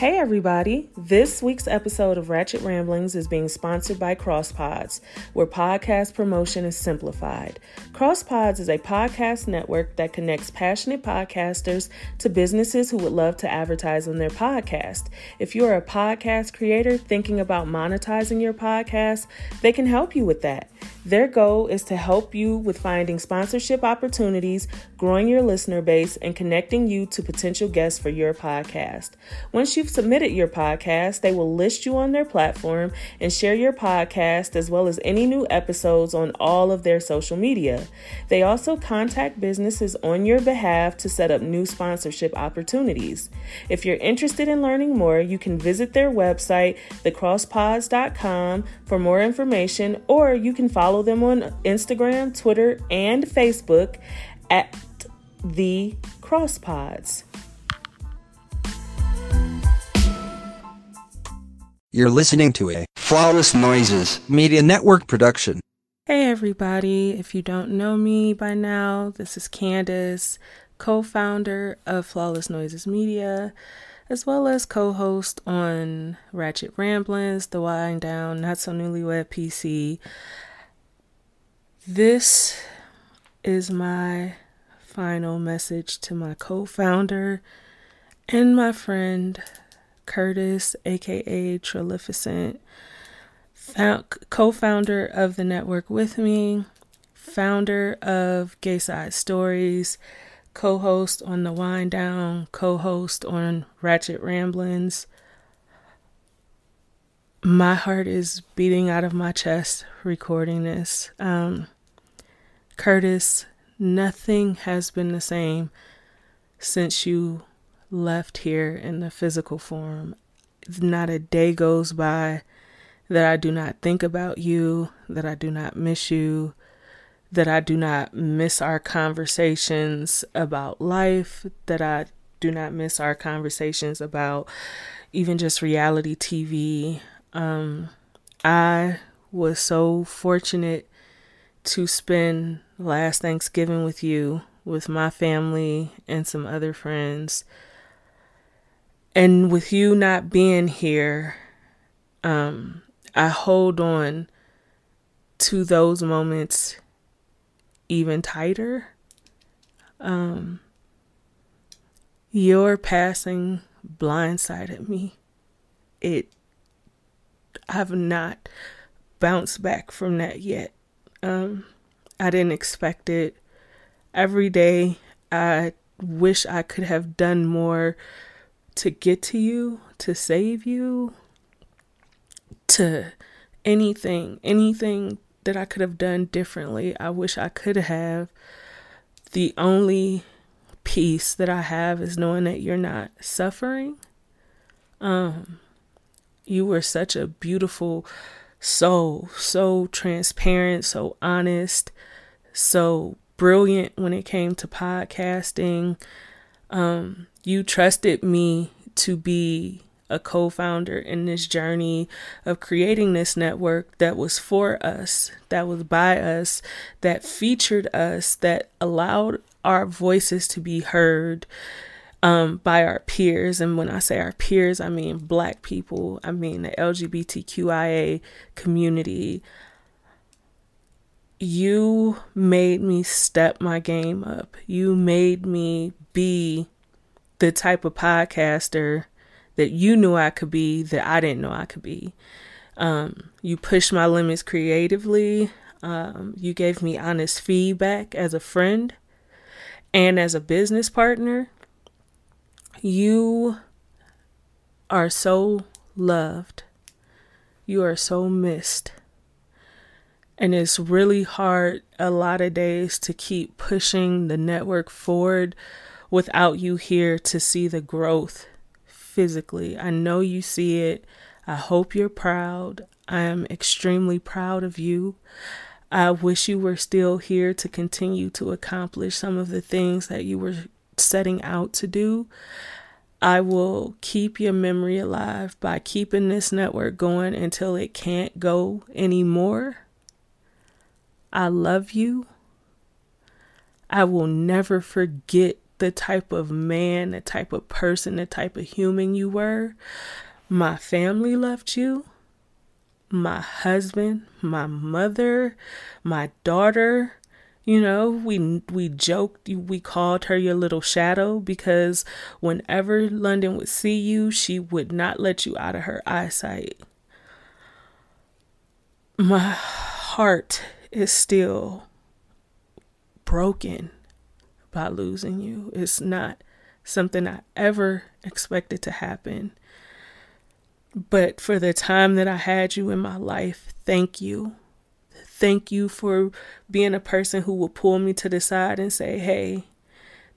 Hey everybody! This week's episode of Ratchet Ramblings is being sponsored by CrossPods, where podcast promotion is simplified. CrossPods is a podcast network that connects passionate podcasters to businesses who would love to advertise on their podcast. If you're a podcast creator thinking about monetizing your podcast, they can help you with that. Their goal is to help you with finding sponsorship opportunities, growing your listener base, and connecting you to potential guests for your podcast. Once you've submitted your podcast, they will list you on their platform and share your podcast as well as any new episodes on all of their social media. They also contact businesses on your behalf to set up new sponsorship opportunities. If you're interested in learning more, you can visit their website, thecrosspods.com, for more information, or you can follow them on Instagram, Twitter, and Facebook at the CrossPods. You're listening to a Flawless Noises Media Network production. Hey, everybody. If you don't know me by now, this is Candace, co founder of Flawless Noises Media, as well as co host on Ratchet Ramblings, The Wind Down, Not So Newlywed PC, this is my final message to my co founder and my friend Curtis, aka Trilificent, co founder of the network with me, founder of Gay Side Stories, co host on The Wind Down, co host on Ratchet Ramblings. My heart is beating out of my chest recording this. Um, Curtis, nothing has been the same since you left here in the physical form. Not a day goes by that I do not think about you, that I do not miss you, that I do not miss our conversations about life, that I do not miss our conversations about even just reality TV. Um, I was so fortunate to spend last Thanksgiving with you, with my family, and some other friends. And with you not being here, um, I hold on to those moments even tighter. Um, your passing blindsided me. It, I've not bounced back from that yet. Um, I didn't expect it. Every day, I wish I could have done more to get to you, to save you, to anything, anything that I could have done differently. I wish I could have. The only peace that I have is knowing that you're not suffering. Um, you were such a beautiful soul, so transparent, so honest, so brilliant when it came to podcasting. Um, you trusted me to be a co founder in this journey of creating this network that was for us, that was by us, that featured us, that allowed our voices to be heard, um, by our peers. And when I say our peers, I mean black people, I mean the LGBTQIA community. You made me step my game up. You made me be the type of podcaster that you knew I could be that I didn't know I could be. Um, you pushed my limits creatively. Um, you gave me honest feedback as a friend and as a business partner. You are so loved. You are so missed. And it's really hard a lot of days to keep pushing the network forward without you here to see the growth physically. I know you see it. I hope you're proud. I am extremely proud of you. I wish you were still here to continue to accomplish some of the things that you were setting out to do. I will keep your memory alive by keeping this network going until it can't go anymore. I love you. I will never forget the type of man, the type of person, the type of human you were. My family loved you. My husband, my mother, my daughter, you know, we we joked, we called her your little shadow because whenever London would see you, she would not let you out of her eyesight. My heart is still broken by losing you. It's not something I ever expected to happen. But for the time that I had you in my life, thank you. Thank you for being a person who will pull me to the side and say, hey,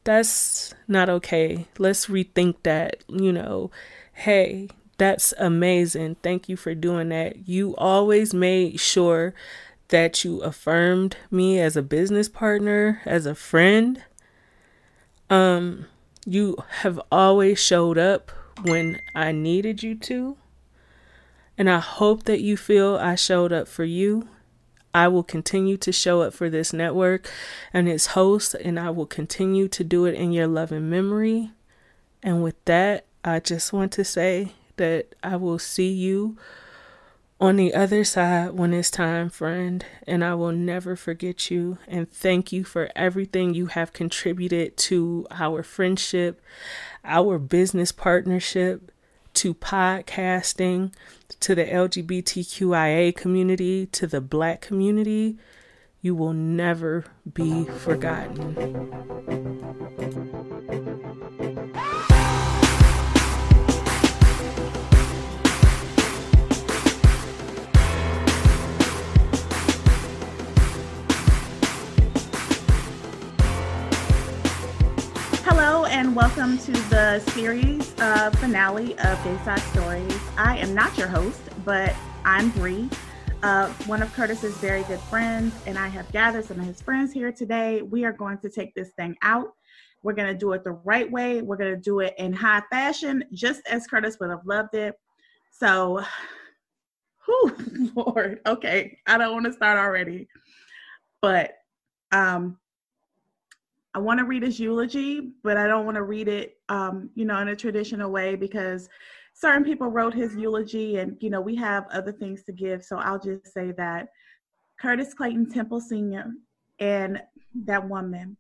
that's not okay. Let's rethink that. You know, hey, that's amazing. Thank you for doing that. You always made sure that you affirmed me as a business partner, as a friend. Um, you have always showed up when I needed you to. And I hope that you feel I showed up for you. I will continue to show up for this network and its host, and I will continue to do it in your loving memory. And with that, I just want to say that I will see you on the other side when it's time, friend, and I will never forget you. And thank you for everything you have contributed to our friendship, our business partnership, to podcasting, to the LGBTQIA community, to the black community. You will never be forgotten. And welcome to the series uh, finale of Gayside Stories. I am not your host, but I'm Bree, uh, one of Curtis's very good friends, and I have gathered some of his friends here today. We are going to take this thing out. We're going to do it the right way. We're going to do it in high fashion, just as Curtis would have loved it. So, whew, Lord, okay, I don't want to start already, but um, I want to read his eulogy, but I don't want to read it, um, you know, in a traditional way because certain people wrote his eulogy, and you know, we have other things to give. So I'll just say that Curtis Clayton Temple Sr. and that woman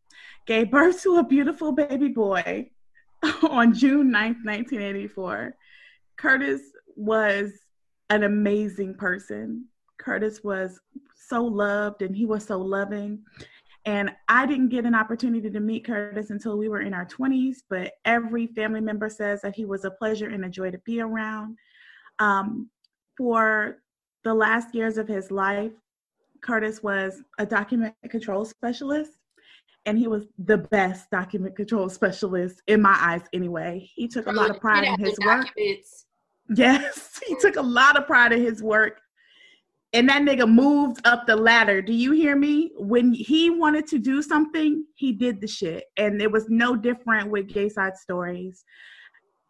gave birth to a beautiful baby boy on June 9th, 1984. Curtis was an amazing person. Curtis was so loved and he was so loving. And I didn't get an opportunity to meet Curtis until we were in our 20s, but every family member says that he was a pleasure and a joy to be around. Um, for the last years of his life, Curtis was a document control specialist, and he was the best document control specialist in my eyes, anyway. He took a lot of pride in his work. Yes, he took a lot of pride in his work and that nigga moved up the ladder. Do you hear me? When he wanted to do something, he did the shit. And it was no different with Gay Side Stories.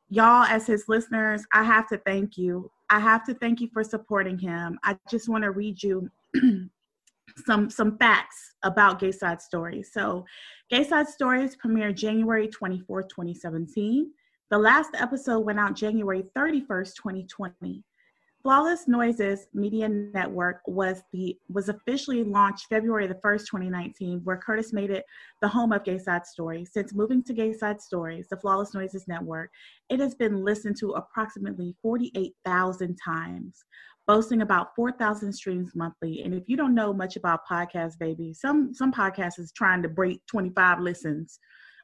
Y'all, as his listeners, I have to thank you. I have to thank you for supporting him. I just want to read you some some facts about Gay Side Stories. So, Gay Side Stories premiered January 24th, 2017. The last episode went out January 31st, 2020. Flawless Noises Media Network was the was officially launched February the 1st, 2019, where Curtis made it the home of Gay Side Stories. Since moving to Gay Side Stories, the Flawless Noises Network, it has been listened to approximately 48,000 times, boasting about 4,000 streams monthly. And if you don't know much about podcasts, baby, some some podcasts is trying to break 25 listens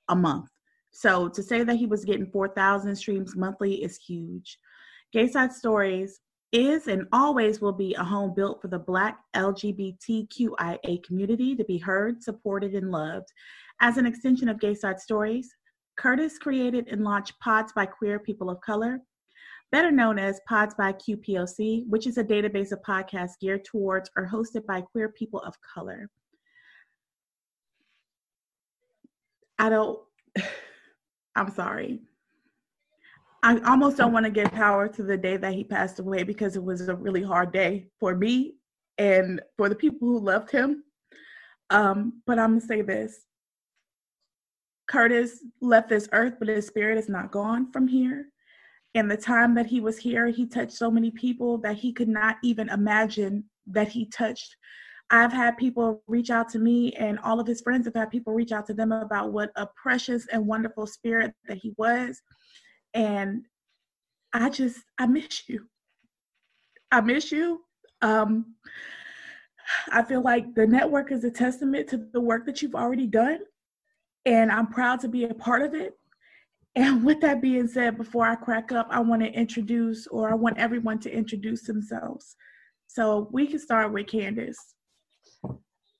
a month. So to say that he was getting 4,000 streams monthly is huge. Gay Side Stories is and always will be a home built for the Black LGBTQIA community to be heard, supported, and loved. As an extension of Gay Side Stories, Curtis created and launched Pods by Queer People of Color, better known as Pods by QPOC, which is a database of podcasts geared towards or hosted by queer people of color. I don't, I'm sorry. I almost don't want to give power to the day that he passed away because it was a really hard day for me and for the people who loved him. Um, but I'm gonna say this. Curtis left this earth, but his spirit is not gone from here. And the time that he was here, he touched so many people that he could not even imagine that he touched. I've had people reach out to me, and all of his friends have had people reach out to them about what a precious and wonderful spirit that he was. And I just, I miss you. I miss you. Um, I feel like the network is a testament to the work that you've already done, and I'm proud to be a part of it. And with that being said, before I crack up, I want to introduce, or I want everyone to introduce themselves. So we can start with Candace.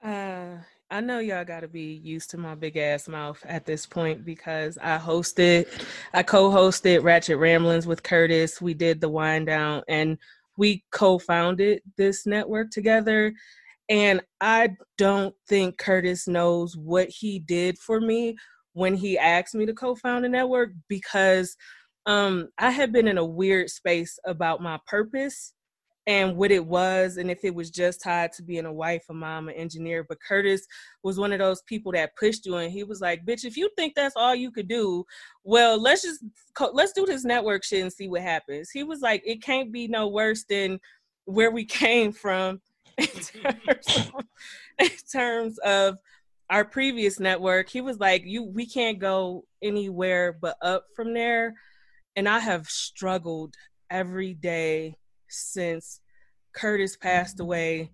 Uh, I know y'all got to be used to my big ass mouth at this point because I hosted, I co-hosted Ratchet Ramblings with Curtis. We did the wind down, and we co-founded this network together. And I don't think Curtis knows what he did for me when he asked me to co-found a network because um, I had been in a weird space about my purpose and what it was and if it was just tied to being a wife a mom an engineer but curtis was one of those people that pushed you and he was like bitch if you think that's all you could do well let's just let's do this network shit and see what happens. He was like it can't be no worse than where we came from in terms of, in terms of our previous network. He was like you we can't go anywhere but up from there and i have struggled every day since Curtis passed away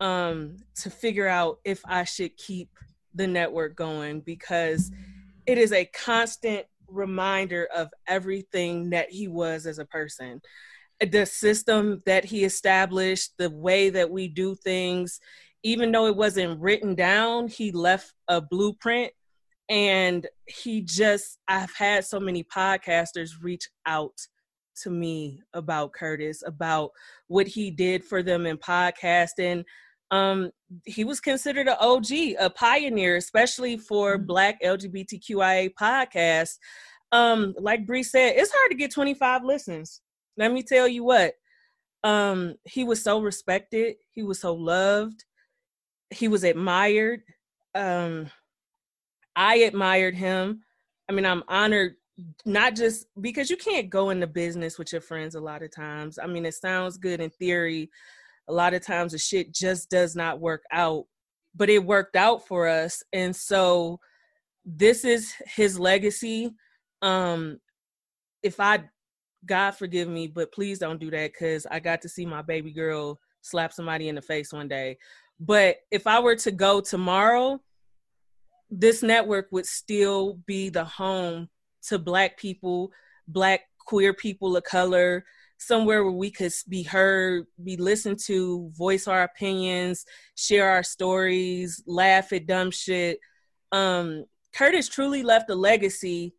um, to figure out if I should keep the network going because it is a constant reminder of everything that he was as a person. The system that he established, the way that we do things, even though it wasn't written down, he left a blueprint. And he just, I've had so many podcasters reach out to me about Curtis, about what he did for them in podcasting. Um, he was considered an OG, a pioneer, especially for mm-hmm. Black LGBTQIA podcasts. Um, like Bree said, it's hard to get 25 listens. Let me tell you what. Um, he was so respected. He was so loved. He was admired. Um, I admired him. I mean, I'm honored not just because you can't go into business with your friends a lot of times. I mean, it sounds good in theory. A lot of times the shit just does not work out, but it worked out for us. And so this is his legacy. Um if I God forgive me, but please don't do that cuz I got to see my baby girl slap somebody in the face one day. But if I were to go tomorrow, this network would still be the home to black people black queer people of color somewhere where we could be heard be listened to voice our opinions share our stories laugh at dumb shit um curtis truly left a legacy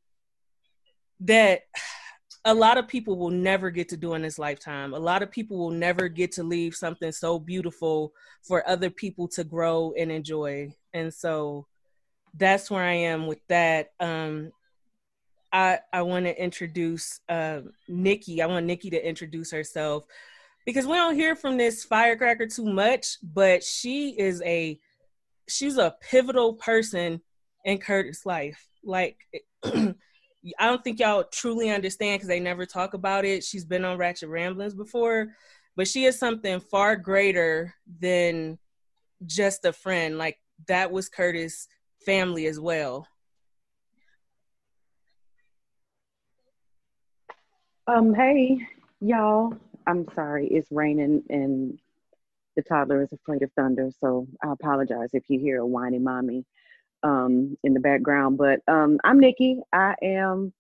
that a lot of people will never get to do in this lifetime. A lot of people will never get to leave something so beautiful for other people to grow and enjoy. And so that's where I am with that. Um, I I want to introduce uh, Nikki. I want Nikki to introduce herself because we don't hear from this firecracker too much, but she is a she's a pivotal person in Curtis' life. Like I don't think y'all truly understand because they never talk about it. She's been on Ratchet Ramblings before, but she is something far greater than just a friend. Like that was Curtis' family as well. Um, hey, y'all. I'm sorry, it's raining and the toddler is afraid of thunder, so I apologize if you hear a whiny mommy um, in the background. But um, I'm Nikki. I am,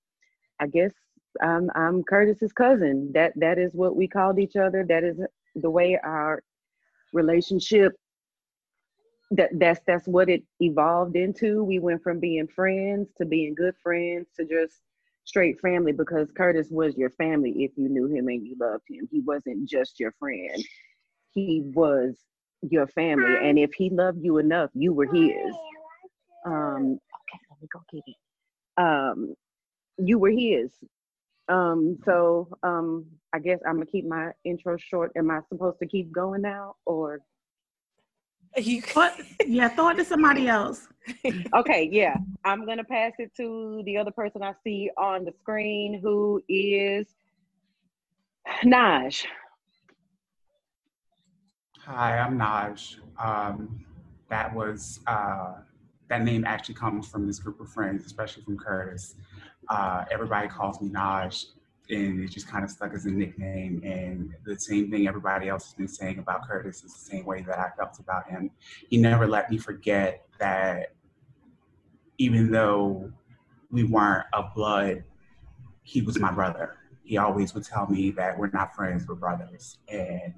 I guess, I'm, I'm Curtis's cousin. That that is what we called each other. That is the way our relationship. That that's that's what it evolved into. We went from being friends to being good friends to just straight family because Curtis was your family if you knew him and you loved him. He wasn't just your friend. He was your family. And if he loved you enough, you were his. Um, okay, let me go get it. Um, you were his. Um, so um, I guess I'm gonna keep my intro short. Am I supposed to keep going now or You What? Yeah, throw it to somebody else. Okay, yeah. I'm gonna pass it to the other person I see on the screen who is Naj. Hi, I'm Naj. Um, that was uh, that name actually comes from this group of friends, especially from Curtis. Uh, everybody calls me Naj, and it just kind of stuck as a nickname. And the same thing everybody else has been saying about Curtis is the same way that I felt about him. He never let me forget that even though we weren't of blood, he was my brother. He always would tell me that we're not friends, we're brothers. And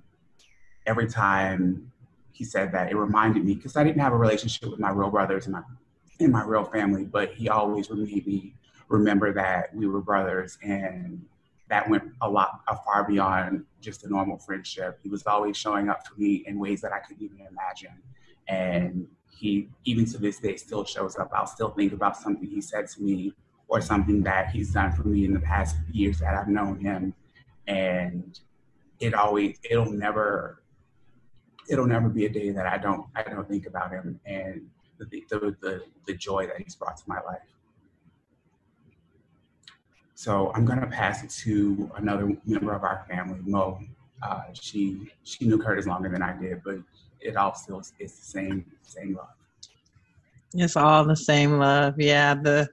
every time he said that, it reminded me because I didn't have a relationship with my real brothers and my in my real family, but he always made me remember that we were brothers and that went a lot a far beyond just a normal friendship. He was always showing up for me in ways that I couldn't even imagine. And he even to this day still shows up. I'll still think about something he said to me or something that he's done for me in the past years that I've known him. And it always it'll never it'll never be a day that I don't I don't think about him and the the the, the joy that he's brought to my life. So I'm gonna pass it to another member of our family, Mo. Uh, she she knew Curtis longer than I did, but it all still is the same same love. It's all the same love. Yeah, the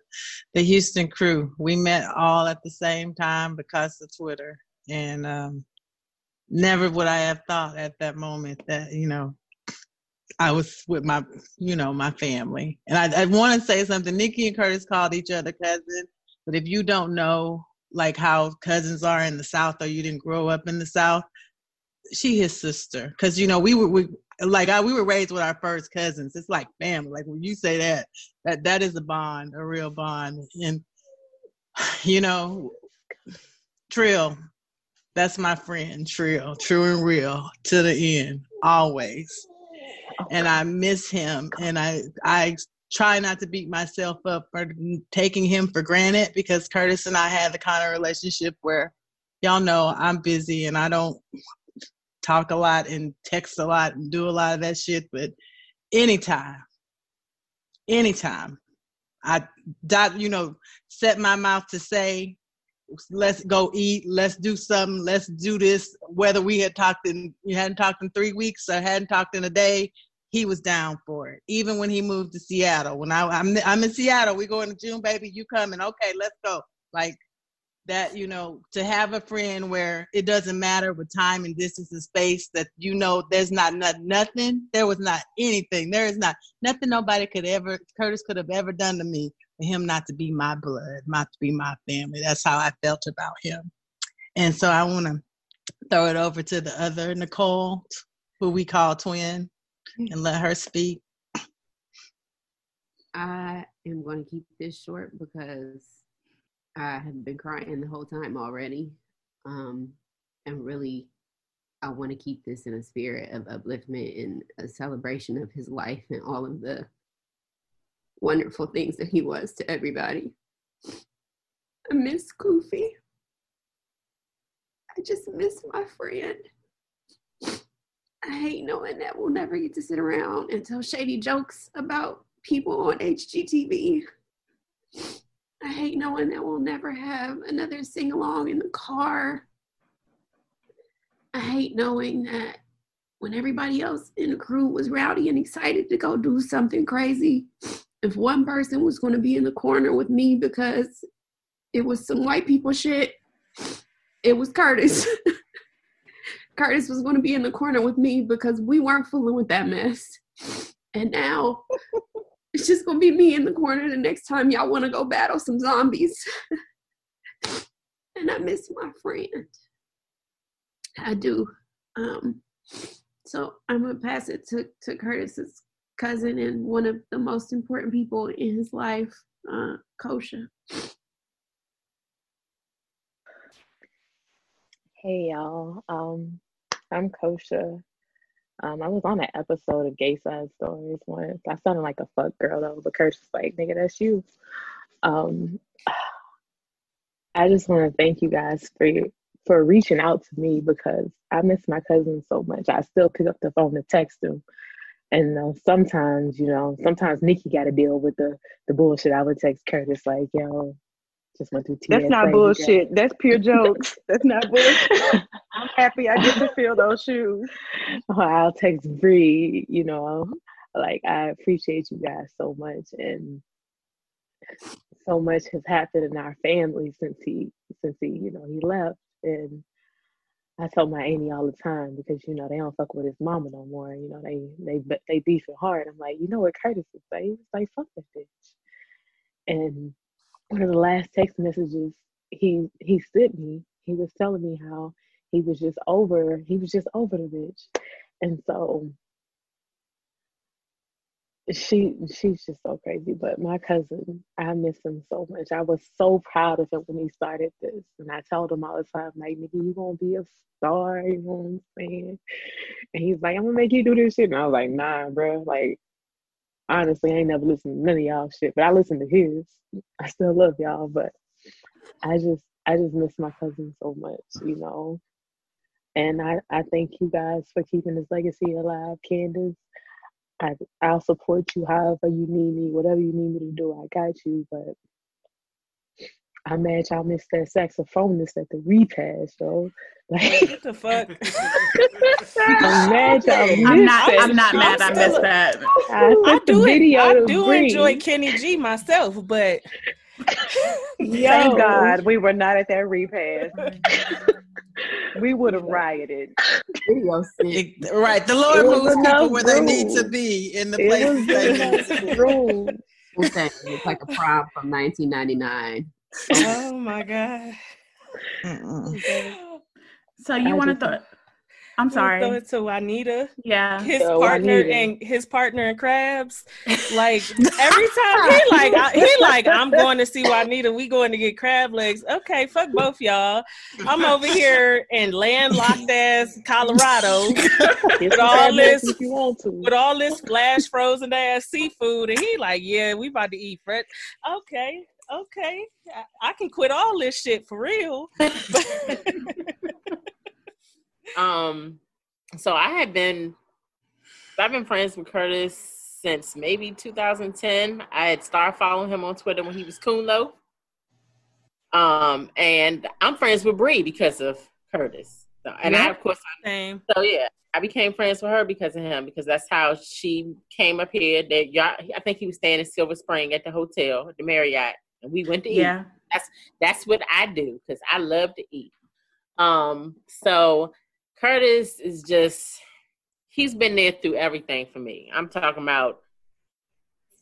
the Houston crew. We met all at the same time because of Twitter. And um never would I have thought at that moment that, you know, I was with my, you know, my family. And I, I want to say something. Nikki and Curtis called each other cousins, but if you don't know like how cousins are in the South or you didn't grow up in the South, she his sister. Cause you know, we were we like I, we were raised with our first cousins. It's like family. Like when you say that, that that is a bond, a real bond. And you know, Trill, that's my friend, Trill, true and real to the end, always. And I miss him, and I I try not to beat myself up for taking him for granted because Curtis and I had the kind of relationship where y'all know I'm busy and I don't talk a lot and text a lot and do a lot of that shit, but anytime, anytime I dot, you know, set my mouth to say, let's go eat, let's do something, let's do this. Whether we had talked in, you hadn't talked in three weeks or hadn't talked in a day, he was down for it. Even when he moved to Seattle, when I, I'm, I'm in Seattle, we going to June, baby, you coming? Okay, let's go. Like that, you know, to have a friend where it doesn't matter with time and distance and space that you know there's not, not nothing, there was not anything, there is not nothing nobody could ever, Curtis could have ever done to me for him not to be my blood, not to be my family. That's how I felt about him. And so I want to throw it over to the other Nicole, who we call twin, and let her speak. I am going to keep this short because I have been crying the whole time already. Um, and really, I want to keep this in a spirit of upliftment and a celebration of his life and all of the wonderful things that he was to everybody. I miss Koofy. I just miss my friend. I hate knowing that we'll never get to sit around and tell shady jokes about people on HGTV. I hate knowing that we'll never have another sing along in the car. I hate knowing that when everybody else in the crew was rowdy and excited to go do something crazy, if one person was going to be in the corner with me because it was some white people shit, it was Curtis. Curtis was going to be in the corner with me because we weren't fooling with that mess. And now it's just going to be me in the corner the next time y'all want to go battle some zombies. and I miss my friend. I do. Um, so I'm going to pass it to, to Curtis's cousin and one of the most important people in his life, uh, Kosha. Hey y'all, um, I'm Kosha. Um, I was on an episode of Gay Side Stories once. I sounded like a fuck girl though, but Kurt's like, nigga, that's you. Um, I just want to thank you guys for for reaching out to me because I miss my cousin so much. I still pick up the phone to text him. And uh, sometimes, you know, sometimes Nikki got to deal with the the bullshit. I would text Curtis like, "Yo, just went through TSA. That's not bullshit. That's pure jokes. That's not bullshit. I'm happy I get to feel those shoes. Or I'll text Bree, you know, like I appreciate you guys so much and so much has happened in our family since he since he, you know, he left. And I tell my auntie all the time because you know they don't fuck with his mama no more. You know they they they beefing hard. I'm like, you know what Curtis is? He's like, fuck that bitch. And one of the last text messages he he sent me, he was telling me how he was just over he was just over the bitch, and so she she's just so crazy. But my cousin, I miss him so much. I was so proud of him when he started this, and I told him all the time, like, "Nigga, you gonna be a star." You know what I'm saying? And he's like, "I'm gonna make you do this shit," and I was like, "Nah, bro. Like, honestly, I ain't never listened to none of y'all shit, but I listen to his. I still love y'all, but I just I just miss my cousin so much, you know. And I, I thank you guys for keeping his legacy alive, Candace. I I'll support you however you need me, whatever you need me to do, I got you. But I'm mad y'all missed that saxophonist at the repass, though. Like what the fuck? I'm mad y'all missed I'm not. that. I'm not mad. I missed that. I, I do video I do enjoy Kenny G myself, but Yo. Thank God we were not at that repass. we would have rioted. It- right. The Lord It moves people enough where they need to be in the It places was they need to be. room. Wu-Tang like a prom from 1999. Oh my god. So you I want to throw? I'm sorry. Throw sorry. it to Juanita. Yeah. his So partner Juanita. and his partner in crabs. Like every time he like I, he like I'm going to see Juanita. We going to get crab legs. Okay, fuck both y'all. I'm over here in landlocked ass Colorado With all this- if you want to. with all this flash frozen ass seafood, and he like, yeah, we about to eat fresh. Okay. Okay, I, I can quit all this shit for real. Um, so I had been, I've been friends with Curtis since maybe 2010. I had started following him on Twitter when he was Kuno. Um, and I'm friends with Bree because of Curtis. So, and I, of course, Same. so yeah, I became friends with her because of him because that's how she came up here. That y'all, I think he was staying in Silver Spring at the hotel, the Marriott, and we went to eat Yeah. that's that's what I do because I love to eat. Um, so Curtis is just he's been there through everything for me. I'm talking about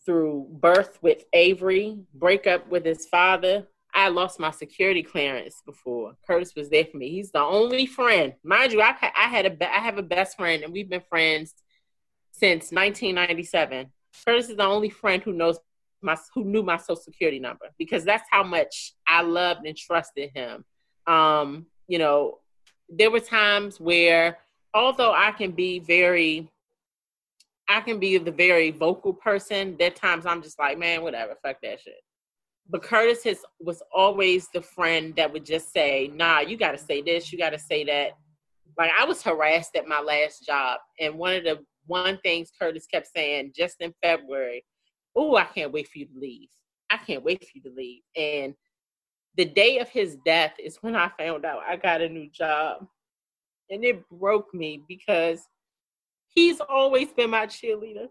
through birth with Avery, breakup with his father. I lost my security clearance before. Curtis was there for me. He's the only friend, mind you. Had, I had a I have a best friend, and we've been friends since 1997. Curtis is the only friend who knows my who knew my social security number because that's how much I loved and trusted him. Um, you know, there were times where although I can be very I can be the very vocal person, there times I'm just like, man, whatever, fuck that shit. But Curtis has was always the friend that would just say, nah, you gotta say this, you gotta say that. Like I was harassed at my last job, and one of the one things Curtis kept saying just in February oh, I can't wait for you to leave. I can't wait for you to leave. And the day of his death is when I found out I got a new job. And it broke me because he's always been my cheerleader.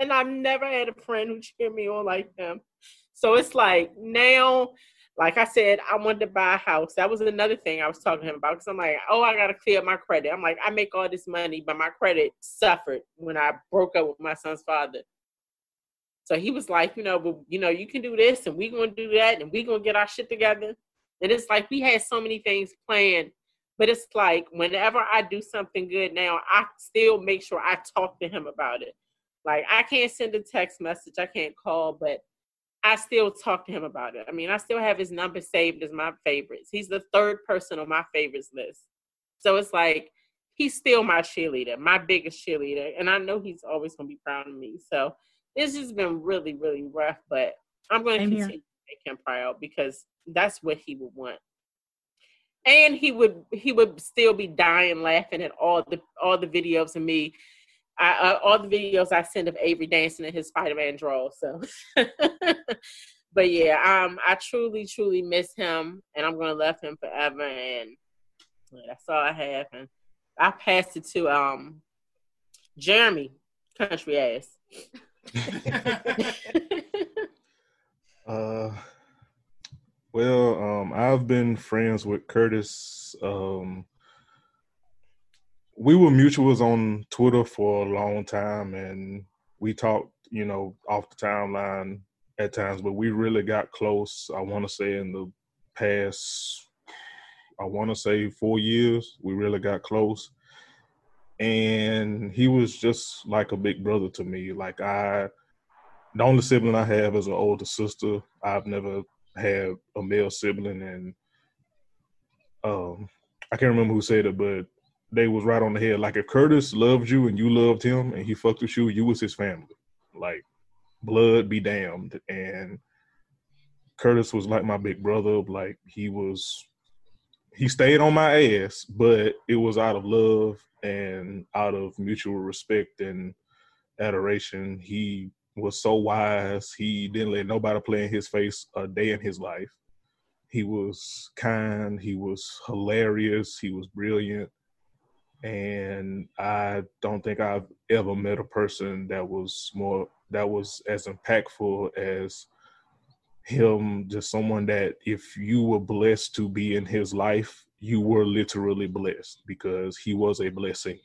And I've never had a friend who cheered me on like him. So it's like now, like I said, I wanted to buy a house. That was another thing I was talking to him about because I'm like, oh, I got to clear up my credit. I'm like, I make all this money, but my credit suffered when I broke up with my son's father. So he was like, you know, you know, you can do this and we're gonna do that and we're gonna get our shit together. And it's like we had so many things planned, but it's like whenever I do something good now, I still make sure I talk to him about it. Like I can't send a text message, I can't call, but I still talk to him about it. I mean, I still have his number saved as my favorites. He's the third person on my favorites list. So it's like he's still my cheerleader, my biggest cheerleader, and I know he's always gonna be proud of me. So it's just been really, really rough, but I'm going to here. continue to make him proud because that's what he would want. And he would he would still be dying laughing at all the all the videos of me. I, uh, all the videos I send of Avery dancing in his Spider-Man draw. So, but yeah, um, I truly, truly miss him, and I'm gonna love him forever. And yeah, that's all I have. And I passed it to um Jeremy, country ass. Uh, well, um, I've been friends with Curtis. Um, we were mutuals on Twitter for a long time, and we talked, you know, off the timeline at times. But we really got close. I want to say in the past, I want to say four years, we really got close. And he was just like a big brother to me. Like I the only sibling I have is an older sister. I've never had a male sibling, and um, I can't remember who said it, but they was right on the head. Like if Curtis loved you and you loved him, and he fucked with you, you was his family. Like blood be damned, and Curtis was like my big brother. Like he was, he stayed on my ass, but it was out of love and out of mutual respect and adoration. He was so wise. He didn't let nobody play in his face a day in his life. He was kind. He was hilarious. He was brilliant. And I don't think I've ever met a person that was more that was as impactful as him. Just someone that if you were blessed to be in his life, you were literally blessed because he was a blessing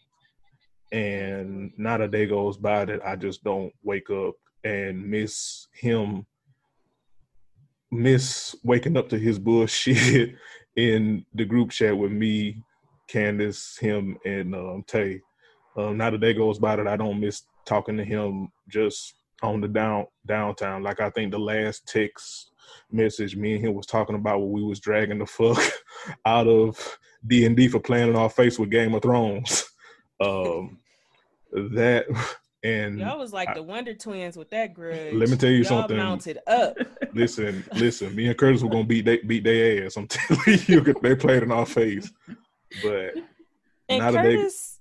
and not a day goes by that I just don't wake up and miss him, miss waking up to his bullshit in the group chat with me, Candace, him, and um, Tay. Um, not a day goes by that I don't miss talking to him just on the down downtown. Like I think the last text message me and him was talking about what we was dragging the fuck out of D and D for playing in our face with Game of Thrones. Um, that and y'all was like I, the Wonder Twins with that grudge. Let me tell you y'all something. Mounted up. Listen, listen. Me and Curtis were gonna beat they beat their ass. I'm telling you, they played in our face. But and Curtis,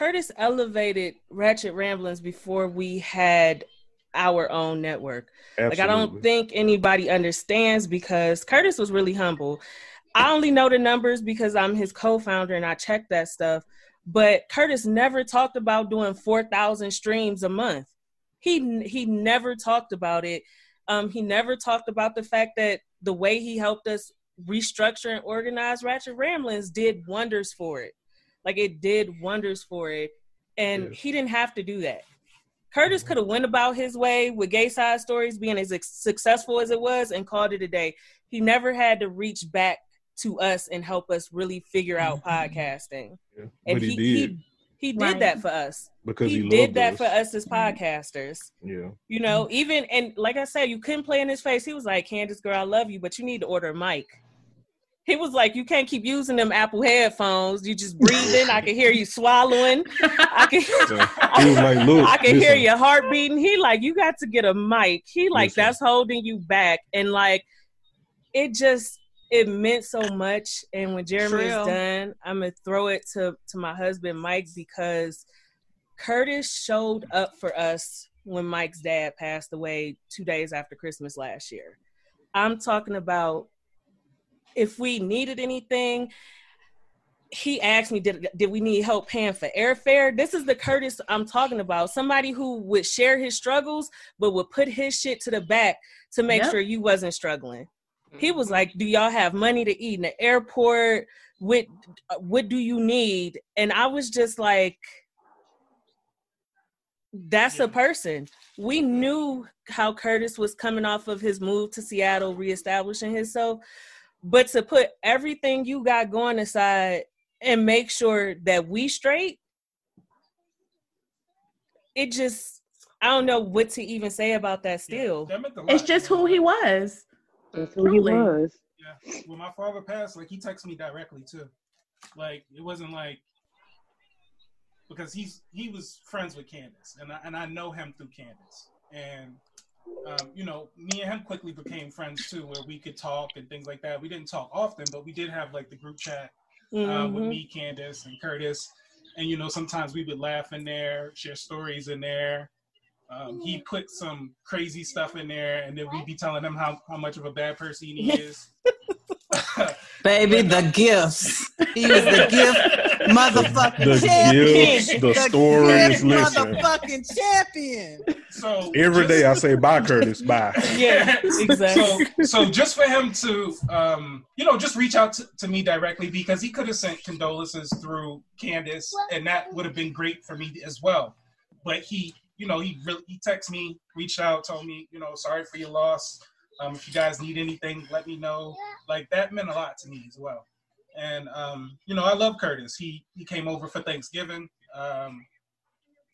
Curtis elevated Ratchet Ramblings before we had our own network. Absolutely. Like I don't think anybody understands because Curtis was really humble. I only know the numbers because I'm his co-founder and I check that stuff. But Curtis never talked about doing 4,000 streams a month. He he never talked about it. Um, he never talked about the fact that the way he helped us restructure and organize Ratchet Ramblings did wonders for it. Like it did wonders for it. And yeah. he didn't have to do that. Curtis could have went about his way with gay side stories being as successful as it was and called it a day. He never had to reach back to us and help us really figure out mm-hmm. podcasting. Yeah. And he, he, did. He, he did right. that for us. Because he, he did that us. for us as podcasters. Yeah. You know, even and like I said, you couldn't play in his face. He was like, Candace girl, I love you, but you need to order a mic. He was like, "You can't keep using them Apple headphones. You just breathing. I can hear you swallowing. I can. he was like, Look, I can listen. hear your heart beating. He like, you got to get a mic. He like, listen. that's holding you back. And like, it just it meant so much. And when Jeremy is done, I'm gonna throw it to to my husband Mike because Curtis showed up for us when Mike's dad passed away two days after Christmas last year. I'm talking about if we needed anything. He asked me, did, did we need help paying for airfare? This is the Curtis I'm talking about. Somebody who would share his struggles, but would put his shit to the back to make yep. sure you wasn't struggling. He was mm-hmm. like, "Do y'all have money to eat in the airport? What what do you need?" And I was just like, "That's a person." We knew how Curtis was coming off of his move to Seattle, reestablishing himself, but to put everything you got going aside and make sure that we straight, it just I don't know what to even say about that still. Yeah, that it's just who he was. That's who he was. Yeah. When my father passed, like he texted me directly too. Like it wasn't like because he's he was friends with Candace, and I, and I know him through Candace, and um, you know, me and him quickly became friends too, where we could talk and things like that. We didn't talk often, but we did have like the group chat uh, mm-hmm. with me, Candace, and Curtis, and you know sometimes we would laugh in there, share stories in there. Um, he put some crazy stuff in there, and then we'd be telling him how, how much of a bad person he is. Baby, the gifts. He was the gift motherfucking The champion. gifts, the stories, gift listen. motherfucking champion. So Every day I say bye, Curtis. Bye. Yeah, exactly. so so just for him to um you know just reach out to, to me directly because he could have sent condolences through Candace and that would have been great for me as well. But he you know he really he texted me, reached out, told me you know sorry for your loss. Um, if you guys need anything, let me know. Like that meant a lot to me as well. And um, you know I love Curtis. He he came over for Thanksgiving. Um,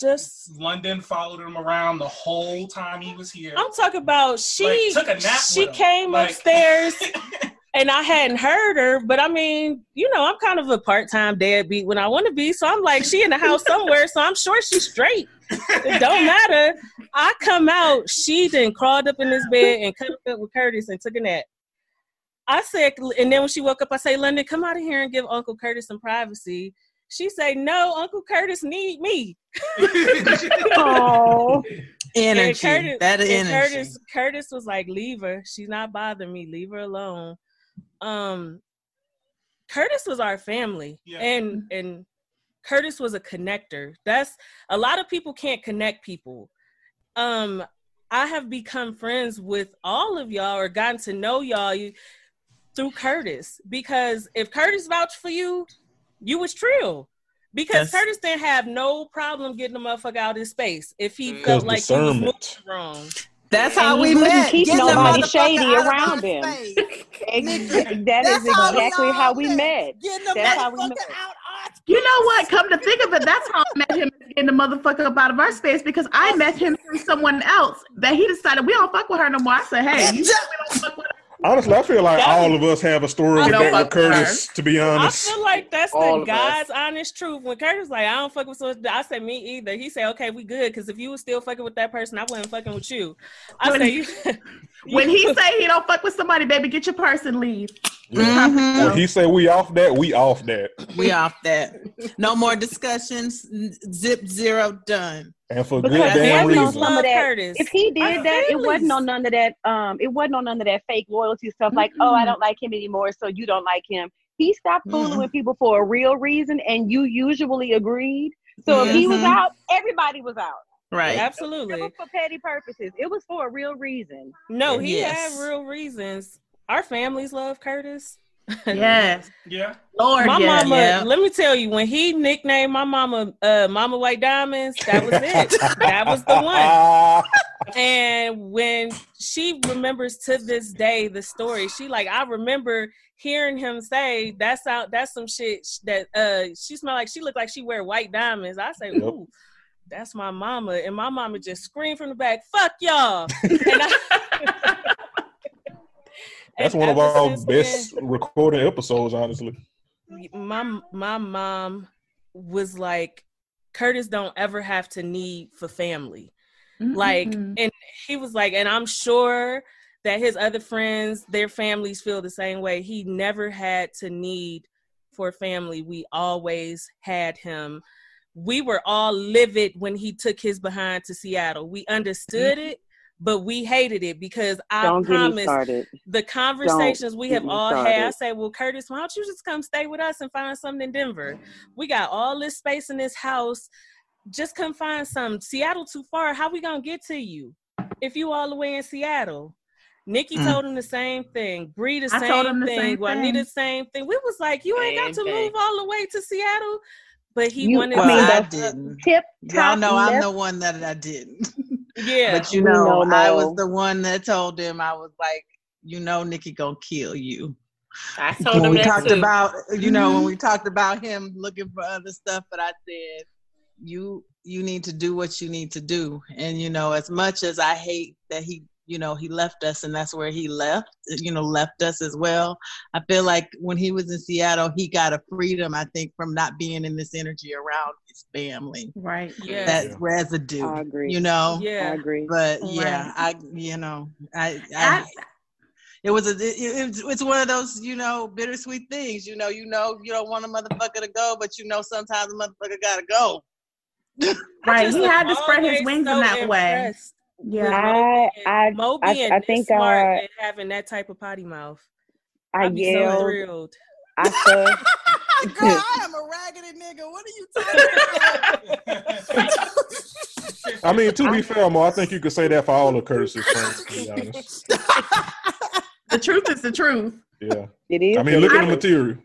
Just London followed him around the whole time he was here. I'm talking about she Like, took a nap she came Like- upstairs and I hadn't heard her, but I mean, you know, I'm kind of a part-time deadbeat when I want to be, so I'm like, she in the house somewhere, so I'm sure she's straight. It don't matter. I come out, she then crawled up in this bed and cuddled up with Curtis and took a nap. I said, and then when she woke up, I say, London, come out of here and give Uncle Curtis some privacy. She say, no, Uncle Curtis need me. Oh, Energy. And Curtis, that and energy. Curtis, Curtis was like, "Leave her. She's not bothering me. Leave her alone." Um, Curtis was our family, Yeah. and and Curtis was a connector. That's a lot of people can't connect people. Um, I have become friends with all of y'all or gotten to know y'all you- through Curtis because if Curtis vouched for you, you was trill. Because Yes. Curtis didn't have no problem getting the motherfucker out in space if he mm. felt like he was moving wrong. That's And how he we wouldn't met. keep Getting the nobody shady around him. Ex- that is that's how we exactly how we met. met. Getting the That's how we met. You know what? Come to think of it, that's how I met him getting the motherfucker up out of our space because I met him through someone else that he decided we don't fuck with her no more. I said, hey, you said we don't fuck with her. Honestly, I feel like That all was- of us have a story with that with fuck with her. Curtis. To be honest, I feel like that's All the of us. God's honest truth. When Curtis like, I don't fuck with so I said me either. He said, okay, we good. Because if you was still fucking with that person, I wasn't fucking with you. I When- say you. When he say he don't fuck with somebody, baby, get your purse and leave. Yeah. Mhm. when he say we off that, we off that. We off that. No more discussions. Zip zero done. And for Because good damn wasn't reason. some of that. Curtis. If he did Our that, it wasn't on none of that. Um, it wasn't on none of that fake loyalty stuff. Like, oh, I don't like him anymore, so you don't like him. He stopped fooling Mhm. with people for a real reason, and you usually agreed. So if he was Mhm. out, everybody was out. Right. It Absolutely. was for petty purposes. It was for a real reason. No, he Yes. had real reasons. Our families love Curtis. Yes. Yeah. Lord, My yes. mama, Yeah. let me tell you, when he nicknamed my mama uh Mama White Diamonds, that was it. that was the one. And when she remembers to this day the story, she like I remember hearing him say that's out that's some shit that uh she smelled like she looked like she wear white diamonds. I say, Yep. ooh, that's my mama, and my mama just screamed from the back, "Fuck y'all!" And I- That's And one of our since best recording episodes, honestly. my my mom was like, Curtis don't ever have to need for family. Like, Mhm. and he was like, and I'm sure that his other friends, their families feel the same way. He never had to need for family. We always had him. We were all livid when he took his behind to Seattle. We understood it, but we hated it because I don't promise the conversations we have me all had. I say, well, Curtis, why don't you just come stay with us and find something in Denver? We got all this space in this house. Just come find some. Seattle too far. How we gonna get to you if you all the way in Seattle? Nikki Mm. told him the same thing. Bree the I same told him the thing. same Juanita thing. the same thing. We was like, you ain't got to thing. move all the way to Seattle. But he You- wanted I mean, to- I didn't. Tip Y'all top know I'm the one that I didn't. yeah. But you We know, know I was the one that told him I was like, you know, Nikki gonna kill you. I told when him we that talked too. about, you know, when we mm-hmm. talked about him looking for other stuff, but I said, you you need to do what you need to do, and you know, as much as I hate that he, you know, he left us, and that's where he left, you know, left us as well. I feel like when he was in Seattle, he got a freedom, I think, from not being in this energy around his family. Right. Yeah. That Yeah. residue, I agree. you know. yeah I agree. But Right. yeah, I you know, I, I I, it was a it, it, it's one of those you know bittersweet things. You know, you know, you don't want a motherfucker to go, but you know sometimes a motherfucker gotta go. right. He had to spread his wings so in that way. Yeah, I, I, Mo I, being I this think smart uh, and having that type of potty mouth. I I'd be so thrilled. I said, Girl, I am a raggedy nigga. What are you talking about? I mean, to be fair, Mo, I think you could say that for all of Curtis's friends. To be honest, the truth is the truth. yeah. it is. I mean, look at the material.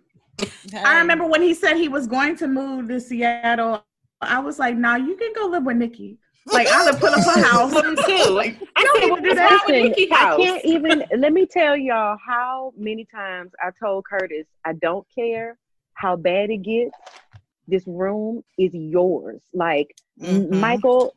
I remember when he said he was going to move to Seattle. I was like, "Nah, you can go live with Nikki. Like, I would put up a house too. Like, I don't said, need what to do that. Listen, I can't even. Let me tell y'all how many times I told Curtis, I don't care how bad it gets. This room is yours. Like M- Mhm. Michael.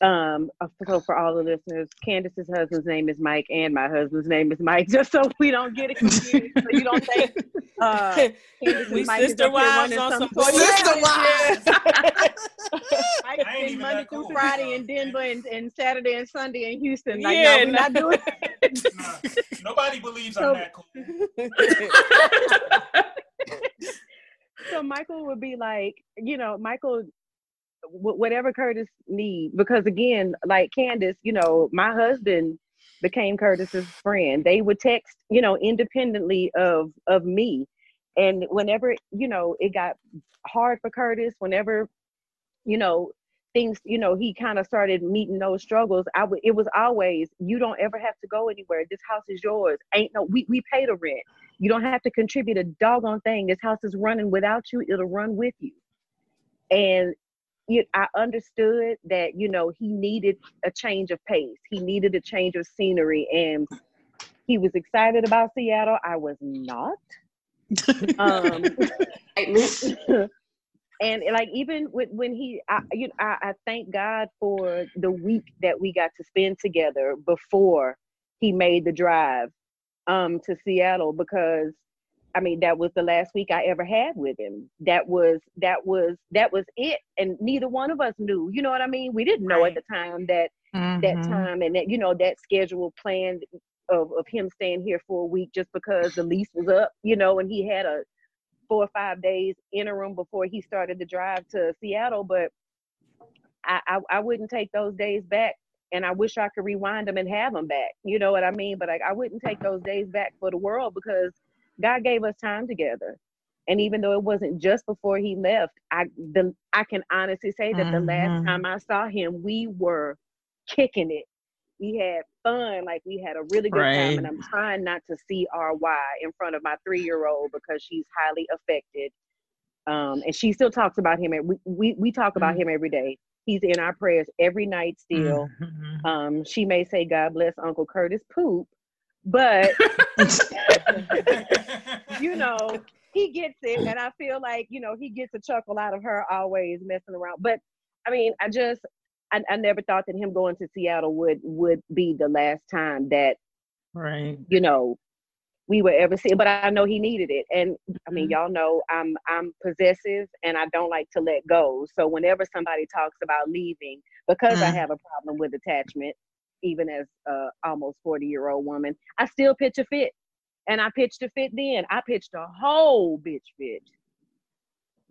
Um. So for all the listeners, Candace's husband's name is Mike, and my husband's name is Mike. Just so we don't get it confused, so you don't think uh, Candace we and Mike is sister up here wives on some sort Sister wives. Mike I ain't spend even Monday through cool. Friday in Denver and, and Saturday and Sunday in Houston. Like, Yeah, no, we're not doing Nah, nobody believes So- I'm that cool. so Michael would be like, you know, Michael, wh- whatever Curtis need, because again, like Candace, you know, my husband became Curtis's friend. They would text, you know, independently of of me, and whenever you know it got hard for Curtis, whenever you know things, you know, he kind of started meeting those struggles. I would, it was always, you don't ever have to go anywhere. This house is yours. Ain't no, we we pay the rent. You don't have to contribute a doggone thing. This house is running without you. It'll run with you. And you, I understood that you know he needed a change of pace. He needed a change of scenery, and he was excited about Seattle. I was not. Um, and like even with, when he, I, you know, I, I thank God for the week that we got to spend together before he made the drive um to Seattle because I mean that was the last week I ever had with him. That was that was that was it and neither one of us knew. You know what I mean? We didn't know at the time that that Mhm. time and that you know that schedule planned of, of him staying here for a week just because the lease was up, you know, and he had a four or five days interim before he started the drive to Seattle, but I, I, I wouldn't take those days back and I wish I could rewind them and have them back. You know what I mean? But like, I wouldn't take those days back for the world because God gave us time together. And even though it wasn't just before he left, I the I can honestly say that the last Mhm. time I saw him, we were kicking it. We had fun, like we had a really good time. And I'm trying not to see RY in front of my three year old because she's highly affected. Um, and she still talks about him. and We we, we talk about him every day. He's in our prayers every night still. Mhm. Um, she may say, God bless Uncle Curtis poop, but you know, he gets it. And I feel like, you know, he gets a chuckle out of her always messing around. But I mean, I just I, I never thought that him going to Seattle would would be the last time that, Right. you know, we were ever see but I know he needed it. And I mean, Mhm. y'all know I'm I'm possessive and I don't like to let go. So whenever somebody talks about leaving, because I Mm. have a problem with attachment, even as a almost 40 year old woman, I still pitch a fit. And I pitched a fit then. I pitched a whole bitch fit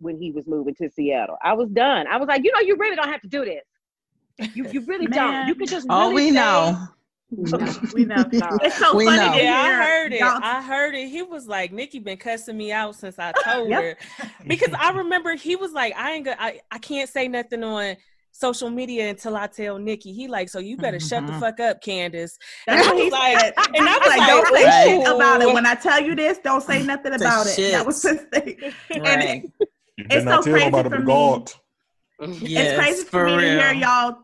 when he was moving to Seattle. I was done. I was like, you know, you really don't have to do this. You you really don't. You can could just Oh, really we say- know. We know. No. It's so We funny know. Yeah, I heard it. y'all- I heard it. He was like, Nikki been cussing me out since I told Yep. her. Because I remember he was like, I ain't gonna I, I can't say nothing on social media until I tell Nikki. He like, so you better shut the Mhm. fuck up, Candace. And I what was like- and I was like, like, don't say shit about it. When I tell you this, don't say nothing Say about it. That was his thing. And Right. You It's so crazy nobody for but me. God. it's crazy for, for me to hear y'all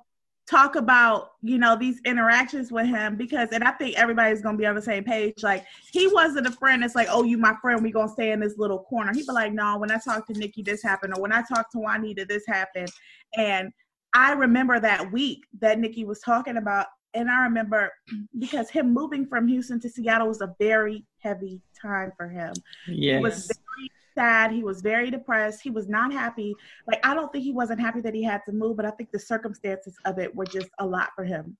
talk about you know these interactions with him because and i think everybody's gonna be on the same page like he wasn't a friend that's like oh you my friend we gonna stay in this little corner he'd be like no when i talk to nikki this happened or when i talk to juanita this happened and i remember that week that nikki was talking about and i remember because him moving from houston to seattle was a very heavy time for him Yes. he was very sad. He was very depressed. He was not happy. Like I don't think he wasn't happy that he had to move, but I think the circumstances of it were just a lot for him.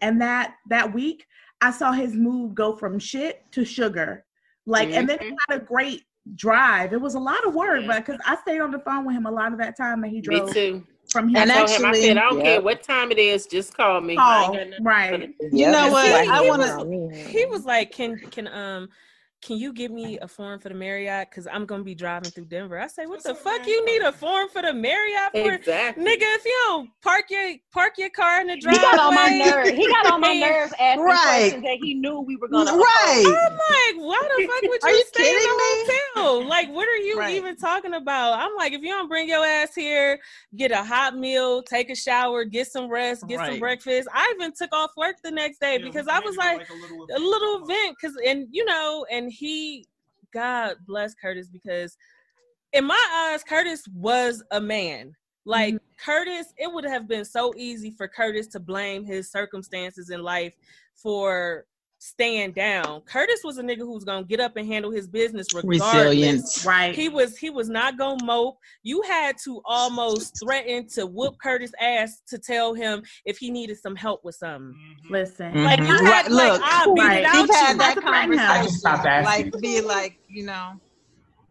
And that that week, I saw his mood go from shit to sugar. Like, and then he mm-hmm. had a great drive. It was a lot of work, but because I stayed on the phone with him a lot of that time that he drove. Me too. From I here. him, I said, I don't Yeah. care what time it is, just call me. I Call, ain't got nothing right. to- You know what? I wanna- was on me. He was like, "Can can um." Can you give me a form for the Marriott? Because I'm gonna be driving through Denver. I say, what the fuck you need a form for the Marriott for? Exactly. Nigga, if you don't park your park your car in the driveway, He got on my nerves. He got on my and- nerves asking Right. questions that he knew we were gonna. Right. I'm like, why the fuck would you, Are you stay in kidding the hotel? Like, what are you Right. even talking about? I'm like, if you don't bring your ass here, get a hot meal, take a shower, get some rest, get some breakfast. I even took off work the next day Yeah, because I was it like, a little a little event because and you know and he god bless curtis because in my eyes curtis was a man. Like mm-hmm. curtis it would have been so easy for curtis to blame his circumstances in life for staying down curtis was a nigga who was gonna get up and handle his business regardless Resilience. Right. he was he was not gonna mope. You had to almost threaten to whoop Curtis ass to tell him if he needed some help with something. Listen. Like you Mhm. had Right, like look, I beat right. it out We've had that to threaten him. I conversation. just stopped asking. Like, be like, you know,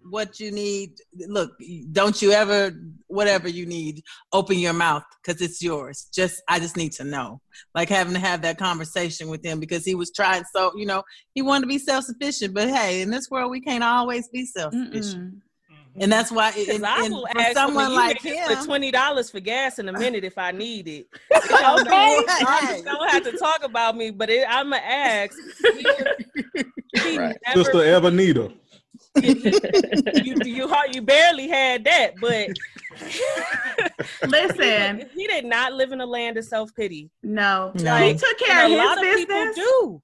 what you need. Look, don't you ever, whatever you need, open your mouth because it's yours. Just, I just need to know. Like having to have that conversation with him because he was trying so, you know, he wanted to be self sufficient. But hey, in this world, we can't always be self sufficient. And that's why, Because and, I and will for ask someone someone like like him, for twenty dollars for gas in a minute if I need it. Okay. I don't have to talk about me, but it, I'm gonna ask. He, he Right. never, Sister Evanita. you, you har- you barely had that, but Listen. he did not live in a land of self pity. No. No. He took care And of a his lot of business. people do.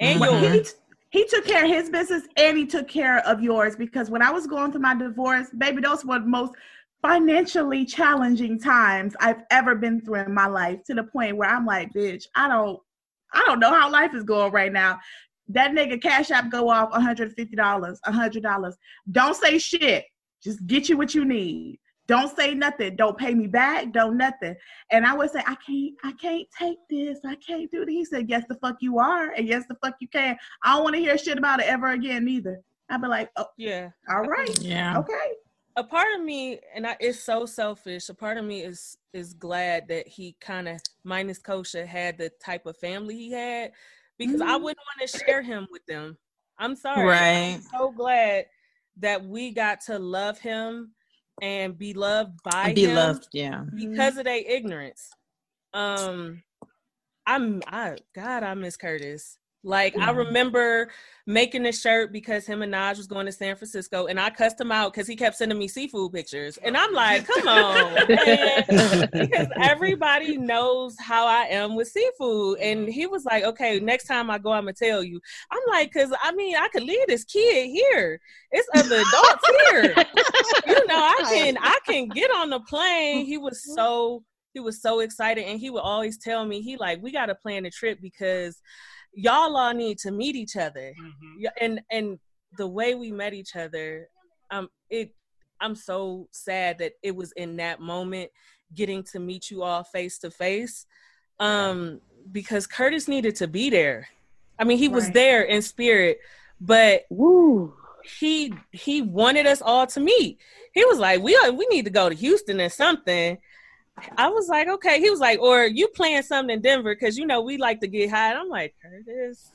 And But yours. he, t- he took care of his business and he took care of yours because when I was going through my divorce, baby, those were the most financially challenging times I've ever been through in my life to the point where I'm like, bitch, I don't I don't know how life is going right now. That nigga cash app go off $150, $100. Don't say shit. Just get you what you need. Don't say nothing. Don't pay me back. Don't nothing. And I would say, I can't, I can't take this. I can't do this. He said, Yes, the fuck you are, and yes, the fuck you can. I don't want to hear shit about it ever again, neither. I'd be like, Oh, Yeah. all right. yeah. Okay. a part of me and I, it's so selfish a part of me is is glad that he kind of minus kosha had the type of family he had because i wouldn't want to share him with them i'm sorry Right. i'm so glad that we got to love him and be loved by Be him loved. Yeah. because of their ignorance um i'm i god i miss curtis like I mm-hmm. remember making a shirt because him and Naj was going to San Francisco, and I cussed him out because he kept sending me seafood pictures, and I'm like, "Come on, man," because everybody knows how I am with seafood. And he was like, "Okay, next time I go, I'm gonna tell you." I'm like, "Cause I mean, I could leave this kid here. It's other adults here. you know, I can I can get on the plane." He was mm-hmm. so he was so excited, and he would always tell me, "He like, we got to plan a trip because." Y'all all need to meet each other. Mm-hmm. and and the way we met each other um it i'm so sad that it was in that moment getting to meet you all face to face um because curtis needed to be there. I mean he was there in spirit but Woo. he he wanted us all to meet. He was like we we need to go to houston or something I was like, okay. He was like, or you playing something in Denver because you know we like to get high. And I'm like, Curtis.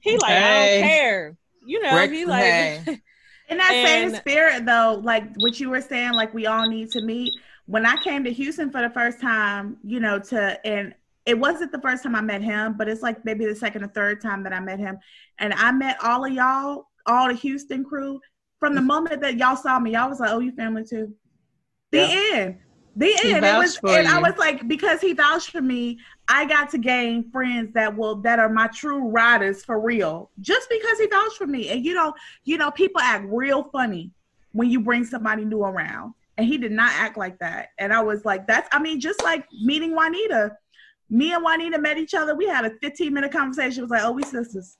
He like, I don't care. You know, Rick, he like, hey. In that same spirit, though, like what you were saying, like we all need to meet. When I came to Houston for the first time, you know, to and it wasn't the first time I met him, but it's like maybe the second or third time that I met him, and I met all of y'all, all the Houston crew. From the mm-hmm. moment that y'all saw me, y'all was like, "Oh, you family too." The end. The He end. It was, and I was like, because he vouched for me, I got to gain friends that will that are my true riders for real. Just because he vouched for me, and you know, you know, people act real funny when you bring somebody new around, and he did not act like that. And I was like, that's, I mean, just like meeting Juanita. Me and Juanita met each other. We had a 15 minute conversation. It was like, oh, we sisters.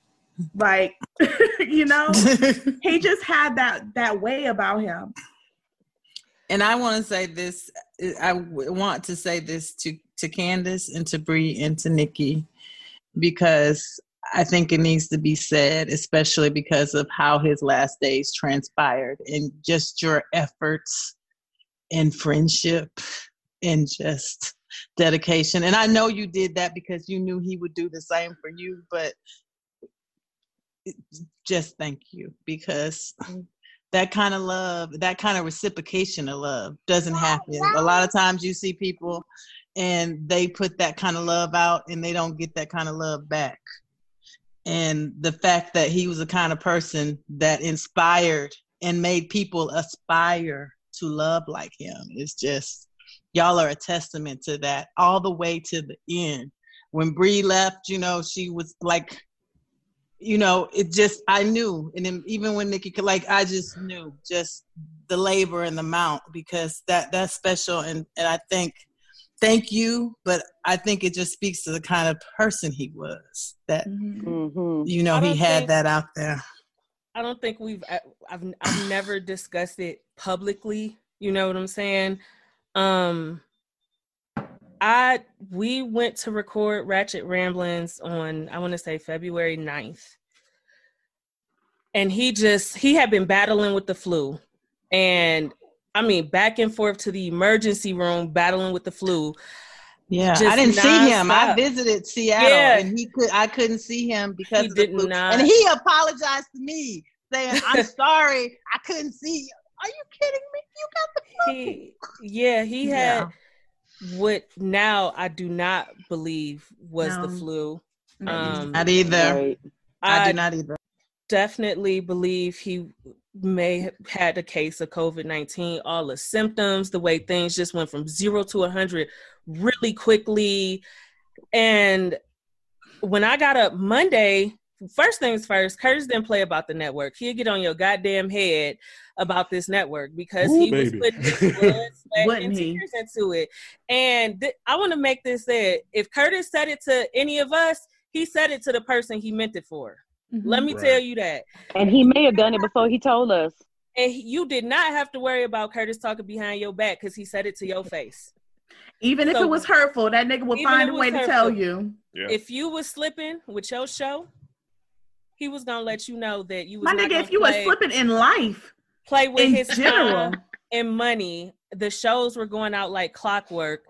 Like, you know, he just had that that way about him. And I want to say this. I want to say this to to Candace and to Bree and to Nikki. because I think it needs to be said, especially because of how his last days transpired and just your efforts and friendship and just dedication. And I know you did that because you knew he would do the same for you, but just thank you because that kind of love, that kind of reciprocation of love doesn't happen. A lot of times you see people and they put that kind of love out and they don't get that kind of love back. And the fact that he was the kind of person that inspired and made people aspire to love like him is just y'all are a testament to that all the way to the end. When Bree left, you know, she was like you know, it just I knew, and then even when Nikki could like, I just knew just the labor and the amount because that that's special, and and I think thank you, but I think it just speaks to the kind of person he was that Mm-hmm. you know he had think- that out there. I don't think we've I- I've I've never discussed it publicly. You know what I'm saying? Um I we went to record Ratchet Ramblings on I want to say February 9th. And he just he had been battling with the flu. And I mean back and forth to the emergency room battling with the flu. Yeah, I didn't see him. I visited Seattle, Yeah. and he could. I couldn't see him because He of the flu. not. And he apologized to me, saying, "I'm sorry, I couldn't see you." Are you kidding me? You got the flu. He yeah, he had what now I do not believe was the flu. Um, not either. Right. I do not either. definitely believe he may have had a case of COVID 19. All the symptoms, the way things just went from zero to 100 really quickly. And when I got up Monday, first things first, Curtis didn't play about the network. He'd get on your goddamn head about this network because Ooh, he was baby. putting his blood, sweat, Wouldn't and he? tears into it. And th- I want to make this said if Curtis said it to any of us, he said it to the person he meant it for. Mm-hmm. Let me Right. tell you that. And he may have done it before he told us. And he- you did not have to worry about Curtis talking behind your back because he said it to your face. Even if it was hurtful, that nigga would find a way was to tell you. Yeah. If you was slipping with your show, he was gonna let you know that you was My nigga, if you was play, slipping in life, play with in his general. time and money. The shows were going out like clockwork,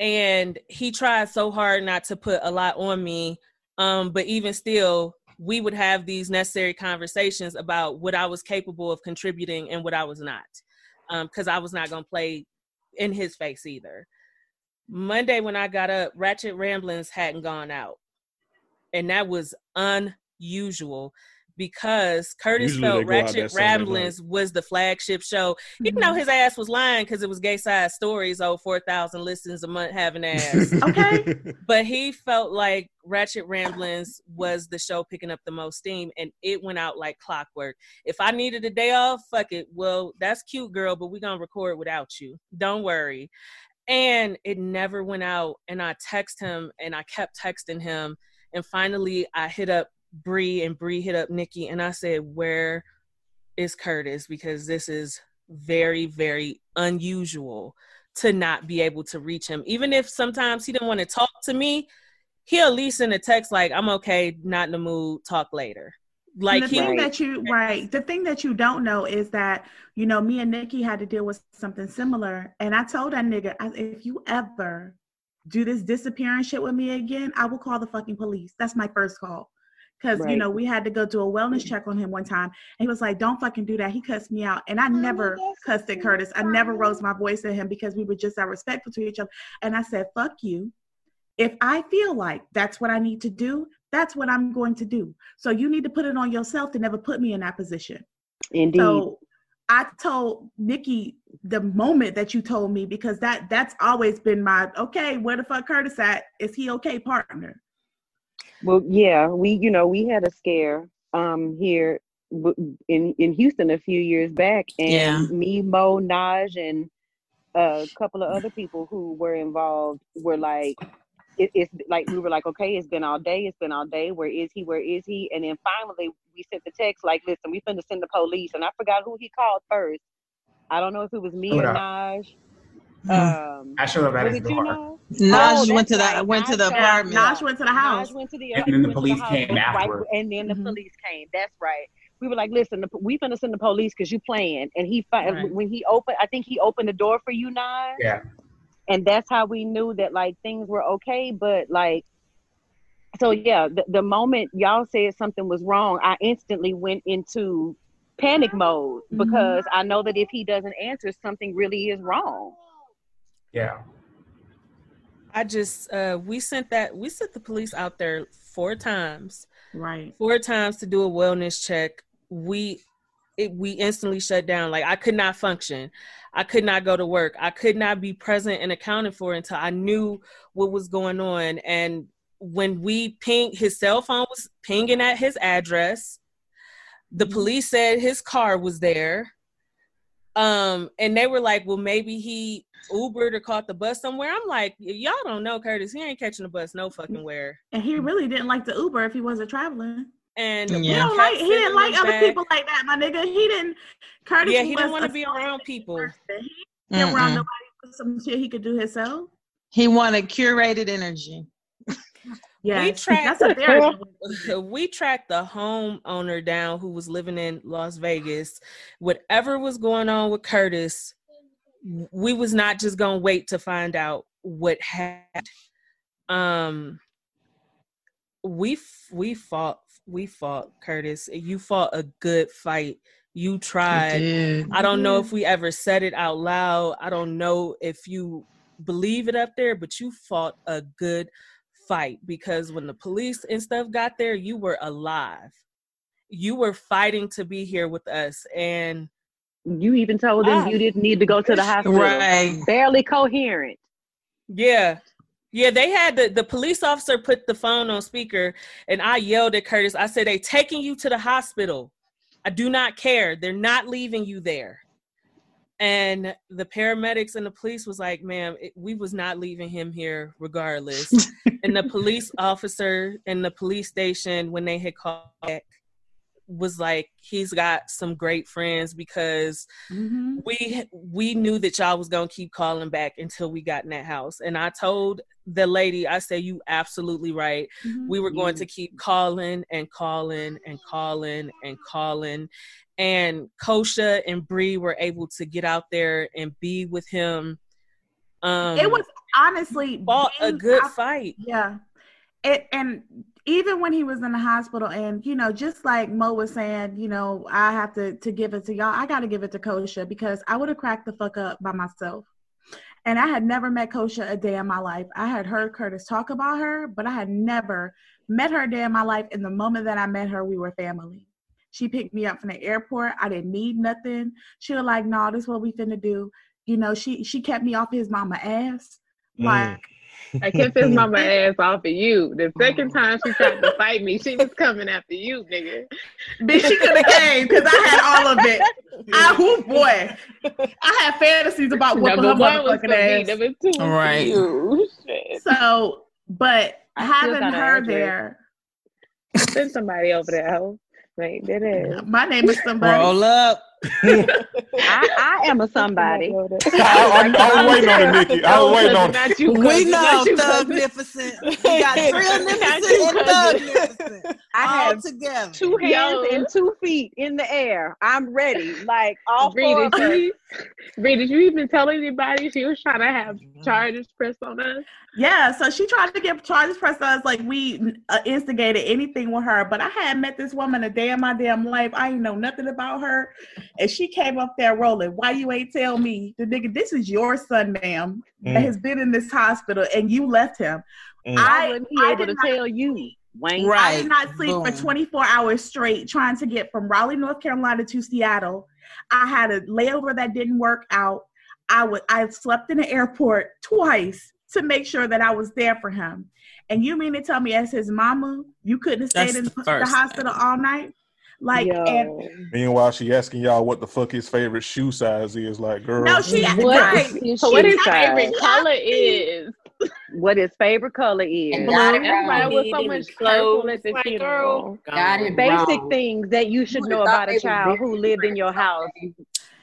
and he tried so hard not to put a lot on me. Um, but even still, we would have these necessary conversations about what I was capable of contributing and what I was not, because I was not gonna play in his face either. Monday when I got up, Ratchet Ramblings hadn't gone out, and that was unusual because Curtis Usually felt Ratchet that night. Ramblings was the flagship show. Even though mm-hmm. his ass was lying because it was gay side stories, oh, 4,000 listens a month having ass. Okay. but he felt like Ratchet Ramblings was the show picking up the most steam and it went out like clockwork. If I needed a day off, fuck it. Well, that's cute, girl, but we're going to record without you. Don't worry. And it never went out. And I text him and I kept texting him. And finally, I hit up Bree and Bree hit up Nikki and I said, Where is Curtis? Because this is very, very unusual to not be able to reach him. Even if sometimes he didn't want to talk to me, he'll at least send a text like, I'm okay, not in the mood, talk later. Like and the he thing that you right, the thing that you don't know is that you know me and Nikki had to deal with something similar, and I told that nigga, if you ever do this disappearing shit with me again, I will call the fucking police. That's my first call. Because you know we had to go do a wellness mm. check on him one time, and he was like, "Don't fucking do that." He cussed me out, and I oh, never cussed at Curtis. I never rose my voice at him because we were just that respectful to each other. And I said, "Fuck you." If I feel like that's what I need to do, that's what I'm going to do. So you need to put it on yourself to never put me in that position. Indeed. So I told Nikki the moment that you told me because that that's always been my okay. Where the fuck Curtis at? Is he okay, partner? Well, yeah, we you know we had a scare um here in in Houston a few years back, and Yeah. me, Mo, Naj, and a couple of other people who were involved were like, it, it's like we were like, okay, it's been all day, it's been all day. Where is he? Where is he? And then finally, we sent the text like, listen, we finna send the police, and I forgot who he called first. I don't know if it was me or Huda. Naj. Um, I showed up at his it you door. know? Naj Oh, went to the right. went to the apartment. Naj went to the house. Naj went to the And then the police house, came right, and then the Mhm. police came. That's right. We were like, listen, the, we finna send the police because you playing. And he fi- Right. when he opened, I think he opened the door for you, Naj. Yeah. and that's how we knew that like things were okay but like so yeah the, the moment y'all said something was wrong i instantly went into panic mode Mhm. because i know that if he doesn't answer something really is wrong Yeah. I just uh we sent that we sent the police out there four times. Right. Four times to do a wellness check. We it we instantly shut down. Like I could not function. I could not go to work. I could not be present and accounted for until I knew what was going on. And when we pinged his cell phone was pinging at his address. The police said his car was there. Um, and they were like, well, maybe he Ubered or caught the bus somewhere. I'm like, y'all don't know Curtis. He ain't catching the bus no fucking where. And he really didn't like the Uber if he wasn't traveling. And Yeah. He don't like he didn't like other back. people like that, my nigga. He didn't Curtis Yeah, he didn't want to be around people. person. He didn't around nobody with some shit he could do himself. He wanted curated energy. Yeah. We tracked That's a very we tracked the homeowner down who was living in Las Vegas. Whatever was going on with Curtis, we was not just gonna wait to find out what had. Um, we f- we fought we fought Curtis. You fought a good fight. You tried. did. I don't know if we ever said it out loud. I don't know if you believe it up there, but you fought a good fight because when the police and stuff got there, you were alive. You were fighting to be here with us. And you even told them Ah. you didn't need to go to the hospital Right. barely coherent yeah. Yeah, they had the, the police officer put the phone on speaker and I yelled at Curtis. I said, They taking you to the hospital. I do not care. They're not leaving you there. And the paramedics and the police was like, ma'am, it, we was not leaving him here regardless. and the police officer and the police station, when they had called back, was like, he's got some great friends because Mhm. we we knew that y'all was gonna keep calling back until we got in that house. And I told the lady, I said, you absolutely right. Mhm. We were going to keep calling and calling and calling and calling. And Kosha and Bree were able to get out there and be with him. Um it was honestly fought a good fight. Yeah. It and even when he was in the hospital and you know, just like Mo was saying, you know, I have to to give it to y'all. I gotta give it to Kosha because I would have cracked the fuck up by myself. And I had never met Kosha a day in my life. I had heard Curtis talk about her, but I had never met her a day in my life. And the moment that I met her, we were family. She picked me up from the airport. I didn't need nothing. She was like, "No, this is what we finna do." You know, she she kept me off his mama ass. Mm. Like I kept his mama ass off of you. The oh. second time she tried to fight me, she was coming after you, nigga. Bitch, she could have came because I had all of it. I, oh boy, I had fantasies about whooping Number her one was for motherfucking me. ass. Number two was for Right. you. So, but I having her her there, Send somebody over there, hoe. Like, that is. my name is somebody. Roll up. I, I am a somebody. I, I, I was waiting on it, Nikki. I was waiting on it. You, We know Not you. Thugnificent. We got Not Trillnificent and. Thugnificent I all have together. two hands Yo. and two feet in the air. I'm ready. Like all Bree, four did you, Bree, did you even tell anybody she was trying to have charges pressed on us? Yeah, so she tried to get charges pressed on us like we uh, instigated anything with her. But I hadn't met this woman a day in my damn life. I ain't know nothing about her, and she came up there rolling. Why you ain't tell me, the nigga? This is your son, ma'am, that Mm. has been in this hospital, and you left him. Mm. I I wouldn't be I able did to not tell you, Wayne. I did not sleep for 24 hours straight trying to get from Raleigh, North Carolina to Seattle. I had a layover that didn't work out. I would I slept in the airport twice to make sure that I was there for him. And you mean to tell me as his mama, you couldn't have stayed That's in the the, first hospital all night? Like Yo. and Meanwhile, she asking y'all what the fuck his favorite shoe size is. Like, girl, no, she What, right. so what his size. favorite color is? What his favorite color is. And Blue. got it Everybody wrong. was so much clothes, purple at the like, funeral. Got it Basic wrong. things that you should know about a child who lived in your house.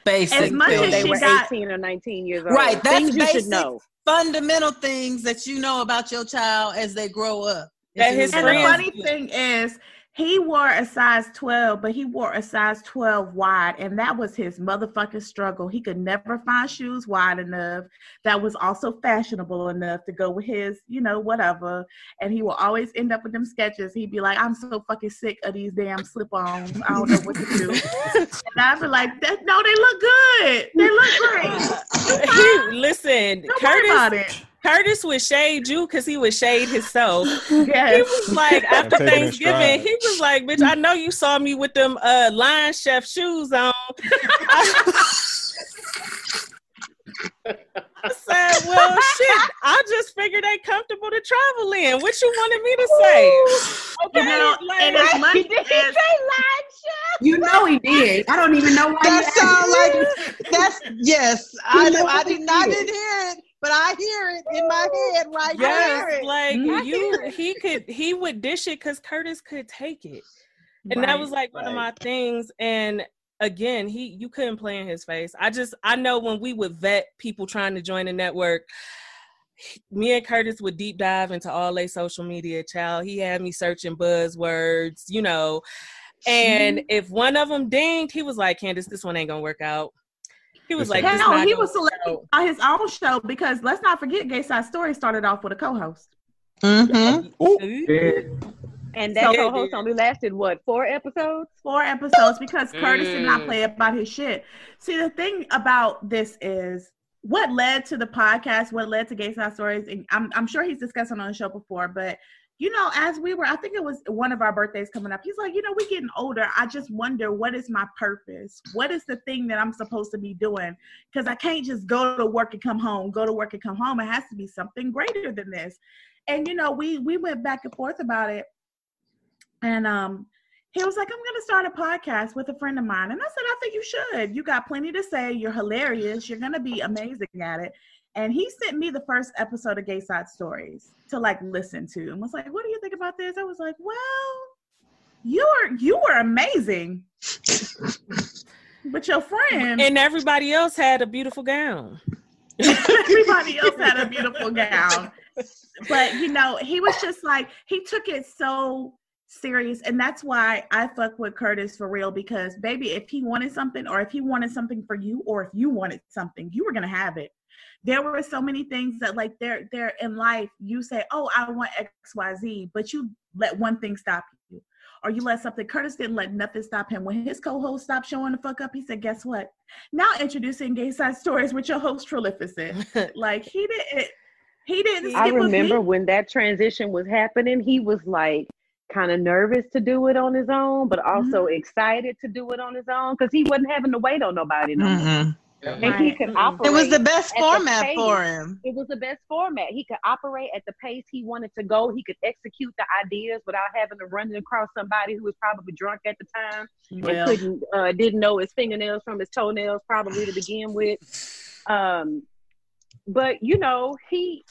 Basic. As much Until as they she were got 18 or 19 years old. Right, that's Things you basic. should know. fundamental things that you know about your child as they grow up. That his And really- the funny thing is, he wore a size 12, but he wore a size 12 wide, and that was his motherfucking struggle. He could never find shoes wide enough that was also fashionable enough to go with his, you know, whatever. And he will always end up with them Skechers. He'd be like, I'm so fucking sick of these damn slip ons. I don't know what to do. and I'd be like, that, no, they look good. They look great. he, listen, Don't worry about Curtis. Curtis would shade you because he would shade himself. He Yes. was like after taking it in Thanksgiving, he was like, "Bitch, I know you saw me with them uh Lion Chef shoes on." I said, "Well, shit, I just figured they comfortable to travel in. What you wanted me to say?" Okay, You know, like- and as much Did he as say line chef? You know he did. I don't even know why. That you sound like that's yes. I know know I didn't did. hear it, but I hear it in my head right now. Yes, like I you, hear it. Mm-hmm. he could, he would dish it because Curtis could take it, and that was like one of my things. And again, he, you couldn't play in his face. I just, I know when we would vet people trying to join the network, me and Curtis would deep dive into all their social media. Child, he had me searching buzzwords, you know. And Mm-hmm. if one of them dinged, he was like, "Candace, this one ain't gonna work out." He was like, Hell no, he was selected out." on his own show because let's not forget Gay Side Story started off with a co-host. Mm-hmm. Ooh. And So- that Yeah, co-host only lasted what four episodes? Four episodes because Curtis did not Mm. play about his shit. See, the thing about this is what led to the podcast, what led to Gay Side Stories, and I'm, I'm sure he's discussed it on the show before, but you know, as we were, I think it was one of our birthdays coming up. He's like, you know, we're getting older. I just wonder what is my purpose? What is the thing that I'm supposed to be doing? Because I can't just go to work and come home, go to work and come home. It has to be something greater than this. And you know, we we went back and forth about it. And um he was like, I'm gonna start a podcast with a friend of mine. And I said, I think you should. You got plenty to say, you're hilarious, you're gonna be amazing at it. And he sent me the first episode of Gay Side Stories to like listen to and was like, What do you think about this? I was like, Well, you are you were amazing. but your friend And everybody else had a beautiful gown. everybody else had a beautiful gown. But you know, he was just like he took it so serious, and that's why I fuck with Curtis for real. Because baby, if he wanted something, or if he wanted something for you, or if you wanted something, you were gonna have it. There were so many things that like there there in life you say, oh, I want X Y Z, but you let one thing stop you. Or you let something. Curtis didn't let nothing stop him. When his co-host stopped showing the fuck up, he said, "Guess what? Now introducing Gay Side Stories with your host Trillnificent." like he didn't he didn't I remember when that transition was happening, he was like kind of nervous to do it on his own, but also Mm-hmm. excited to do it on his own because he wasn't having to wait on nobody no. Mm-mm. And he could operate. It was the best at the format pace. for him. It was the best format. He could operate at the pace he wanted to go. He could execute the ideas without having to run it across somebody who was probably drunk at the time Well, and couldn't uh, didn't know his fingernails from his toenails probably to begin with. Um, but you know he.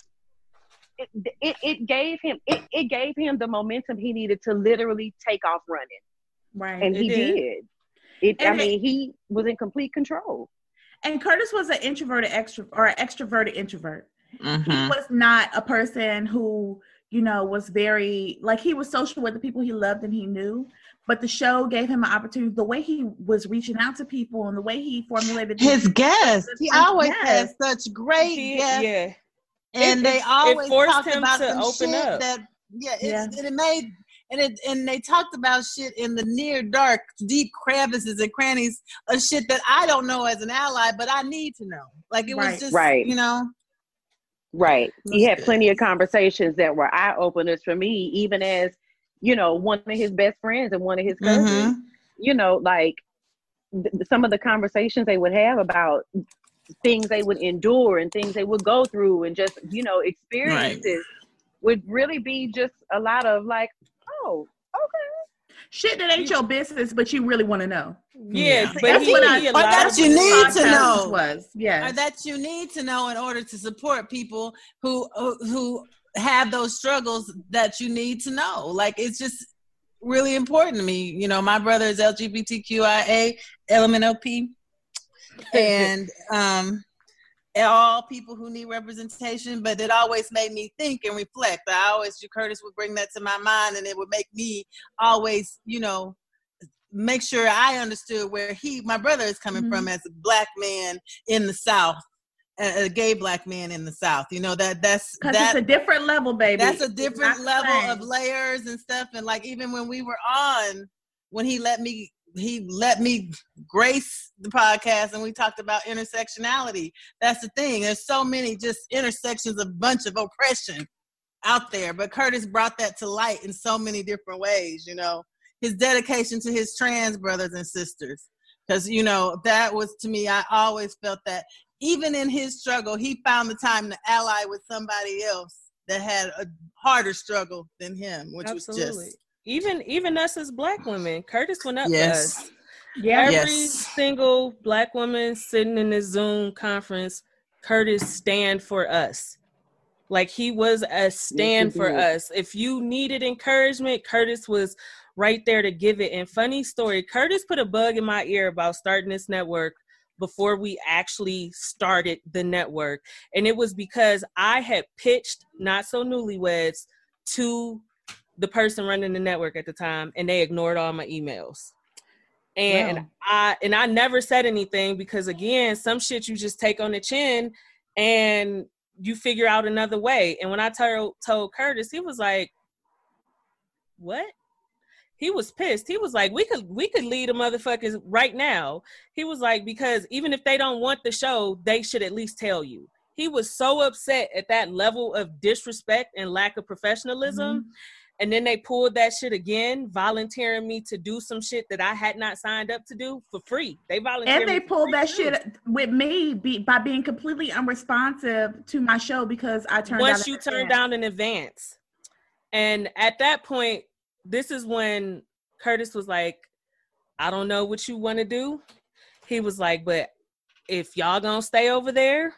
It, it, it gave him it, it gave him the momentum he needed to literally take off running right. and It he did. did, it i And it- mean he was in complete control and Curtis was an introverted extro or an extroverted introvert. He Mhm. was not a person who, you know, was very like he was social with the people he loved and he knew. But the show gave him an opportunity. The way he was reaching out to people and the way he formulated His guests. He always Yes. has such great He- guests. yeah. And It- they it- it always forced talked him about to some open shit up. that yeah, it's, Yeah. and it made and it and they talked about shit in the near dark, deep crevices and crannies of shit that I don't know as an ally, but I need to know. Like it Right. was just Right. you know. Right. He had good. plenty of conversations that were eye openers for me, even as, you know, one of his best friends and one of his cousins. Mhm. You know, like th- some of the conversations they would have about things they would endure and things they would go through and just, you know, experiences would really be just a lot of like, oh, okay. shit that ain't your business, but you really want to know. Yeah, Yeah. but That's he, what I- or Or that you need to know. was yeah. Or that you need to know in order to support people who who- who have those struggles that you need to know. Like it's just really important to me. You know, my brother is LGBTQIA, LMNOP. and um, all people who need representation. But it always made me think and reflect. I always, Curtis would bring that to my mind, and it would make me always, you know, make sure I understood where he, my brother, is coming Mm-hmm. from as a black man in the South, a, a gay black man in the South. You know that that's Because that, it's a different level, baby. that's a different level of layers and stuff. And like even when we were on, when he let me he let me grace the podcast and we talked about intersectionality. That's the thing. There's so many just intersections of bunch of oppression out there. But Curtis brought that to light in so many different ways, you know. His dedication to his trans brothers and sisters. Because, you know, that was to me, I always felt that even in his struggle, he found the time to ally with somebody else that had a harder struggle than him, which Absolutely. was just even even us as black women, Curtis went up Yes. to us. Yeah. Every Yes. single black woman sitting in this Zoom conference, Curtis stand for us. Like he was a stand for did. us. If you needed encouragement, Curtis was right there to give it. And funny story, Curtis put a bug in my ear about starting this network before we actually started the network. And it was because I had pitched Not So Newlyweds to the person running the network at the time and they ignored all my emails. And Wow. I and I never said anything because again, some shit you just take on the chin and you figure out another way. And when I told told Curtis, he was like, "What?" He was pissed. He was like, "We could we could lead the motherfuckers right now." He was like, "Because even if they don't want the show, they should at least tell you." He was so upset at that level of disrespect and lack of professionalism. Mm-hmm. And then they pulled that shit again, volunteering me to do some shit that I had not signed up to do for free. They volunteered and they pulled that too. shit with me be, by being completely unresponsive to my show because I turned once you an turn advance. down in advance. And at that point, this is when Curtis was like, I don't know what you want to do. He was like, but if y'all gonna stay over there,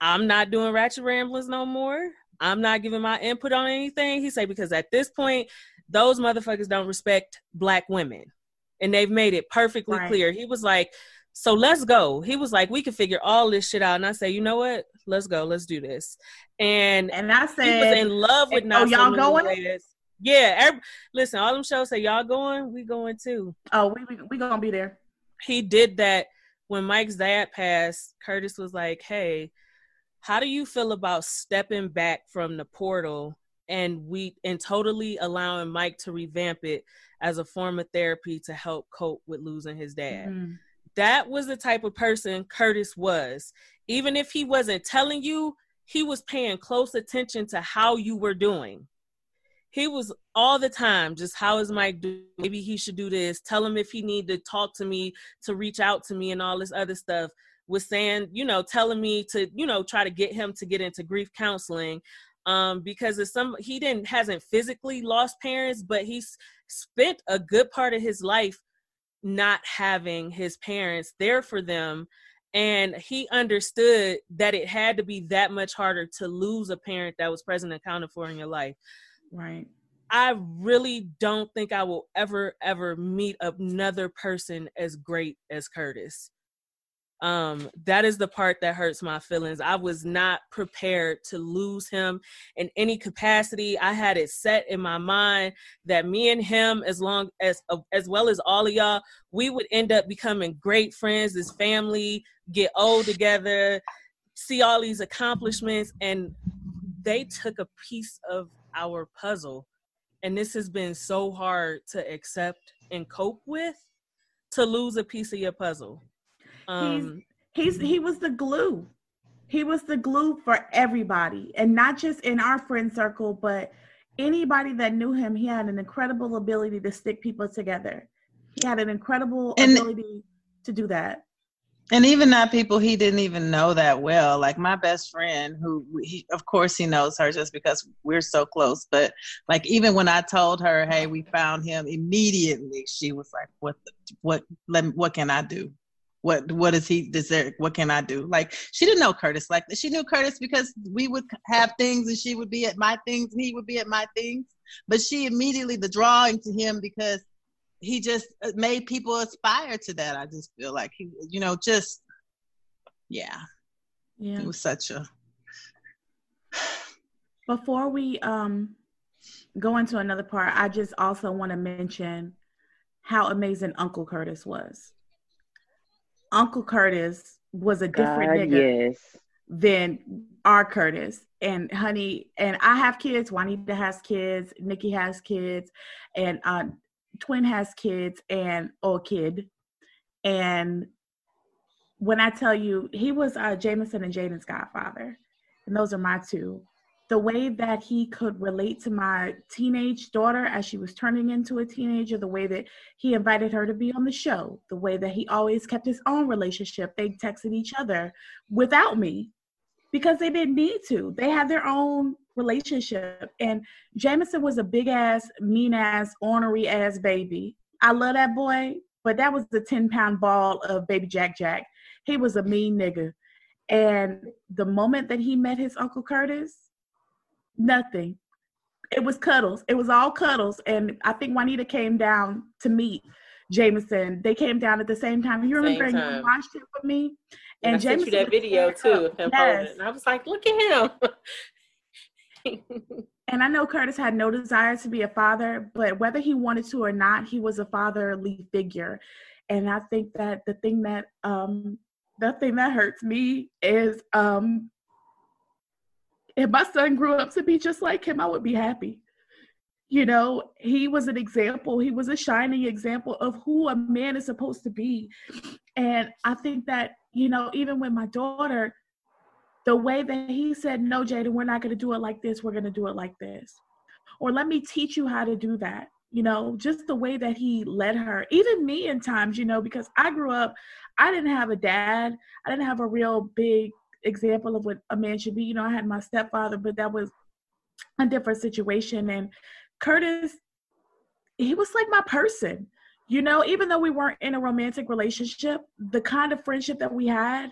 I'm not doing Ratchet Ramblers no more. I'm not giving my input on anything. He said, because at this point, those motherfuckers don't respect black women. And they've made it perfectly Right. clear. He was like, so let's go. He was like, we can figure all this shit out. And I say, you know what? Let's go. Let's do this. And And I said, he was in love with oh, y'all going? Yeah. every- listen, all them shows say y'all going, we going too. "Oh, we we, we gonna be there." He did that when Mike's dad passed. Curtis was like, "Hey, how do you feel about stepping back from the portal and we and totally allowing Mike to revamp it as a form of therapy to help cope with losing his dad?" Mhm. that was the type of person Curtis was. Even if he wasn't telling you, he was paying close attention to how you were doing. He was all the time just how is Mike doing? Maybe he should do this. Tell him if he need to talk to me to reach out to me and all this other stuff. Was saying, you know, telling me to, you know, try to get him to get into grief counseling. Um, because of some he didn't hasn't physically lost parents, but he's spent a good part of his life not having his parents there for them and he understood that it had to be that much harder to lose a parent that was present and accounted for in your life Right. i really don't think i will ever ever meet another person as great as curtis um that is the part that hurts my feelings. I was not prepared to lose him in any capacity. I had it set in my mind that me and him as long as as well as all of y'all we would end up becoming great friends as family get old together see all these accomplishments and they took a piece of our puzzle. And this has been so hard to accept and cope with to lose a piece of your puzzle um He's he was the glue. He was the glue for everybody, and not just in our friend circle, but anybody that knew him. He had an incredible ability to stick people together. He had an incredible And- ability to do that. and even not people he didn't even know that well like my best friend who he, of course he knows her just because we're so close but like even when i told her hey we found him immediately she was like what the, what let me, what can i do what what is he does there what can i do like she didn't know curtis like she knew curtis because we would have things and she would be at my things and he would be at my things but she immediately the drawing to him because he just uh, made people aspire to that. I just feel like he, you know, just yeah, Yeah. it was such a Before we um go into another part, I just also want to mention how amazing Uncle Curtis was. Uncle Curtis was a different God, nigga yes. than our Curtis. And honey, and I have kids. Juanita has kids. Nikki has kids, and uh, Twin has kids, and old kid. And when I tell you, he was uh, Jameson and Jaden's godfather, and those are my two. The way that he could relate to my teenage daughter as she was turning into a teenager, the way that he invited her to be on the show, the way that he always kept his own relationship. They texted each other without me because they didn't need to. They had their own relationship. And Jameson was a big ass, mean ass, ornery ass baby. I love that boy, but that was the 10 pound ball of baby Jack Jack. He was a mean nigga. And the moment that he met his Uncle Curtis, nothing. It was cuddles. It was all cuddles. And I think Juanita came down to meet Jameson. They came down at the same time. You remember you watched it with me? And I sent you Jameson that video too of him Yes. And I was like, look at him. And I know Curtis had no desire to be a father, but whether he wanted to or not, he was a fatherly figure. And I think that the thing that um the thing that hurts me is um if my son grew up to be just like him, I would be happy. You know, he was an example. He was a shining example of who a man is supposed to be. And I think that, you know, even with my daughter, the way that he said, No, Jaden, we're not going to do it like this, we're going to do it like this. Or let me teach you how to do that. You know, just the way that he led her, even me in times, you know, because I grew up, I didn't have a dad, I didn't have a real big example of what a man should be. You know, I had my stepfather, but that was a different situation. And Curtis, he was like my person. You know, even though we weren't in a romantic relationship, the kind of friendship that we had,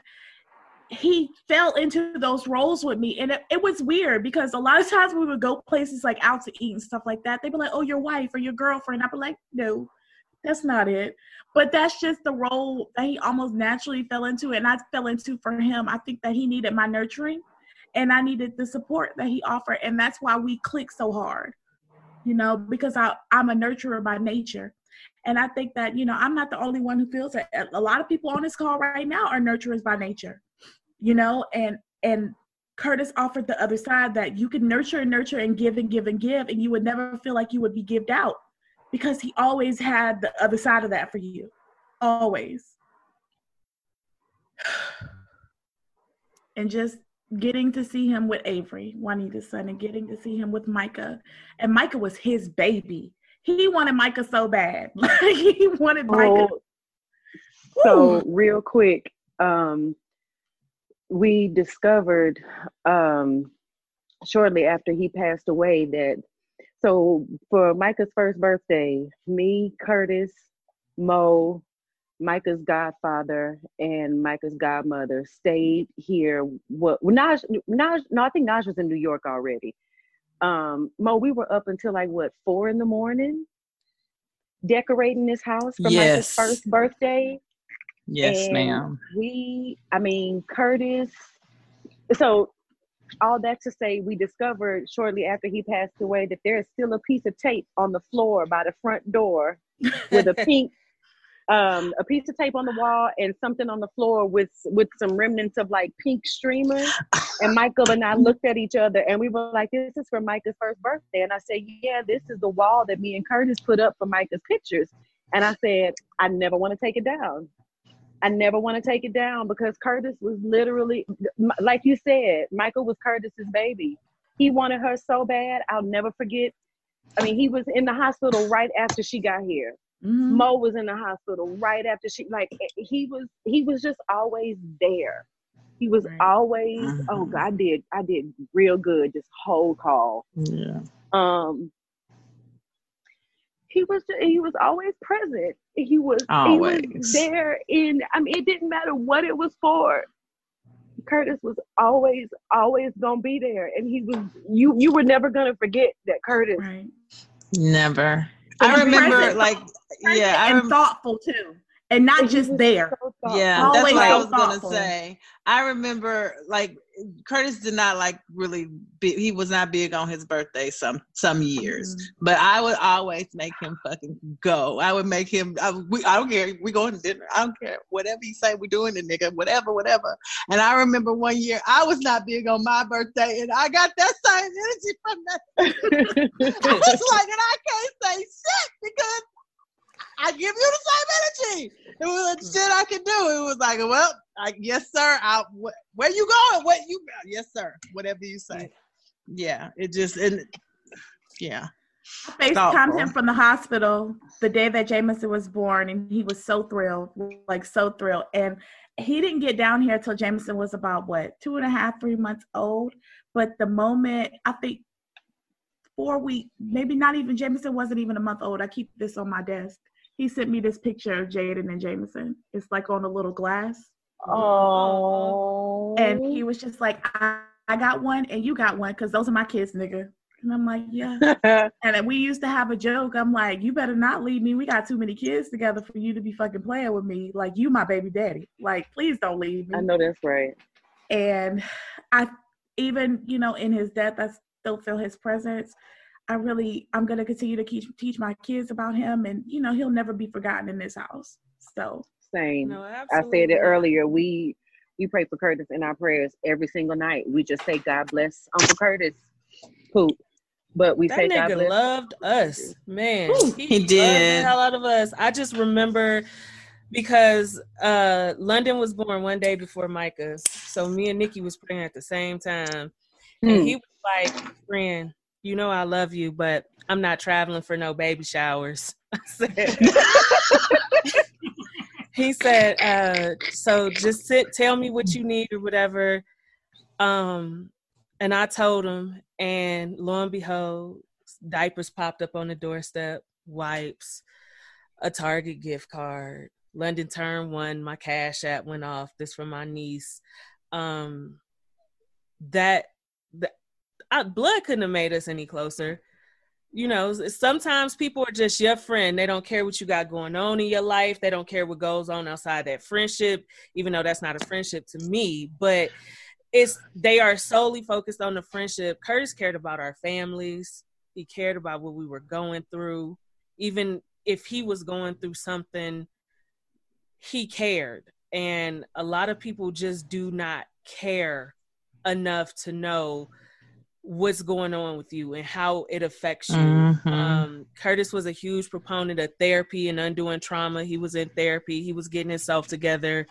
he fell into those roles with me. And it, it was weird because a lot of times we would go places like out to eat and stuff like that. They'd be like, oh, your wife or your girlfriend. I'd be like, no, that's not it. But that's just the role that he almost naturally fell into. And I fell into for him. I think that he needed my nurturing and I needed the support that he offered. And that's why we click so hard, you know, because I, I'm a nurturer by nature. And I think that, you know, I'm not the only one who feels that a lot of people on this call right now are nurturers by nature, you know, and, and Curtis offered the other side that you can nurture and nurture and give and give and give, and you would never feel like you would be gived out because he always had the other side of that for you. Always. And just getting to see him with Avery, Juanita's son, and getting to see him with Micah. And Micah was his baby. He wanted Micah so bad. He wanted Micah. Oh, so real quick, um, we discovered um, shortly after he passed away that so for Micah's first birthday, me, Curtis, Mo, Micah's godfather, and Micah's godmother stayed here. What well, Naj, Naj, no, I think Naj was in New York already. Um, Mo, we were up until like what four in the morning, decorating this house for Micah's first birthday. Yes, And ma'am. We, I mean, Curtis. So, all that to say, we discovered shortly after he passed away that there is still a piece of tape on the floor by the front door with a pink, um, a piece of tape on the wall and something on the floor with with some remnants of like pink streamers. And Michael and I looked at each other and we were like, "This is for Micah's first birthday." And I said, "Yeah, this is the wall that me and Curtis put up for Micah's pictures." And I said, "I never want to take it down." I never want to take it down because Curtis was literally, like you said, Micah was Curtis's baby. He wanted her so bad. I'll never forget. I mean, he was in the hospital right after she got here. Mhm. Mo was in the hospital right after she, like, he was, he was just always there. He was always, oh God, I did, I did real good this whole call. Yeah. Um, he was he was always present. He was he Always. was there in I mean it didn't matter what it was for. Curtis was always always gonna be there and he was you you were never gonna forget that Curtis Right. Never. I remember, present, like, yeah, I and thoughtful too, and not And just there. so thoughtful. Yeah, that's Always what I so was gonna say. I remember like Curtis did not like really be, he was not big on his birthday some some years, Mm-hmm. but I would always make him fucking go. I would make him. I, we, I don't care. We going to dinner. I don't care. Whatever you say, we doing it, nigga. Whatever, whatever. And I remember one year I was not big on my birthday, and I got that same energy from that. I was like, and I can't say shit because I give you the same energy. It was like shit I could do. It was like, well, I, yes, sir. I, wh- where you going? What you? Yes, sir. Whatever you say. Yeah, it just and yeah. I FaceTimed him from the hospital the day that Jameson was born, and he was so thrilled, like so thrilled. And he didn't get down here till Jameson was about what two and a half, three months old. But the moment I think four weeks, maybe not even Jameson wasn't even a month old. I keep this on my desk. He sent me this picture of Jaden and Jameson. It's like on a little glass. Oh. And he was just like, I, I got one and you got one because those are my kids, nigga. And I'm like, yeah. and then we used to have a joke. I'm like, you better not leave me. We got too many kids together for you to be fucking playing with me. Like, you my baby daddy. Like, please don't leave me. I know that's right. And I, even, you know, in his death, I still feel his presence. I really, I'm going to continue to teach, teach my kids about him. And, you know, he'll never be forgotten in this house. So, Same. No, I said it earlier. We we pray for Curtis in our prayers every single night. We just say God bless Uncle Curtis. Poop. But we That say God nigga bless. loved us, man. he loved did. the hell out of us. I just remember because uh London was born one day before Micah's, so me and Nikki was praying at the same time, and Hmm. he was like, "Friend, you know I love you, but I'm not traveling for no baby showers." He said, uh, "So just sit, tell me what you need or whatever." Um, and I told him, and lo and behold, diapers popped up on the doorstep, wipes, a Target gift card. London turned one, my cash app went off. This from my niece. Um, that that I, blood couldn't have made us any closer. You know, sometimes people are just your friend. They don't care what you got going on in your life. They don't care what goes on outside that friendship, even though that's not a friendship to me. But it's they are solely focused on the friendship. Curtis cared about our families. He cared about what we were going through. Even if he was going through something, he cared. And a lot of people just do not care enough to know what's going on with you and how it affects you. Mhm. Um, Curtis was a huge proponent of therapy and undoing trauma. He was in therapy. He was getting himself together.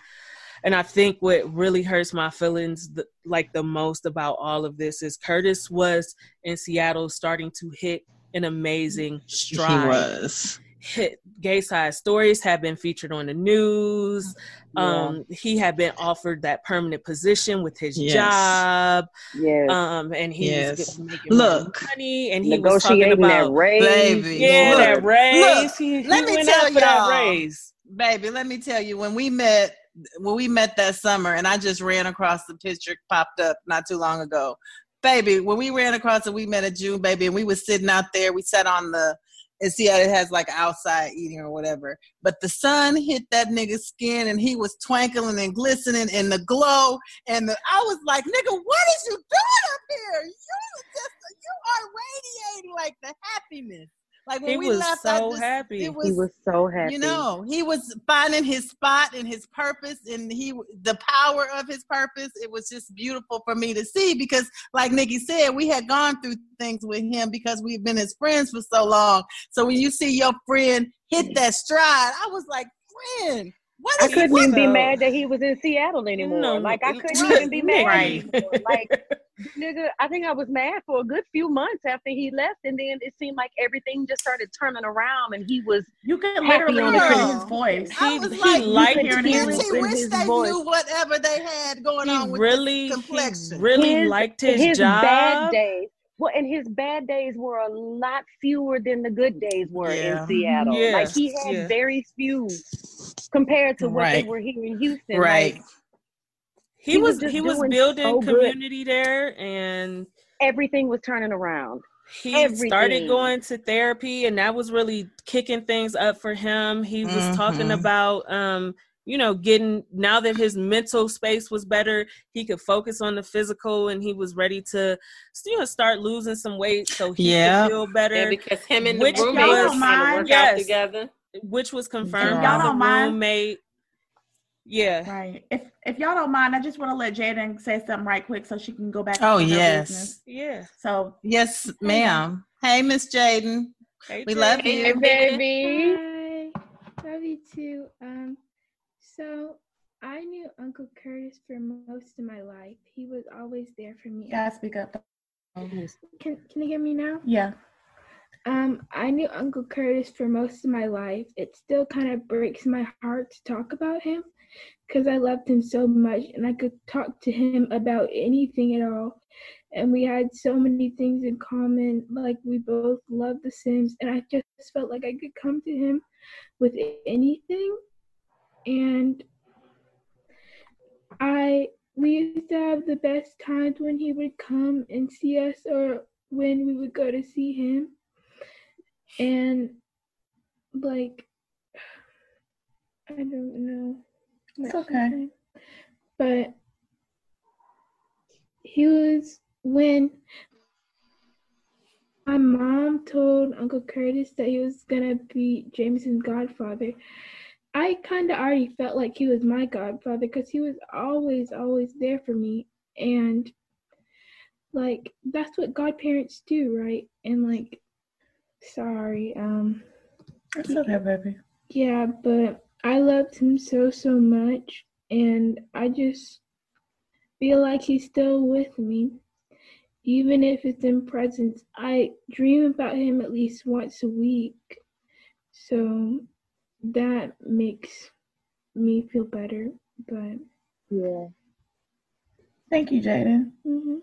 And I think what really hurts my feelings the, like the most about all of this is Curtis was in Seattle starting to hit an amazing stride He was. Hit gay side stories have been featured on the news um he had been offered that permanent position with his Yes. job Yes. um and he Yes. was getting, making Look. money and he was talking Negotiating that about raise. Baby. yeah Look, that raise look, he, he let me tell for that y'all. raise baby let me tell you when we met when we met that summer and i just ran across the picture popped up not too long ago baby when we ran across it we met at june baby and we was sitting out there we sat on the and see how it has like outside eating or whatever. But the sun hit that nigga's skin and he was twinkling and glistening in the glow and the, i was like nigga what is you doing up here? You just you are radiating like the happiness like when he we was left I so just- happy it was he was so happy. you know, he was finding his spot and his purpose, and he the power of his purpose. It was just beautiful for me to see because, like Nikki said, we had gone through things with him because we've been his friends for so long. So when you see your friend hit mm. that stride, I was like, friend, what I couldn't what- even be mad that he was in Seattle anymore. No, like I couldn't even be mad right. Like nigga, I think I was mad for a good few months after he left, and then it seemed like everything just started turning around, and he was you can Happy literally hear in his voice. I he, was he like, liked hear it in you. his Didn't wish his they voice. knew whatever they had going he on with really this he complexion? really his, liked his, his job bad days. Well, and his bad days were a lot fewer than the good days were Yeah. in Seattle. Yeah, Like he had yeah. very few compared to what Right. they were here in Houston. Right. Like he, he was, was he was building so good. community there and everything was turning around. he Everything. started going to therapy and that was really kicking things up for him he was talking Mhm. about um you know getting now that his mental space was better he could focus on the physical and he was ready to you know start losing some weight so he Yeah. could feel better Yeah, because him and the which roommate was- was trying to work yes, out together. which was confirmed Y'all don't mind? roommate yeah Right. If if y'all don't mind, I just want to let Jaden say something right quick so she can go back. Oh, to yes. business. yeah So Yes, ma'am. Hey, Miss Jaden. Hey, We Jay. love Hey, you. baby. Hi, love you too. Um, so I knew Uncle Curtis for most of my life. He was always there for me. gotta speak up. Can Can you hear me now? Yeah. Um, I knew Uncle Curtis for most of my life. It still kind of breaks my heart to talk about him because I loved him so much and I could talk to him about anything at all. And we had so many things in common. Like we both loved The Sims, and I just felt like I could come to him with anything. And I we used to have the best times when he would come and see us or when we would go to see him. And like I don't know. It's okay. But he was when my mom told Uncle Curtis that he was gonna be Jameson's godfather. I kind of already felt like he was my godfather because he was always, always there for me. And like, that's what godparents do, right? And like, sorry, um, It's okay, baby. yeah, but I loved him so, so much. And I just feel like he's still with me. Even if it's in presence, I dream about him at least once a week. So that makes me feel better. But Yeah. Thank you, Jaden. mhm.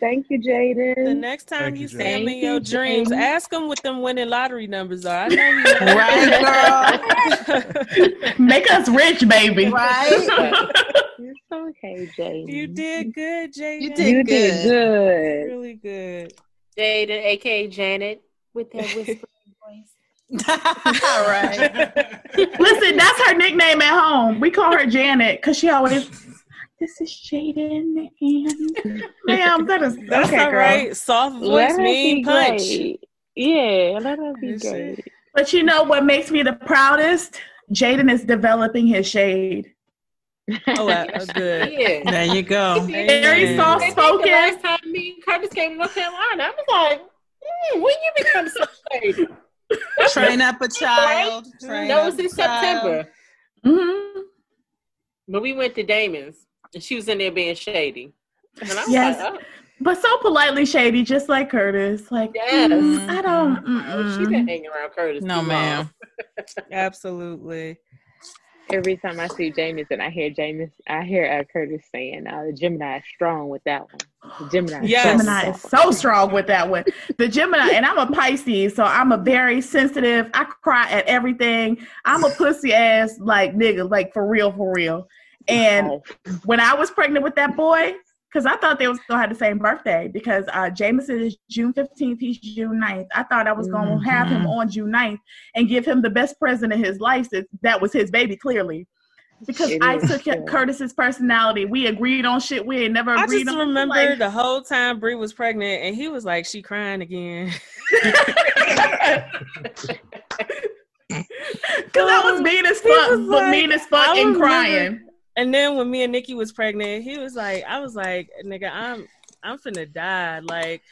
Thank you, Jaden. the next time Thank you, you, see Jay. in Thank your you, dreams, Jay. ask them what them winning lottery numbers are. I know he Right, Make us rich, baby. Right. It's okay, Jaden. you did good, Jay. You You did did good. good. really good. Jaden, aka Janet, with that whisper voice. Right. Listen, that's her nickname at home. We call her Janet because she always. This is Jaden, and ma'am, that is That's okay, all girl. right. Soft voice, Let her mean punch. great. Yeah, let her be great. But you know what makes me the proudest? Jaden is developing his shade. Oh, that's good. Yeah. There you go. Very soft spoken. Last time me and Curtis came to North Carolina, I was like, mm, when you become so shady? Train up a child. Train That was in a child. September. hmm But we went to Damon's and she was in there being shady. And I was Yes. like, oh, But so politely shady, just like Curtis. Like, Yes. mm, I don't. oh, she mm-mm. been hanging around Curtis. No, too ma'am. Absolutely. Every time I see James and I hear James, I hear uh, Curtis saying, uh, "The Gemini is strong with that one." The Gemini, is Yes. strong Gemini that is one." so strong with that one. The Gemini, and I'm a Pisces, so I'm a very sensitive. I cry at everything. I'm a pussy ass like nigga, like for real, for real. And when I was pregnant with that boy, because I thought they was gonna have the same birthday, because uh, Jameson is June 15th, he's June 9th. I thought I was gonna have him on June 9th and give him the best present of his life. Since that was his baby, clearly. Because It I took. Curtis's personality. We agreed on shit we had never agreed on. I just on. remember Like- the whole time Bree was pregnant, and he was like, "She crying again." Because I was mean as fuck, but like- mean as fuck and crying. And then when me and Nikki was pregnant, he was like, "I was like, nigga, I'm I'm finna die. Like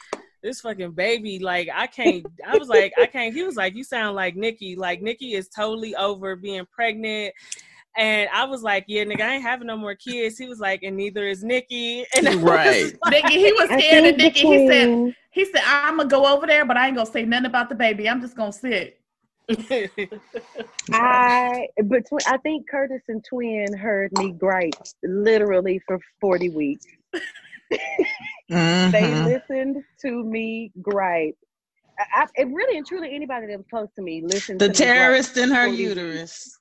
this fucking baby. Like I can't. I was like, I can't." He was like, "You sound like Nikki. Like Nikki is totally over being pregnant." And I was like, "Yeah, nigga, I ain't having no more kids." He was like, "And neither is Nikki." And I Right. like- Nigga, he was I scared of Nikki. He said, he said, I'm gonna go over there, but I ain't gonna say nothing about the baby. I'm just gonna sit. I between I think Curtis and Twin heard me gripe literally for forty weeks. They Mhm. listened to me gripe. I, I, it really and truly anybody that was close to me listened. The to me gripe terrorist in her 40 weeks. uterus.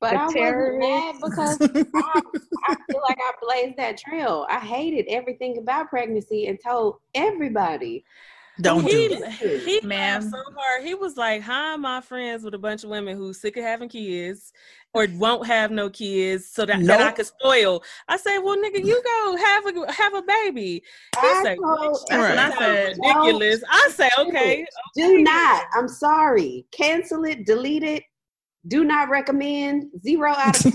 But The I wasn't mad because I, I feel like I blazed that trail. I hated everything about pregnancy and told everybody. Don't he, do it. He Man. laughed so hard. He was like, "Hi, my friends with a bunch of women who sick of having kids or won't have no kids so that, that I could spoil?" I say, "Well, nigga, you go have a have a baby." He I say, told- "Bitch, That's I said. Ridiculous. I say, "Okay." Do not. I'm sorry. Cancel it. Delete it. Do not recommend. Zero out of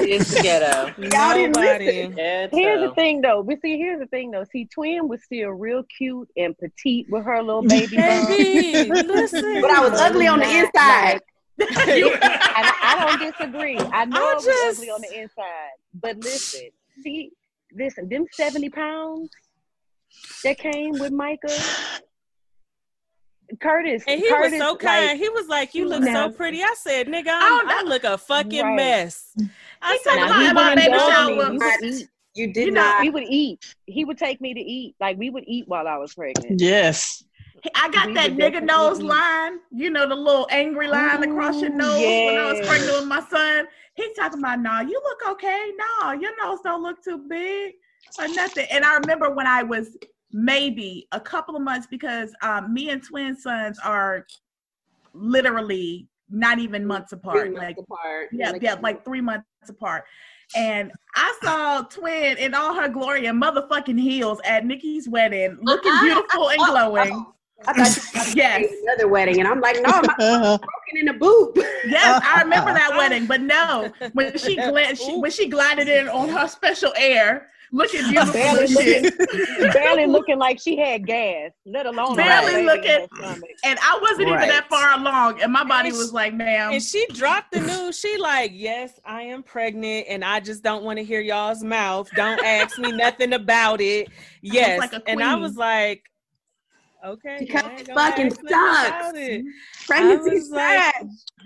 It's ghetto. Y'all didn't Nobody. listen. Here's the thing, though. But see, here's the thing, though. See, Twin was still real cute and petite with her little baby bump. Baby, listen. But I was ugly on the inside. like- I, I don't disagree. I know I I was ugly on the inside. But listen, see, listen, them 70 pounds that came with Micah, Curtis. And he Curtis, was so kind. like, he was like, "You look Now- so pretty." I said, "Nigga, Oh, I'm, I look a fucking Right. mess." I He said, talking about my baby shower. me. We. You did You know, not. We would eat. He would take me to eat. Like we would eat while I was pregnant. Yes. I got We that nigga nose eat. line, you know, the little angry line across your Ooh, nose when I was pregnant with my son. He talking about, nah, you look okay. Nah, your nose don't look too big or nothing. And I remember when I was maybe a couple of months because um, me and twin sons are literally not even months Three apart. months Like apart. yeah, yeah, like three months apart. And I saw Twin in all her glory and motherfucking heels at Nikki's wedding, looking Uh-uh. beautiful and glowing. I thought you Yes, another wedding, and I'm like, no, my broken in a boot. yes, I remember that wedding. But no, when she, gla- she when she glided in on her special air, looking beautiful Barely and shit. looking, barely looking like she had gas, let alone Barely looking- And I wasn't even that far along, and my body And was she- like, "Ma'am, and she dropped the news. She like, yes, I am pregnant, and I just don't want to hear y'all's mouth. Don't ask me nothing about it. Yes, like and I was like, okay, Because you it fucking ask nothing about sucks. it. Pregnancy I was like-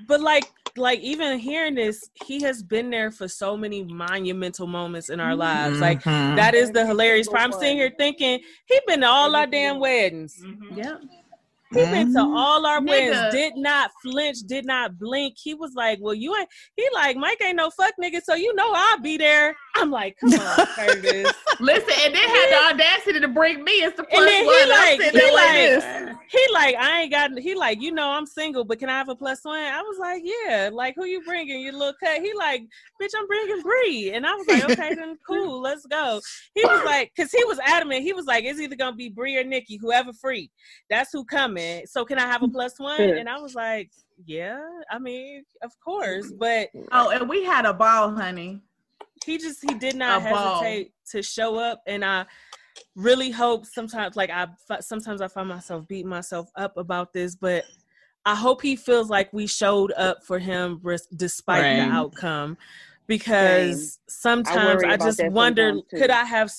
But like, like even hearing this, he has been there for so many monumental moments in our lives. Like Mhm. that is the hilarious single part. I'm sitting here thinking he been to all our damn weddings. Mm-hmm. yeah." He been to mm-hmm. all our weddings, did not flinch, did not blink. He was like, "Well, you ain't." He like, "Mike ain't no fuck nigga, so you know I'll be there." I'm like, "Come on, Curtis." Listen, and then had the audacity to bring me as the plus And then he one. Like, he like like. He like, I ain't got. He like, you know, I'm single, but can I have a plus one? I was like, yeah. Like, who you bringing? Your little cut. He like, bitch, I'm bringing Bree, and I was like, okay, then cool, let's go. He was like, cause he was adamant. He was like, it's either gonna be Bree or Nikki, whoever free. That's who coming. So can I have a plus one? And I was like, yeah. I mean, of course, but Oh, and we had a ball, honey. he just he did not A ball. hesitate to show up and i really hope sometimes like i sometimes i find myself beating myself up about this but i hope he feels like we showed up for him despite Right. the outcome because sometimes worry i, just wonder could i have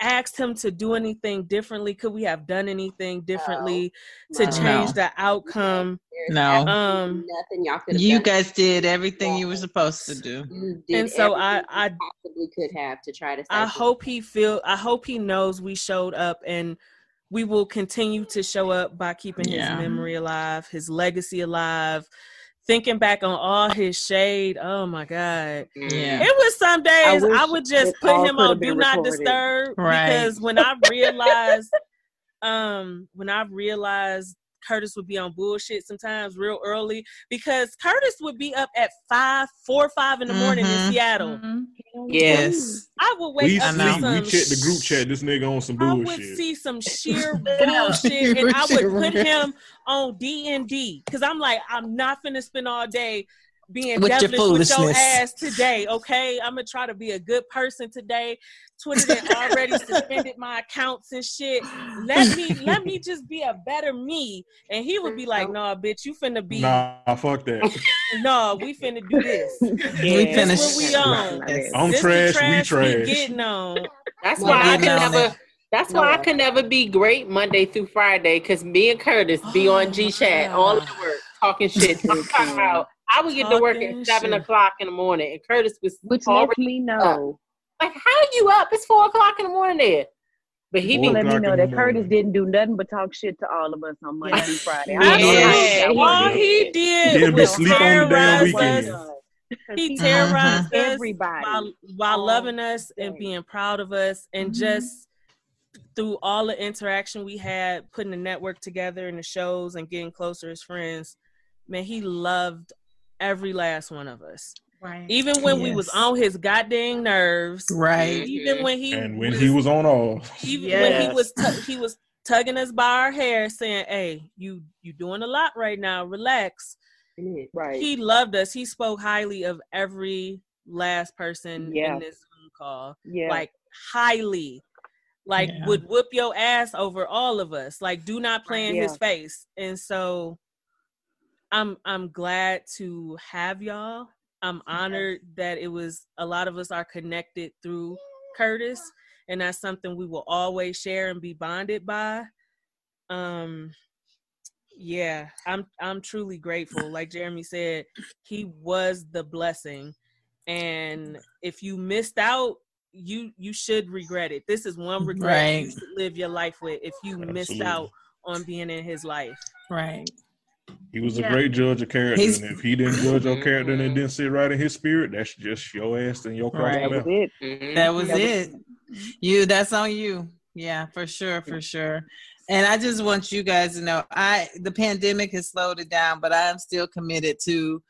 asked him to do anything differently could we have done anything differently to No. change No. the outcome There's No. um nothing y'all could have You done. guys did everything you were supposed to do. And so I- I- possibly could have to try to. I save hope he feel I hope he knows we showed up and we will continue to show up by keeping Yeah. his memory alive, his legacy alive. Thinking back on all his shade, oh my god. Yeah. It was some days I, wish would just put him on been do not recorded. disturb Right. because when I realized um when I realized Curtis would be on bullshit sometimes real early because Curtis would be up at five, four, five in the morning in Mhm. Seattle. Mhm. Yes. I would wake We up to sleep. some We check the group chat. This nigga on some bullshit. I would bullshit. see some sheer bullshit, and I would put him on D and D because I'm like, I'm not finna spend all day being With your devilish with your ass today. Okay, I'm gonna try to be a good person today. Twitter done already suspended my accounts and shit. Let me let me just be a better me. And he would be like, Nah, bitch, you finna be Nah, fuck that. no, we finna do this. We This finished. what we on. I'm This the trash, we trash we getting on. That's Well, why I I could never. that. That's why I could never be great Monday through Friday because me and Curtis be on G Chat my all the work talking shit. I'm talking about. I would get to work at seven shit. o'clock in the morning, and Curtis was Which lets already me know. like, "How are you up? It's four o'clock in the morning there." But he Four be Let me know that Curtis morning. didn't do nothing but talk shit to all of us on Monday through Friday. I Yeah. don't he Yeah, all one he did He'll be was asleep on the damn weekend. us. 'Cause He he terrorized us everybody. while, while all loving us and being proud of us and Mhm. just through all the interaction we had, putting the network together and the shows and getting closer as friends, man, he loved every last one of us. Right. Even when we was on his goddamn nerves. Right. Even when he and when he was on off, even when he was tu- he was tugging us by our hair saying, Hey, you you doing a lot right now, relax. Right. He loved us. He spoke highly of every last person Yeah. in this Zoom call. Yeah. Like highly. Like Yeah. would whoop your ass over all of us. Like do not play in his face. And so I'm I'm glad to have y'all. I'm honored that it was a lot of us are connected through Curtis and that's something we will always share and be bonded by. Um yeah, I'm I'm truly grateful. Like Jeremy said, he was the blessing. And if you missed out, you you should regret it. This is one regret you Right. should live your life with if you missed out on being in his life. Right. He was Yeah. a great judge of character. He's- and if he didn't judge your character and it didn't sit right in his spirit, that's just your ass and your cross Right. that was it. Mhm. That was That was- it. You, that's on you. Yeah, for sure, for sure. And I just want you guys to know, I the pandemic has slowed it down, but I am still committed to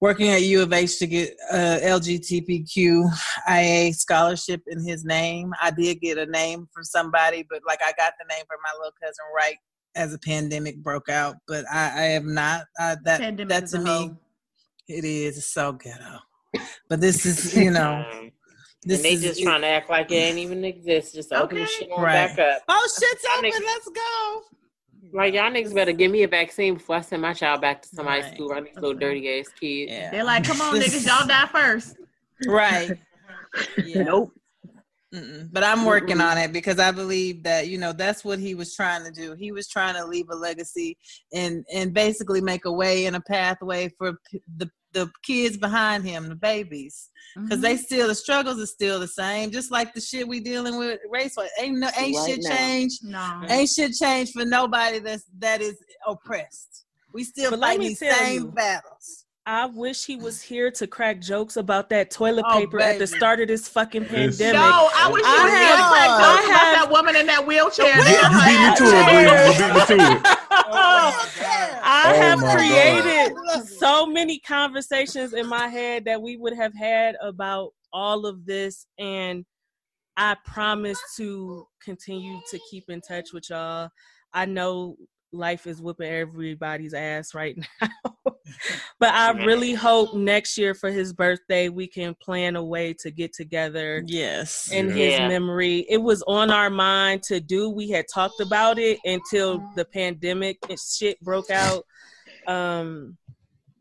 working at U of H to get a LGBTQIA scholarship in his name. I did get a name from somebody, but like I got the name for my little cousin right as a pandemic broke out. But I, I have not. Uh, that Pandemic that is to me, hoe. it is so ghetto. But this is, you know, this and they is just trying to act like it ain't even exist. Just open the shit Right. back up. Oh, shit's open. niggas- Let's go. Like y'all niggas better give me a vaccine before I send my child back to somebody's Right. school. Right, these little dirty ass kids. Yeah. They're like, come on, niggas, y'all die first. Right. Yeah. Nope. Mm-mm. But I'm working on it because I believe that you know that's what he was trying to do. He was trying to leave a legacy and and basically make a way and a pathway for p- the the kids behind him, the babies, because they mm-hmm. still the struggles are still the same. Just like the shit we dealing with race wise, ain't no ain't Right shit now. changed. no. Ain't shit change for nobody that's that is oppressed. We still But let fight these same you, battles. I wish he was here to crack jokes about that toilet Oh, paper at the start of this fucking pandemic. No, I wish you I was here to crack jokes I about have- that woman in that wheelchair. You, there. you beat me to it, Bree. You beat me to it. I Oh have my God. created so many conversations in my head that we would have had about all of this, and I promise to continue to keep in touch with y'all. I know life is whooping everybody's ass right now, but I really hope next year for his birthday we can plan a way to get together Yes. in Yeah. his memory. It was on our mind to do. We had talked about it until the pandemic shit broke out. Um,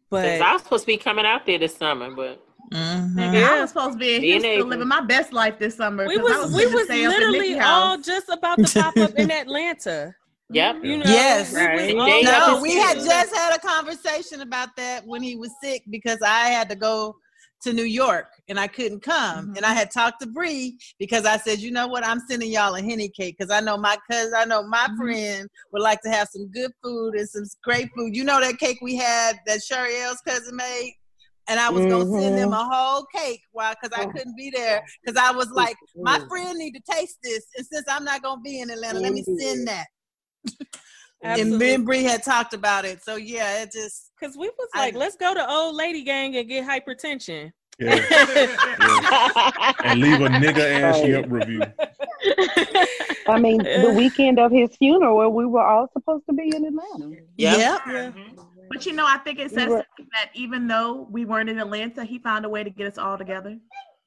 but 'Cause I was supposed to be coming out there this summer, but Mhm. Nigga, I was supposed to be in Houston April. living my best life this summer. We I was we gonna was stay up in literally all just about to pop up in Atlanta. Yep. You know, Yes. we Right. all They about got No, we had just had a conversation about that when he was sick because I had to go to New York and I couldn't come. And I had talked to Bree because I said, you know what, I'm sending y'all a henny cake because I know my cousin, I know my friend would like to have some good food and some great food. You know that cake we had that Shariel's cousin made? And I was gonna send them a whole cake, why? Because I couldn't be there. Because I was like, my friend need to taste this, and since I'm not gonna be in Atlanta, let me send that. And me and Bree had talked about it. So yeah, it just Cause we was I- like, let's go to old lady gang and get hypertension. Yeah. Yeah. And leave a nigga ass Right. Yelp review. I mean, the weekend of his funeral, where we were all supposed to be in Atlanta. Yep. But you know, I think it We says were- that even though we weren't in Atlanta, he found a way to get us all together.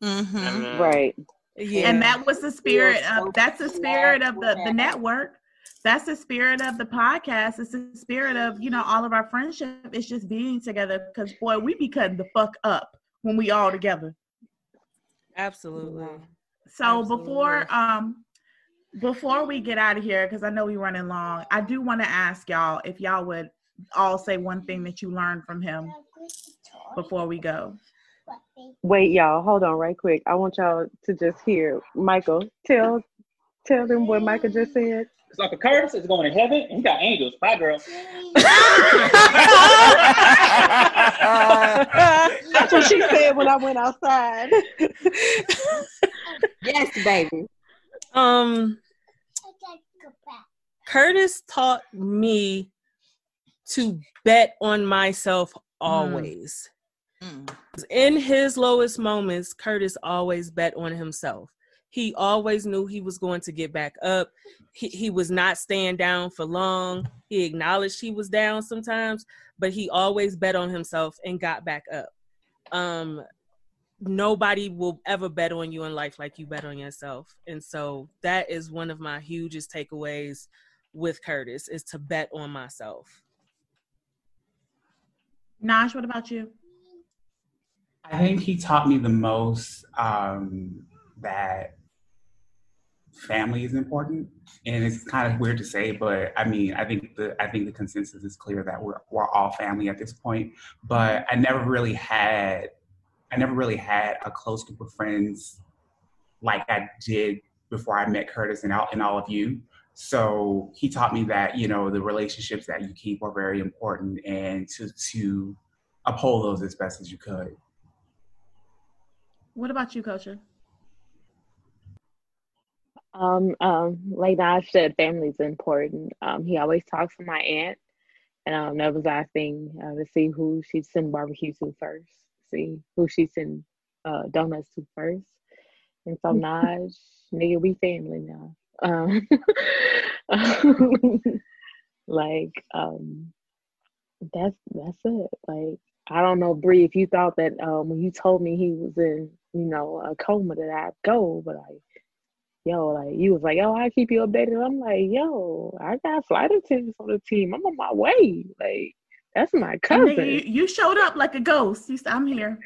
Mm-hmm. Right. Yeah. And that was the spirit of that's the spirit of the, the network. That's the spirit of the podcast. It's the spirit of, you know, all of our friendship. It's just being together because boy, we be cutting the fuck up when we all together. Absolutely. So before um before we get out of here, because I know we're running long, I do want to ask y'all if y'all would all say one thing that you learned from him before we go. Wait, y'all, hold on right quick. I want y'all to just hear Michael tell tell them what Michael just said. It's Uncle Curtis is going to heaven, and he got angels. Bye, girl. That's what she said when I went outside. Yes, baby. Um, Curtis taught me to bet on myself always. Mm. In his lowest moments, Curtis always bet on himself. He always knew he was going to get back up. He, he was not staying down for long. He acknowledged he was down sometimes, but he always bet on himself and got back up. Um, nobody will ever bet on you in life like you bet on yourself. And so that is one of my hugest takeaways with Curtis is to bet on myself. Naj, what about you? I think he taught me the most um, that family is important, and it's kind of weird to say, but I mean, I think the I think the consensus is clear that we're we're all family at this point. But I never really had I never really had a close group of friends like I did before I met Curtis and all and all of you. So he taught me that you know the relationships that you keep are very important, and to to uphold those as best as you could. What about you, Culture? Um, um, like Naj said, family's important. Um, he always talks to my aunt, and um, that was our thing uh, to see who she'd send barbecue to first, see who she'd send uh, donuts to first. And so Naj, nigga, we family now. Um, like, um, that's that's it. Like, I don't know, Bree, if you thought that um, when you told me he was in, you know, a coma that I'd go, but like, yo, like you was like, yo, I keep you updated. I'm like, yo, I got flight attendants on the team. I'm on my way. Like, that's my cousin. you, you showed up like a ghost. You said, I'm here.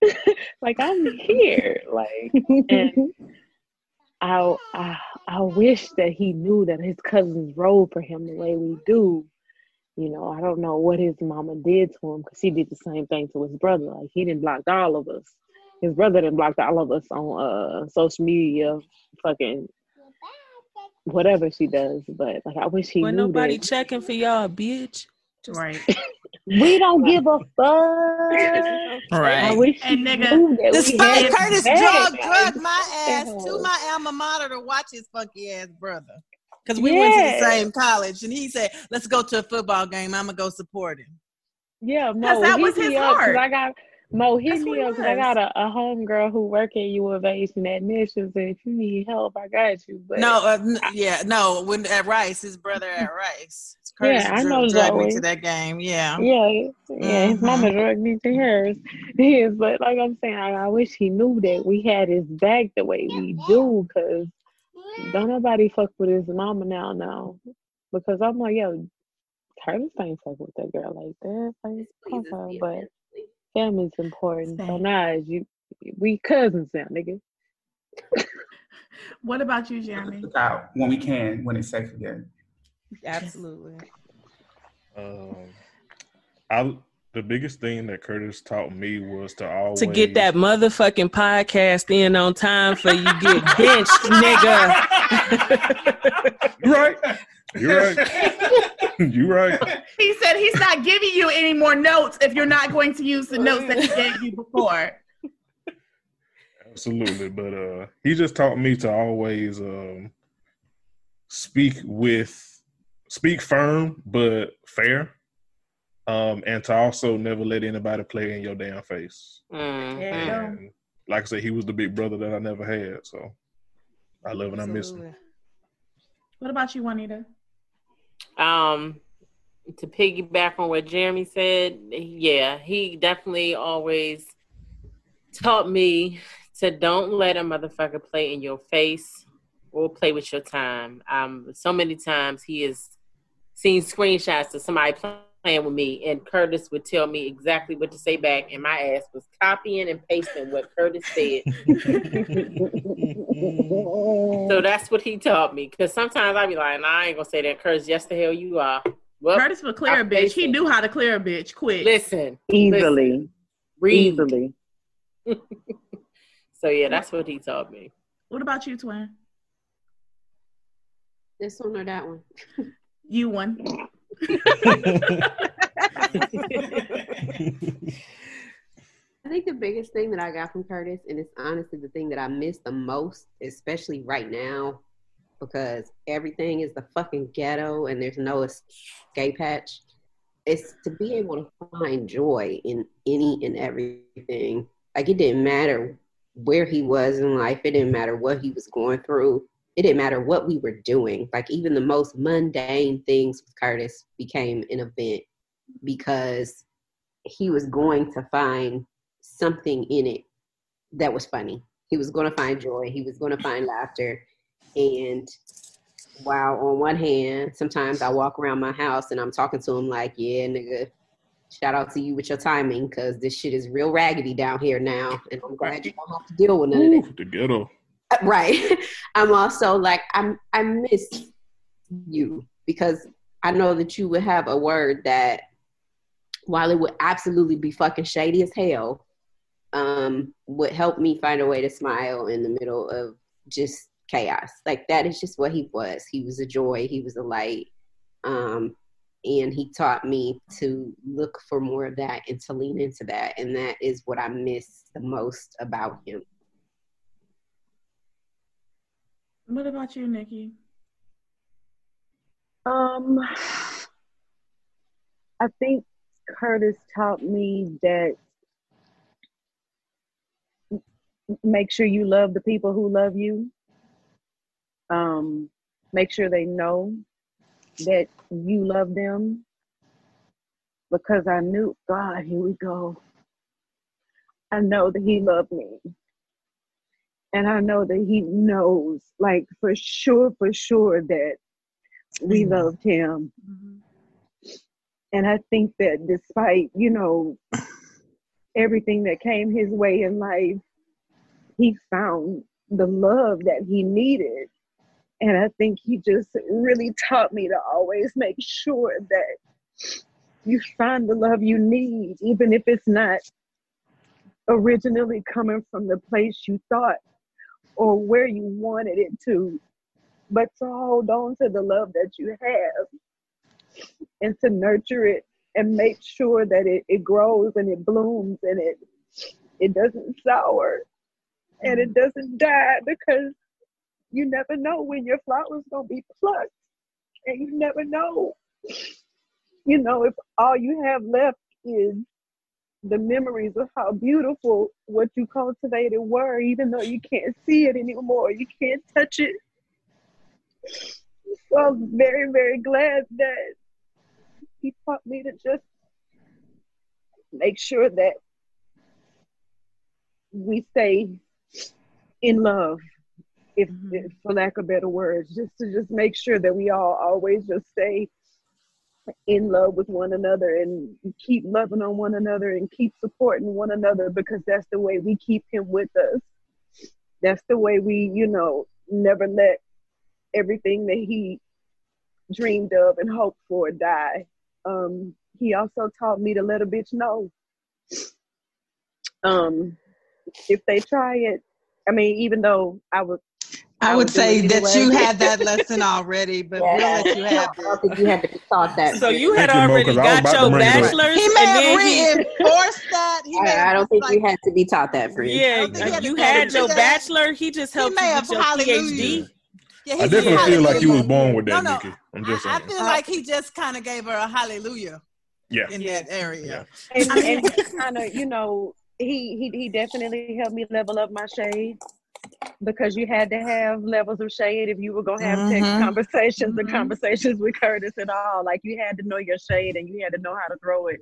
like I'm here. Like, and I, I, I wish that he knew that his cousins rode for him the way we do. You know, I don't know what his mama did to him because he did the same thing to his brother. Like he didn't block all of us. His brother didn't all of us on uh social media, fucking whatever she does. But like, I wish he When knew nobody that. checking for y'all, bitch. Right. We don't give a fuck. I wish he And nigga, knew that we Despite had Curtis drug, drug my ass to my alma mater to watch his funky ass brother. Because we went to the same college, and he said, "Let's go to a football game. I'm gonna go support him." Yeah, no, that was his up 'cause heart. I got Mo hit That's me up because I got a, a homegirl who work at U of H and admissions, and if you need help, I got you. But no, uh, n- yeah, no. When at Rice, his brother at Rice, Curtis yeah, I know dragged me Joey. to that game. Yeah, Yeah, yeah, his mama drugged me to hers. Yes, but like I'm saying, I, I wish he knew that we had his back the way we do, cause don't nobody fuck with his mama now, now, because I'm like, yo, Curtis ain't fuck with that girl like that, like, come on, but family's important. So now, you, we cousins now, nigga. What about you, Jeremy? Look out when we can, when it's safe again. Absolutely. Um, I the biggest thing that Curtis taught me was to always To get that motherfucking podcast in on time for you get benched, nigga. Right. You're right. You're right. He said he's not giving you any more notes if you're not going to use the notes that he gave you before. Absolutely. But uh he just taught me to always um speak with speak firm but fair. Um and to also never let anybody play in your damn face. Mm-hmm. There you go. And like I said, he was the big brother that I never had. So I love and I miss him. What about you, Juanita? Um, to piggyback on what Jeremy said, yeah, he definitely always taught me to don't let a motherfucker play in your face or play with your time. Um, so many times he has seen screenshots of somebody playing with me, and Curtis would tell me exactly what to say back, and my ass was copying and pasting what Curtis said. so that's what he taught me. Because sometimes I'd be like, nah, I ain't gonna say that. Curtis, yes, the hell you are. Well, Curtis would clear a I bitch. faced He knew how to clear a bitch quick. Listen, Easily. listen, read. Easily. So yeah, that's what he taught me. What about you, twin? This one or that one? You one. I think the biggest thing that I got from Curtis, and it's honestly the thing that I miss the most, especially right now, because everything is the fucking ghetto and there's no escape hatch. It's to be able to find joy in any and everything. Like it didn't matter where he was in life, it didn't matter what he was going through, it didn't matter what we were doing. Like even the most mundane things with Curtis became an event because he was going to find something in it that was funny. He was going to find joy. He was going to find laughter. And while on one hand, sometimes I walk around my house and I'm talking to him like, yeah, nigga, shout out to you with your timing because this shit is real raggedy down here now. And I'm glad you don't have to deal with none of that. The ghetto. Right. I'm also like, I'm, I miss you because I know that you would have a word that while it would absolutely be fucking shady as hell, um, would help me find a way to smile in the middle of just chaos. Like that is just what he was. He was a joy. He was a light. Um, and he taught me to look for more of that and to lean into that. And that is what I miss the most about him. What about you, Nikki? Um, I think Curtis taught me that make sure you love the people who love you. Um, make sure they know that you love them. Because I knew, God, here we go. I know that He loved me. And I know that He knows, like, for sure, for sure, that we Mm-hmm. loved Him. And I think that despite, you know, everything that came his way in life, he found the love that he needed. And I think he just really taught me to always make sure that you find the love you need, even if it's not originally coming from the place you thought or where you wanted it to, but to hold on to the love that you have and to nurture it and make sure that it, it grows and it blooms and it it doesn't sour and it doesn't die because you never know when your flower's gonna be plucked and you never know. You know if all you have left is the memories of how beautiful what you cultivated were even though you can't see it anymore you can't touch it. So i'm very very glad that he taught me to just make sure that we stay in love if, mm-hmm. if for lack of better words just to just make sure that we all always just stay in love with one another and keep loving on one another and keep supporting one another because that's the way we keep him with us that's the way we you know never let everything that he dreamed of and hoped for die um, he also taught me to let a bitch know. Um, if they try it, I mean, even though I would, I would do say that anyway. you had that lesson already, but we'll let you have I don't think you had to be taught that. So you had Thank you, Mo, already 'cause I was got your bring bachelor's, He and may have then reinforced that. He may I, I don't think like, you had to be taught that, friend. yeah, don't think he had you had your to bachelor. He just he helped may you have your hallelujah. PhD. Yeah, he I definitely feel like you was born with that, no. Nikki. I'm just I, I saying. feel like he just kind of gave her a hallelujah Yeah. in that area. and, and kind of, you know, he, he he definitely helped me level up my shade because you had to have levels of shade if you were gonna have text Mhm. conversations and Mhm. conversations with Curtis at all. Like you had to know your shade and you had to know how to throw it.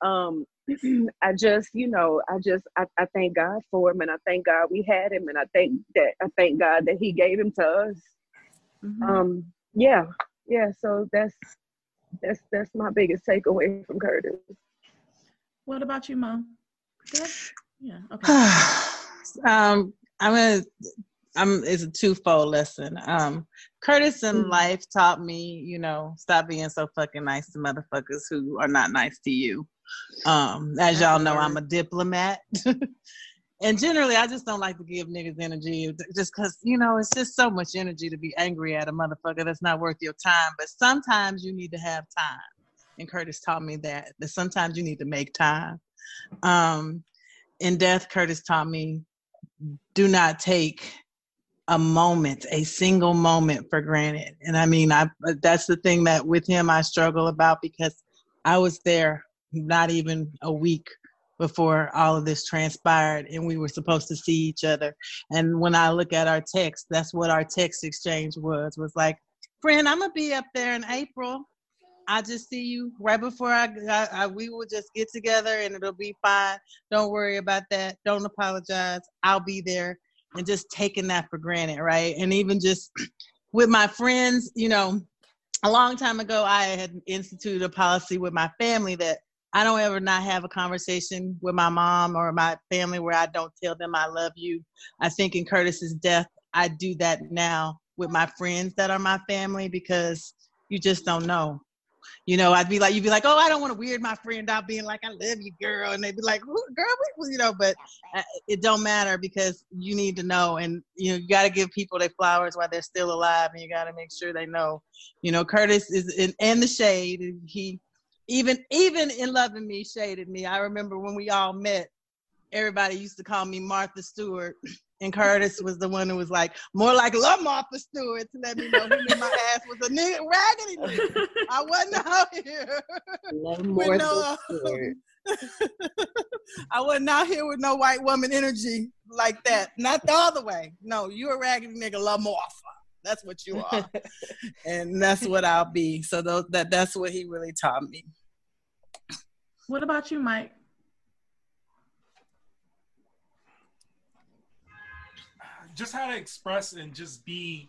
Um, I just, you know, I just I, I thank God for him and I thank God we had him and I think that I thank God that he gave him to us. Mhm. Um, yeah, yeah. So that's that's that's my biggest takeaway from Curtis. What about you, Mom? Good? Yeah. Okay. um, I'm gonna. I'm. It's a twofold lesson. Um, Curtis in Mm. life taught me, you know, stop being so fucking nice to motherfuckers who are not nice to you. Um, as y'all know, I'm a diplomat. And generally, I just don't like to give niggas energy just because, you know, it's just so much energy to be angry at a motherfucker that's not worth your time. But sometimes you need to have time. And Curtis taught me that, that sometimes you need to make time. Um, in death, Curtis taught me do not take a moment, a single moment for granted. And I mean, I that's the thing that with him I struggle about because I was there not even a week before all of this transpired and we were supposed to see each other. And when I look at our text, that's what our text exchange was was like, "Friend, I'm going to be up there in April. I just see you right before I, I, I we will just get together and it'll be fine. Don't worry about that. Don't apologize. I'll be there." And just taking that for granted, right? And even just with my friends, you know, a long time ago, I had instituted a policy with my family that I don't ever not have a conversation with my mom or my family where I don't tell them I love you. I think in Curtis's death, I do that now with my friends that are my family because you just don't know. You know, I'd be like, you'd be like, oh, I don't want to weird my friend out being like, I love you, girl, and they'd be like, girl, you know, but it don't matter because you need to know, and you know, you got to give people their flowers while they're still alive, and you got to make sure they know. You know, Curtis is in, in the shade. He even even in loving me shaded me. I remember when we all met, everybody used to call me Martha Stewart. And Curtis was the one who was like, more like love Martha Stewart to let me know him in my ass was a nigga raggedy nigga. I wasn't out here. Love with no, Stewart. I wasn't out here with no white woman energy like that. Not the other way. No, you a raggedy nigga, love Martha. That's what you are, and that's what I'll be. So those, that that's what he really taught me. What about you, Mike? Just how to express and just be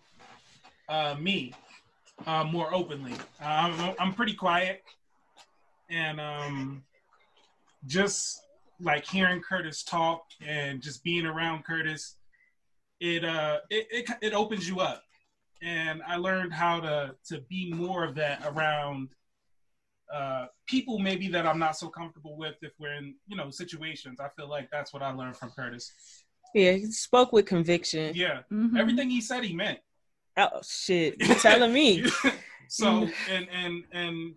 uh, me uh, more openly. Uh, I'm, I'm pretty quiet, and um, just like hearing Curtis talk and just being around Curtis, it uh it, it, it opens you up, and I learned how to to be more of that around uh, people maybe that I'm not so comfortable with if we're in you know situations. I feel like that's what I learned from Curtis. Yeah, he spoke with conviction. Yeah, everything he said he meant. Oh shit! You telling me? so and and and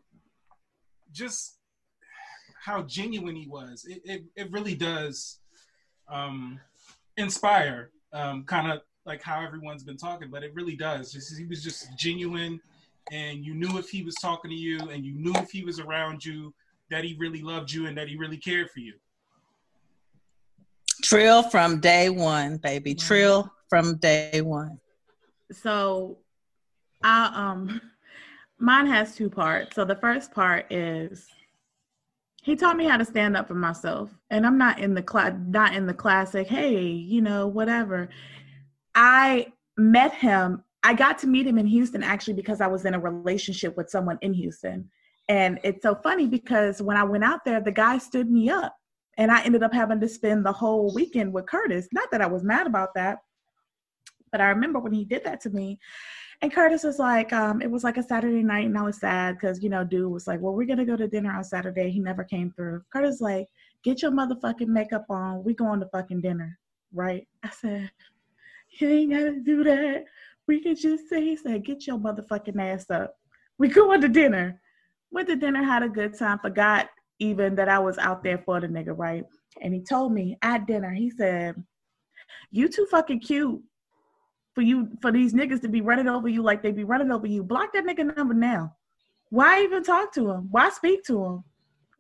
just how genuine he was. It it, it really does um, inspire. Um, kind of like how everyone's been talking, but it really does. Just, he was just genuine, and you knew if he was talking to you, and you knew if he was around you, that he really loved you and that he really cared for you. Trill from day one, baby. Trill from day one. So, I um, mine has two parts. So the first part is he taught me how to stand up for myself, and I'm not in the class, not in the classic. Hey, you know, whatever. I met him. I got to meet him in Houston actually because I was in a relationship with someone in Houston. And it's so funny because when I went out there, the guy stood me up and I ended up having to spend the whole weekend with Curtis. Not that I was mad about that, but I remember when he did that to me. And Curtis was like, um, it was like a Saturday night, and I was sad because you know, dude was like, well, we're gonna go to dinner on Saturday. He never came through. Curtis like, get your motherfucking makeup on. We going to fucking dinner, right? I said, you ain't gotta do that. We could just say, he said, get your motherfucking ass up. We going to dinner. Went to dinner, had a good time. Forgot even that I was out there for the nigga, right? And he told me at dinner, he said, You too fucking cute for you for these niggas to be running over you like they be running over you. Block that nigga number now. Why even talk to him? Why speak to him?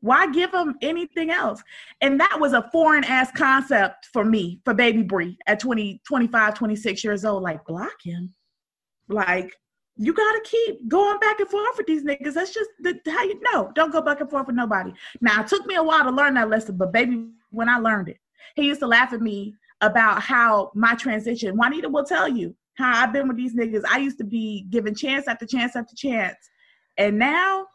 Why give him anything else? And that was a foreign ass concept for me, for baby Bree at 20, 25, 26 years old. Like, block him. Like, you gotta keep going back and forth with these niggas. That's just the, how you know. Don't go back and forth with nobody. Now it took me a while to learn that lesson, but baby, when I learned it, he used to laugh at me about how my transition. Juanita will tell you how I've been with these niggas. I used to be given chance after chance after chance, and now,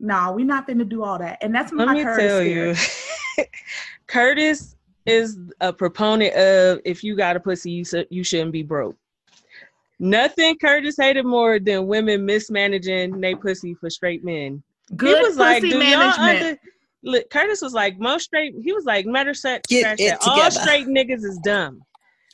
no, we're not gonna do all that. And that's my Let me Curtis tell you, Curtis is a proponent of if you got a pussy, you, you shouldn't be broke. Nothing Curtis hated more than women mismanaging they pussy for straight men. Good he was like, pussy "Do y'all management." under-" Look, Curtis was like, most straight. He was like, matter of fact, Get scratch it that. All straight niggas is dumb.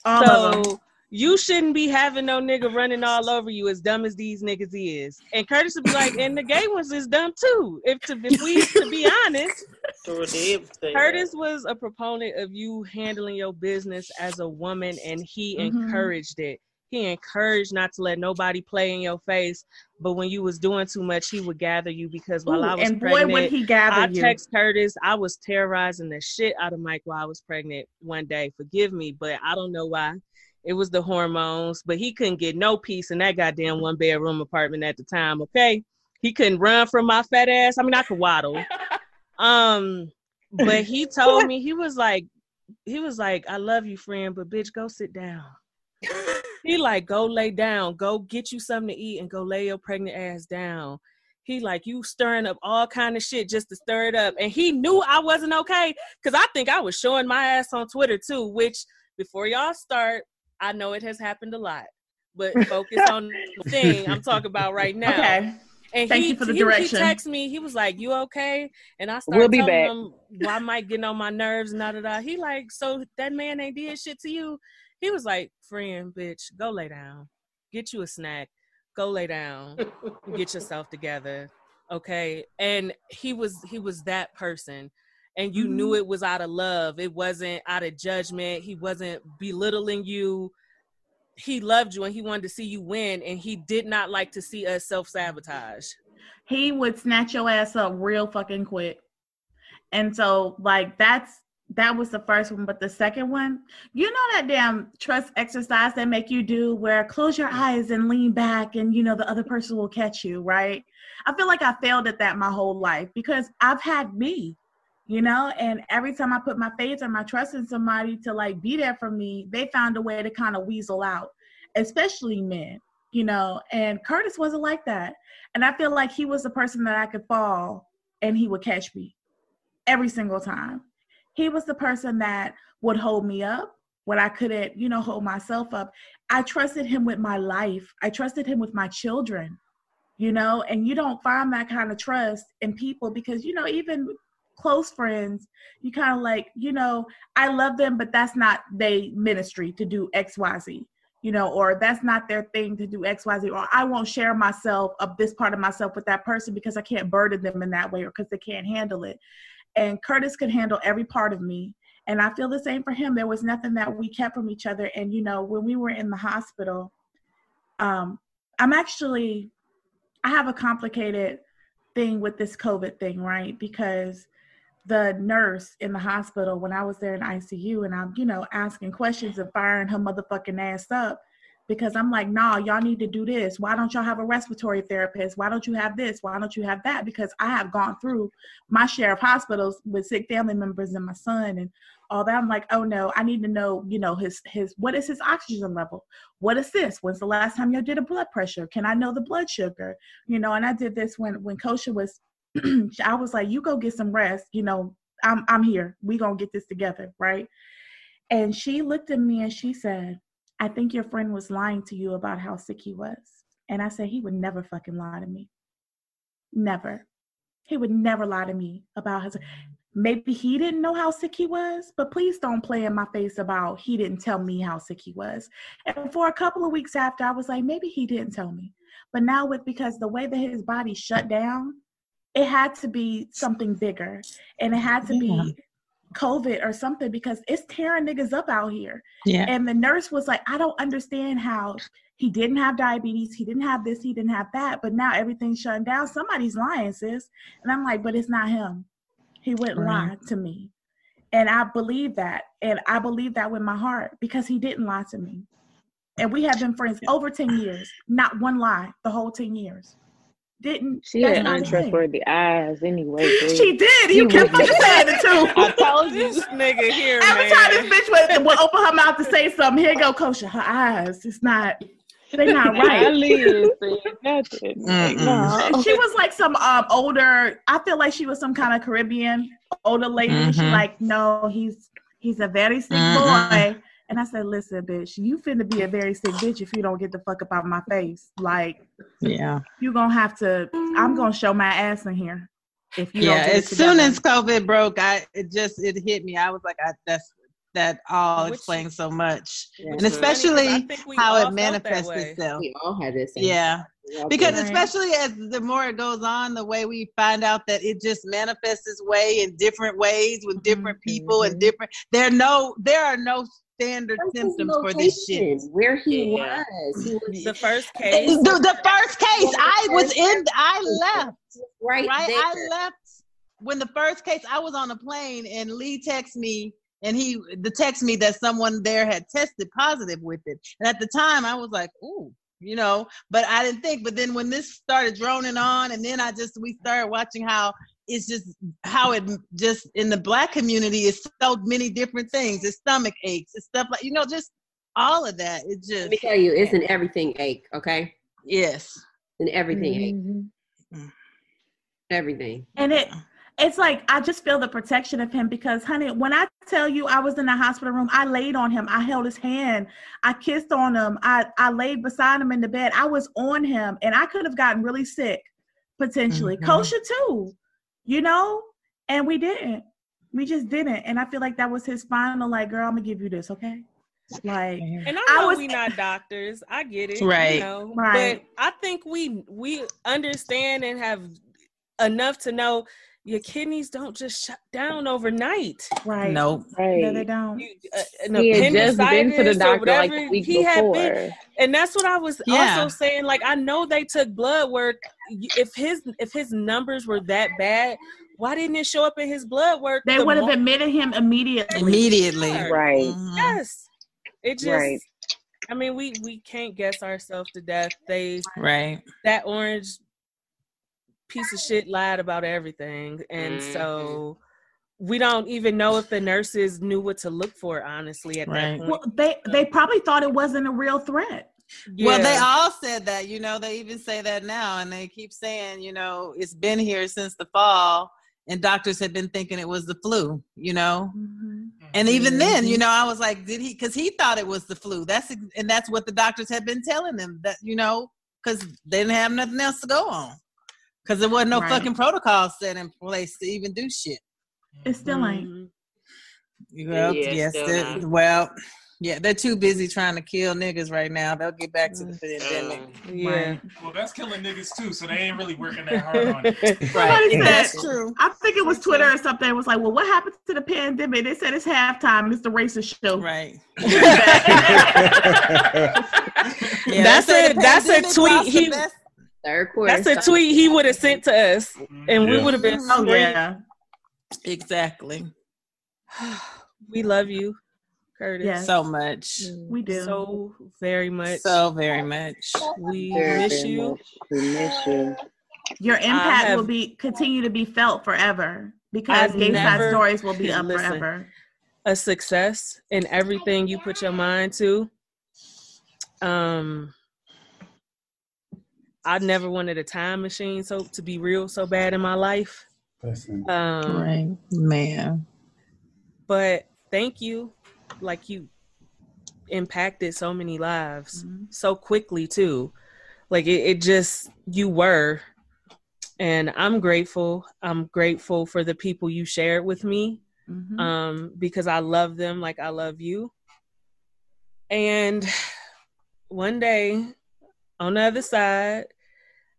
All so you shouldn't be having no nigga running all over you as dumb as these niggas is. And Curtis would be like, and the gay ones is dumb too. If to if we to be honest, Sure did say that. Curtis was a proponent of you handling your business as a woman, and he Mhm. encouraged it. He encouraged not to let nobody play in your face. But when you was doing too much, he would gather you because while Ooh, I was and boy, pregnant, would he gather I you. text Curtis. I was terrorizing the shit out of Mike while I was pregnant one day. Forgive me, but I don't know why. It was the hormones, but he couldn't get no peace in that goddamn one bedroom apartment at the time. Okay, he couldn't run from my fat ass. I mean, I could waddle. Um, but he told me he was like, he was like, I love you, friend, but bitch, go sit down. he like, go lay down, go get you something to eat, and go lay your pregnant ass down. He like, you stirring up all kind of shit just to stir it up, and he knew I wasn't okay because I think I was showing my ass on Twitter too. Which before y'all start, I know it has happened a lot, but focus on the thing I'm talking about right now. Okay. And Thank he, you for the he, direction. He texted me. He was like, "You okay?" And I started We'll be telling back. him why Mike getting on my nerves and da da da. He like, "So that man ain't did shit to you?" He was like, "Friend, bitch, go lay down. Get you a snack. Go lay down. Get yourself together, okay?" And he was he was that person, and you knew mm-hmm. it was out of love. It wasn't out of judgment. He wasn't belittling you he loved you and he wanted to see you win and he did not like to see us self-sabotage he would snatch your ass up real fucking quick. And so like that's that was the first one, but the second one, you know that damn trust exercise they make you do where close your eyes and lean back and you know the other person will catch you, right? I feel like I failed at that my whole life because I've had me, you know, and every time I put my faith or my trust in somebody to like be there for me, they found a way to kind of weasel out, especially men, you know, and Curtis wasn't like that. And I feel like he was the person that I could fall and he would catch me every single time. He was the person that would hold me up when I couldn't, you know, hold myself up. I trusted him with my life. I trusted him with my children, you know, and you don't find that kind of trust in people because, you know, even close friends, you kind of like, you know, I love them, but that's not they ministry to do XYZ you know, or that's not their thing to do XYZ, or I won't share myself of this part of myself with that person because I can't burden them in that way or because they can't handle it. And Curtis could handle every part of me. And I feel the same for him. There was nothing that we kept from each other. And, you know, when we were in the hospital, um, I'm actually, I have a complicated thing with this COVID thing, right? Because the nurse in the hospital when I was there in ICU and I'm, you know, asking questions and firing her motherfucking ass up because I'm like, nah, y'all need to do this. Why don't y'all have a respiratory therapist? Why don't you have this? Why don't you have that? Because I have gone through my share of hospitals with sick family members and my son and all that. I'm like, oh no, I need to know, you know, his his what is his oxygen level? What is this? When's the last time you did a blood pressure? Can I know the blood sugar? You know, and I did this when when Kosha was I was like, you go get some rest. You know, I'm I'm here. We gonna get this together, right? And she looked at me and she said, I think your friend was lying to you about how sick he was. And I said, he would never fucking lie to me. Never. He would never lie to me about his. Maybe he didn't know how sick he was, but please don't play in my face about he didn't tell me how sick he was. And for a couple of weeks after, I was like, maybe he didn't tell me. But now, with because the way that his body shut down, it had to be something bigger and it had to Yeah. be COVID or something because it's tearing niggas up out here. Yeah. And the nurse was like, I don't understand how he didn't have diabetes, he didn't have this, he didn't have that, but now everything's shutting down. Somebody's lying, sis. And I'm like, but it's not him. He wouldn't Right. lie to me. And I believe that. And I believe that with my heart because he didn't lie to me. And we have been friends over 10 years. Not one lie the whole 10 years. Didn't She had not untrustworthy eyes anyway. Bree. She did. You kept was- fucking saying it too. I told you. this nigga here Every man. time this bitch would, would open her mouth to say something, here go Kosha. Her eyes, it's not, they not right. nothing. No. She was like some um older. I feel like she was some kind of Caribbean older lady. She Mhm. like, no, he's he's a very sick Mhm. boy. And I said, listen, bitch, you finna be a very sick bitch if you don't get the fuck up out of my face. Like, Yeah. you gonna have to. I'm gonna show my ass in here. If you yeah. don't get As soon as COVID broke, I it just it hit me. I was like, I, that's that all Which- explains so much, Yeah. and Which is funny 'cause I especially think we how it manifests itself. We all had this. same Yeah. thing. We all Because. Right. especially as the more it goes on, the way we find out that it just manifests its way in different ways with different people and Mhm. different. There are no there are no standard Where's symptoms for this shit. Where he Yeah. was. He was The first case. the first case, the I was in. I left. right, right? there. I left when the first case. I was on a plane, and Lee texted me, and he the text me that someone there had tested positive with it. And at the time, I was like, "Ooh." You know, but I didn't think. But then when this started droning on, and then I just we started watching how it's just how it just in the black community is so many different things. It's stomach aches, it's stuff like you know, just all of that. It just Let me tell you, it's an everything ache, okay? yes, An everything ache. Mhm. Everything. And it it's like I just feel the protection of him because honey, when I tell you I was in the hospital room, I laid on him, I held his hand, I kissed on him, I, I laid beside him in the bed, I was on him, and I could have gotten really sick potentially. Mhm. Kosha too, you know? And we didn't. We just didn't. And I feel like that was his final, like, girl, I'm gonna give you this, okay? Like And I I know was- we not doctors. I get it. Right. You know, Right. But I think we we understand and have enough to know your kidneys don't just shut down overnight. right. nope. No, they don't. You, uh, He had just been to the appendicitis or doctor like whatever the week he had been, before. and that's what I was Yeah. also saying. Like I know they took blood work. If his if his numbers were that bad, why didn't it show up in his blood work? They the would have mo- admitted him immediately. Immediately. Sure. Right. Mhm. Yes. It just. Right. I mean, we we can't guess ourselves to death. They Right. that orange piece of shit lied about everything, and Mhm. so we don't even know if the nurses knew what to look for. Honestly, at Right. that point. Well, they they probably thought it wasn't a real threat. Well, they all said that, you know, they even say that now, and they keep saying, you know, it's been here since the fall, and doctors had been thinking it was the flu, you know. And even then, you know, I was like, did he? Because he thought it was the flu. That's ex- and that's what the doctors had been telling them that you know, because they didn't have nothing else to go on, because there wasn't no Right. fucking protocol set in place to even do shit. It still ain't. Mhm. Well, Yeah, yes, still they're- well, yeah, they're too busy trying to kill niggas right now. They'll get back to the pandemic. Yeah. Right. Well, that's killing niggas too, so they ain't really working that hard on it. Somebody said- That's true. I think it was Twitter or something. It was like, well, what happened to the pandemic? They said it's halftime it's the racist show. Right. Yeah, that's they a that's a tweet he best- Third quarter. that's a start. tweet he would have sent to us, and we would have been. Oh straight. yeah. Exactly. we love you, Curtis. Yes. So much. We do. so very much. So very much. we Very, miss very you. much. We miss you. Your impact have- will be continue to be felt forever because I've gay side stories will be up Listen. forever. A success in everything you put your mind to. Um, I never wanted a time machine so to be real so bad in my life. Listen, Um, Right. Man. but thank you like you impacted so many lives so quickly too like it, it just you were and i'm grateful i'm grateful for the people you shared with me Mhm. um because i love them like i love you and one day on the other side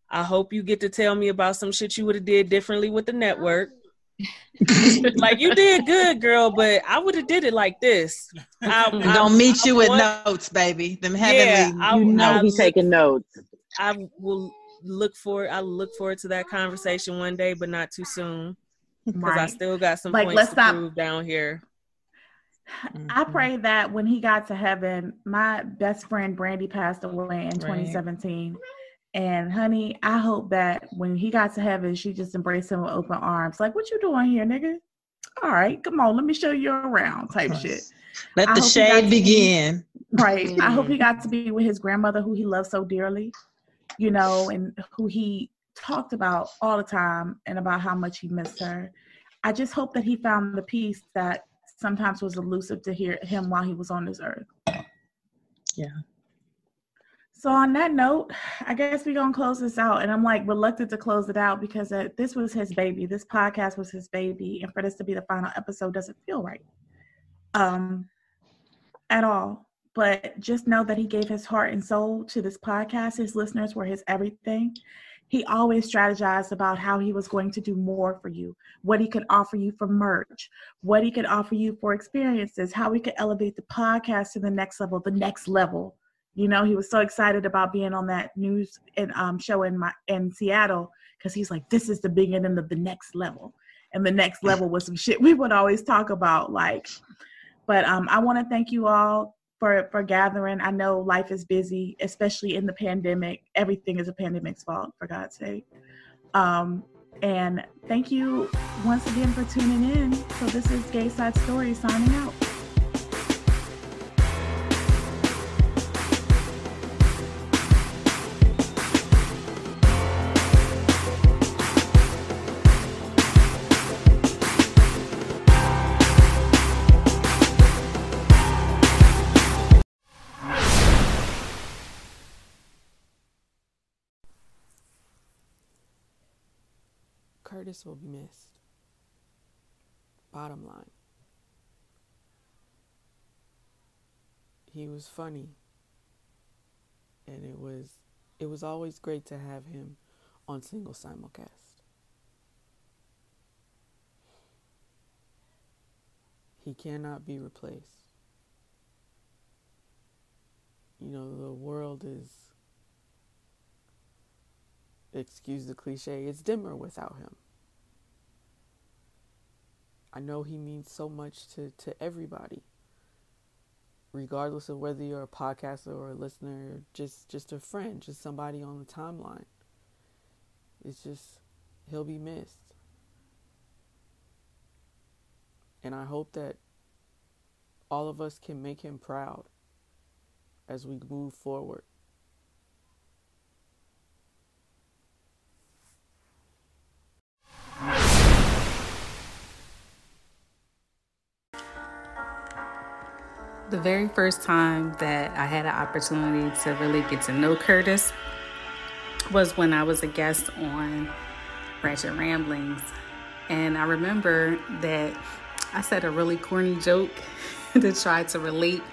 i hope you get to tell me about some shit you would have did differently with the network like you did good, girl, but I would have did it like this. I, And I- don't meet you I with want- notes, baby. Them Yeah, heavenly. I, You know I he's look- taking notes. I will look for. I look forward to that conversation one day, but not too soon because I still got some Like, points let's to not- prove down here. I pray that when he got to heaven, my best friend Brandy passed away in 2017. And honey, I hope that when he got to heaven, she just embraced him with open arms. Like, what you doing here, nigga? All right, come on, let me show you around, type shit. Let I the hope he got shade to- begin. Right. I hope he mm. got to be with his grandmother, who he loved so dearly, you know, and who he talked about all the time and about how much he missed her. I just hope that he found the peace that sometimes was elusive to hear him while he was on this earth. Yeah. So on that note, I guess we're gonna close this out, and I'm like reluctant to close it out because uh, this was his baby. This podcast was his baby, and for this to be the final episode doesn't feel right, um, at all. But just know that he gave his heart and soul to this podcast. His listeners were his everything. he always strategized about how he was going to do more for you, what he could offer you for merch, what he could offer you for experiences, how we could elevate the podcast to the next level, the next level. You know, he was so excited about being on that news and um, show in my in Seattle because he's like, this is the beginning of the next level, and the next level was some shit we would always talk about, like. But um, I want to thank you all for for gathering. I know life is busy, especially in the pandemic. Everything is a pandemic's fault, for God's sake. Um, and thank you once again for tuning in. So this is Gay Side Stories signing out. Curtis will be missed. Bottom line. He was funny. And it was it was always great to have him on single simulcast. He cannot be replaced. You know, the world is excuse the cliche, it's dimmer without him. I know he means so much to, to everybody. Regardless of whether you're a podcaster or a listener, just just a friend, just somebody on the timeline. It's just he'll be missed. And I hope that all of us can make him proud as we move forward. The very first time that I had an opportunity to really get to know Curtis was when I was a guest on Ratchet Ramblings. And I remember that I said a really corny joke to try to relate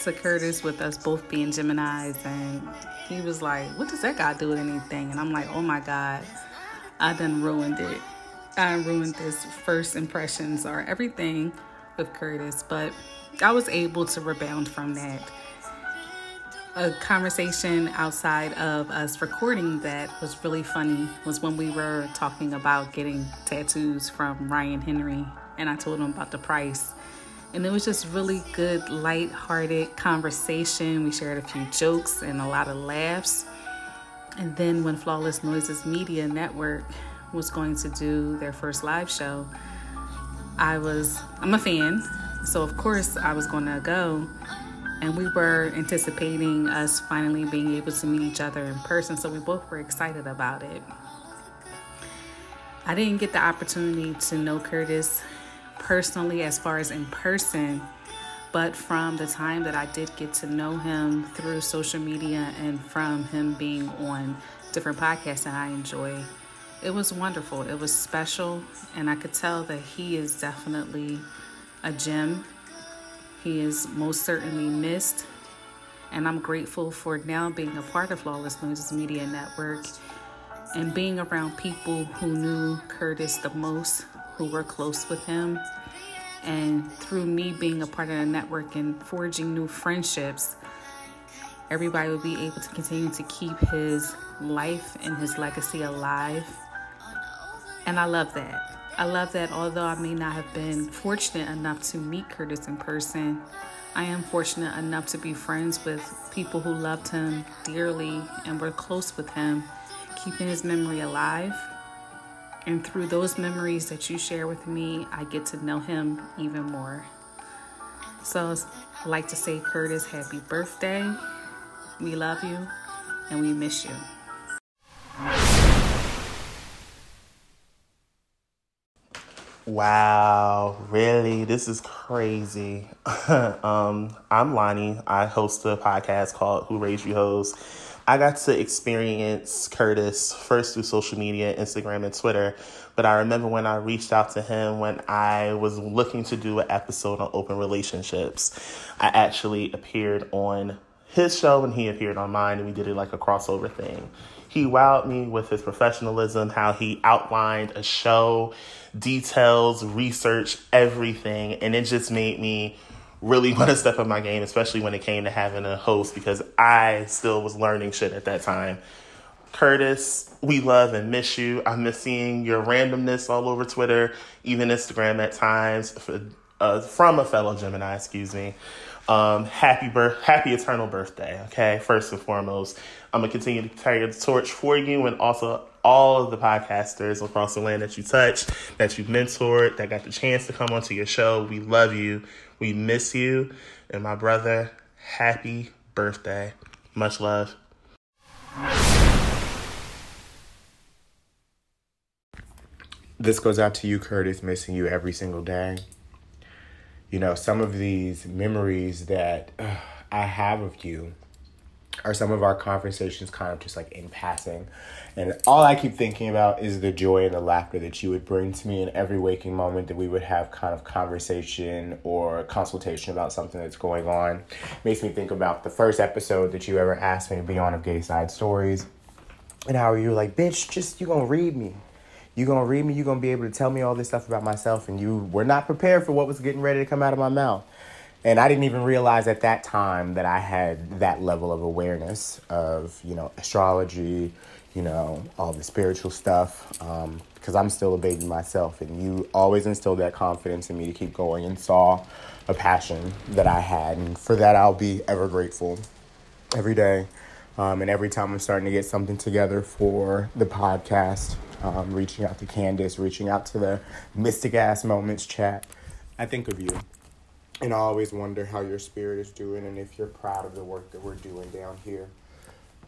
to Curtis with us both being Geminis. And he was like, What does that to do with anything? And I'm like, Oh my God, I done ruined it. I ruined this first impressions or everything with Curtis. But I was able to rebound from that. A conversation outside of us recording that was really funny was when we were talking about getting tattoos from Ryan Henry, and I told him about the price. And it was just really good, light-hearted conversation. We shared a few jokes and a lot of laughs. And then when Flawless Noises Media Network was going to do their first live show, I was I'm a fan. So, of course, I was going to go. And we were anticipating us finally being able to meet each other in person. So, we both were excited about it. I didn't get the opportunity to know Curtis personally, as far as in person. But from the time that I did get to know him through social media and from him being on different podcasts that I enjoy, it was wonderful. It was special. And I could tell that he is definitely a gem. He is most certainly missed. And I'm grateful for now being a part of Flawless Noises Media Network and being around people who knew Curtis the most, who were close with him. And through me being a part of the network and forging new friendships, everybody will be able to continue to keep his life and his legacy alive. And I love that. I love that although I may not have been fortunate enough to meet Curtis in person, I am fortunate enough to be friends with people who loved him dearly and were close with him, keeping his memory alive. And through those memories that you share with me, I get to know him even more. So I'd like to say, Curtis, happy birthday. We love you and we miss you. Wow, really? This is crazy. um, I'm Lonnie. I host a podcast called Who Raised You Hoes. I got to experience Curtis first through social media, Instagram and Twitter. But I remember when I reached out to him when I was looking to do an episode on open relationships. I actually appeared on his show and he appeared on mine, and we did it like a crossover thing. He wowed me with his professionalism, how he outlined a show, details, research, everything, and it just made me really want to step up my game, especially when it came to having a host because I still was learning shit at that time. Curtis, we love and miss you. I miss seeing your randomness all over Twitter, even Instagram at times, uh, from a fellow Gemini, excuse me. Um, happy birth, happy eternal birthday. Okay, first and foremost, I'm gonna continue to carry the torch for you and also all of the podcasters across the land that you touch, that you mentored, that got the chance to come onto your show. We love you. We miss you. And my brother, happy birthday. Much love. This goes out to you, Curtis, missing you every single day. You know, some of these memories that uh, I have of you are some of our conversations kind of just like in passing. And all I keep thinking about is the joy and the laughter that you would bring to me in every waking moment that we would have kind of conversation or consultation about something that's going on. Makes me think about the first episode that you ever asked me to be on of Gay Side Stories. And how you were like, bitch, just you gonna read me you're gonna read me, you're gonna be able to tell me all this stuff about myself, and you were not prepared for what was getting ready to come out of my mouth. And I didn't even realize at that time that I had that level of awareness of, you know, astrology, you know, all the spiritual stuff, because um, I'm still a baby myself. And you always instilled that confidence in me to keep going and saw a passion that I had. And for that, I'll be ever grateful every day. Um, and every time I'm starting to get something together for the podcast, um, reaching out to Candace, reaching out to the Mystic Ass Moments chat. I think of you. And I always wonder how your spirit is doing and if you're proud of the work that we're doing down here.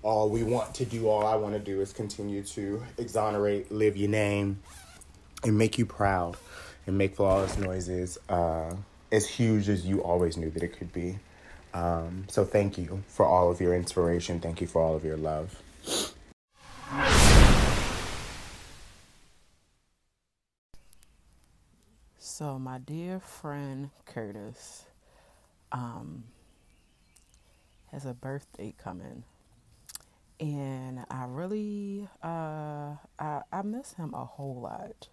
All we want to do, all I want to do is continue to exonerate, live your name, and make you proud and make flawless noises uh, as huge as you always knew that it could be. Um, so thank you for all of your inspiration. Thank you for all of your love. So, my dear friend Curtis um, has a birthday coming, and I really uh, I, I miss him a whole lot,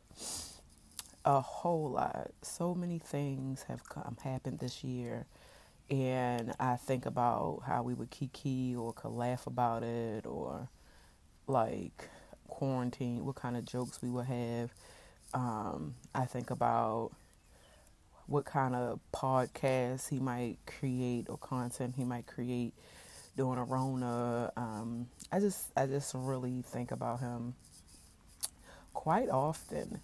a whole lot. So many things have come happened this year, and I think about how we would kiki or could laugh about it, or like quarantine, what kind of jokes we would have um, I think about what kind of podcast he might create or content he might create during a Rona. Um, I just I just really think about him quite often.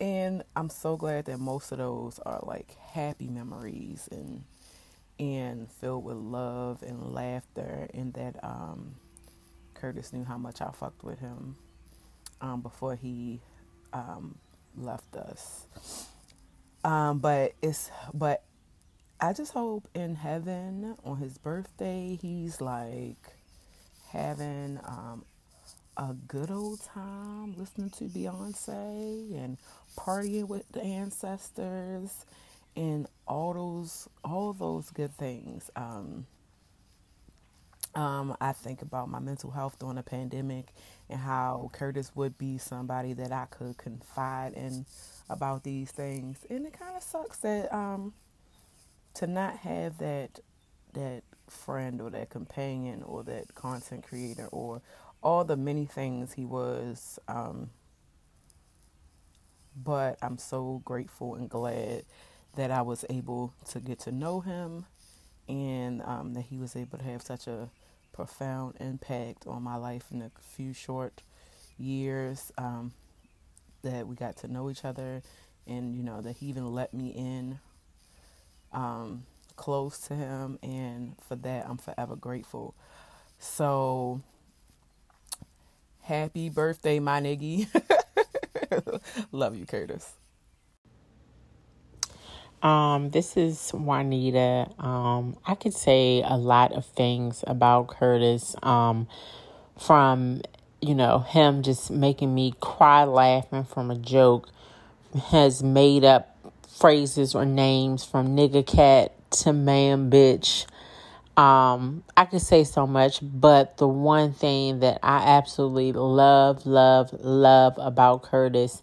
And I'm so glad that most of those are like happy memories and and filled with love and laughter and that um, Curtis knew how much I fucked with him um, before he um, left us. Um, but it's but I just hope in heaven on his birthday he's like having um, a good old time listening to Beyonce and partying with the ancestors and all those all those good things. Um, um, I think about my mental health during the pandemic and how Curtis would be somebody that I could confide in about these things. And it kind of sucks that um, to not have that that friend or that companion or that content creator or all the many things he was. Um, but I'm so grateful and glad that I was able to get to know him and um, that he was able to have such a profound impact on my life in a few short years um, that we got to know each other and you know that he even let me in um, close to him. And for that i'm forever grateful. So happy birthday my niggy love you curtis um, this is Juanita. Um, I could say a lot of things about Curtis. Um, from you know him just making me cry laughing from a joke, has made up phrases or names from nigga cat to man bitch. Um, I could say so much, but the one thing that I absolutely love, love, love about Curtis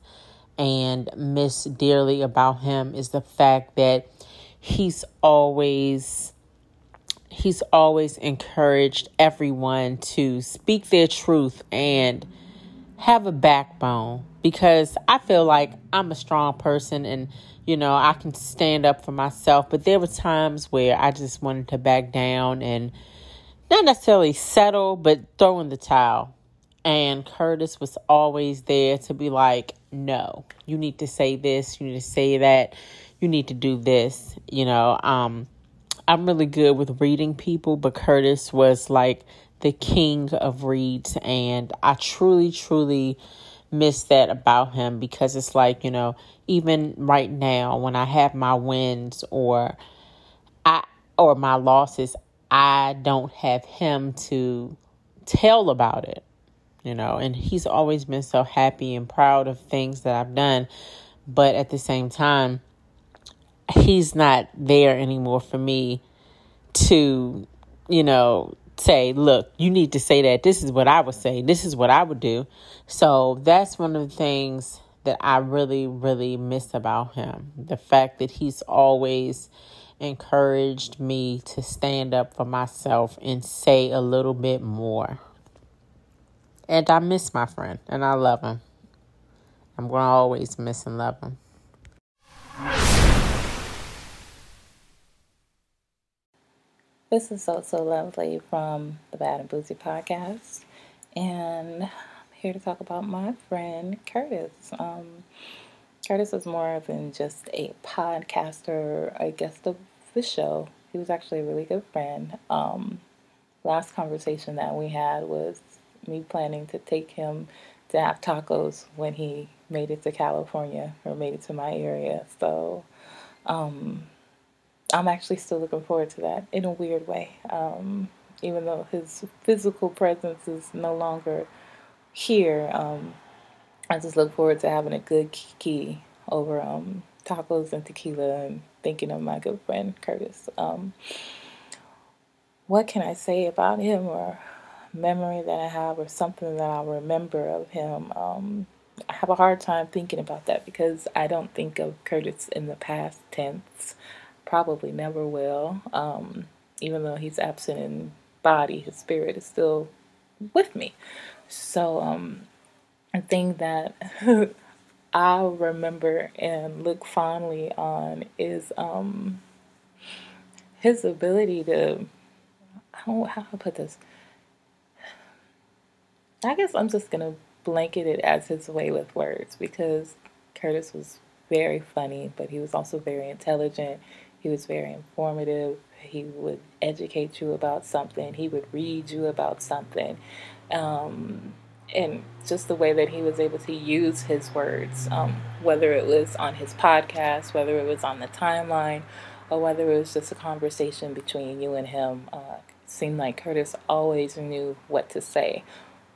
and miss dearly about him is the fact that he's always he's always encouraged everyone to speak their truth and have a backbone because I feel like I'm a strong person and you know I can stand up for myself. But there were times where I just wanted to back down and not necessarily settle but throw in the towel. And Curtis was always there to be like no you need to say this you need to say that you need to do this you know um I'm really good with reading people but Curtis was like the king of reads and I truly truly miss that about him because it's like, you know, even right now when I have my wins or I or my losses, I don't have him to tell about it. You know, and he's always been so happy and proud of things that I've done, but at the same time, he's not there anymore for me to, you know, say, look, you need to say that. This is what I would say. This is what I would do. So that's one of the things that I really, really miss about him. The fact that he's always encouraged me to stand up for myself and say a little bit more. And I miss my friend and I love him. I'm going to always miss and love him. This is So So Lovely from the Bad and Boozy podcast, and I'm here to talk about my friend Curtis. Um, Curtis is more than just a podcaster, a guest of the show. He was actually a really good friend. Um, last conversation that we had was me planning to take him to have tacos when he made it to California or made it to my area. So, um, I'm actually still looking forward to that in a weird way. Um, even though his physical presence is no longer here, um, I just look forward to having a good kiki over um, tacos and tequila and thinking of my good friend Curtis. Um, what can I say about him or memory that I have or something that I'll remember of him? Um, I have a hard time thinking about that because I don't think of Curtis in the past tense probably never will. Um, even though he's absent in body, his spirit is still with me. So, um, a thing that I remember and look fondly on is um, his ability to. I don't know how to put this. I guess I'm just gonna blanket it as his way with words because Curtis was very funny, but he was also very intelligent. He was very informative. He would educate you about something. He would read you about something. Um, and just the way that he was able to use his words, um, whether it was on his podcast, whether it was on the timeline, or whether it was just a conversation between you and him, uh, seemed like Curtis always knew what to say,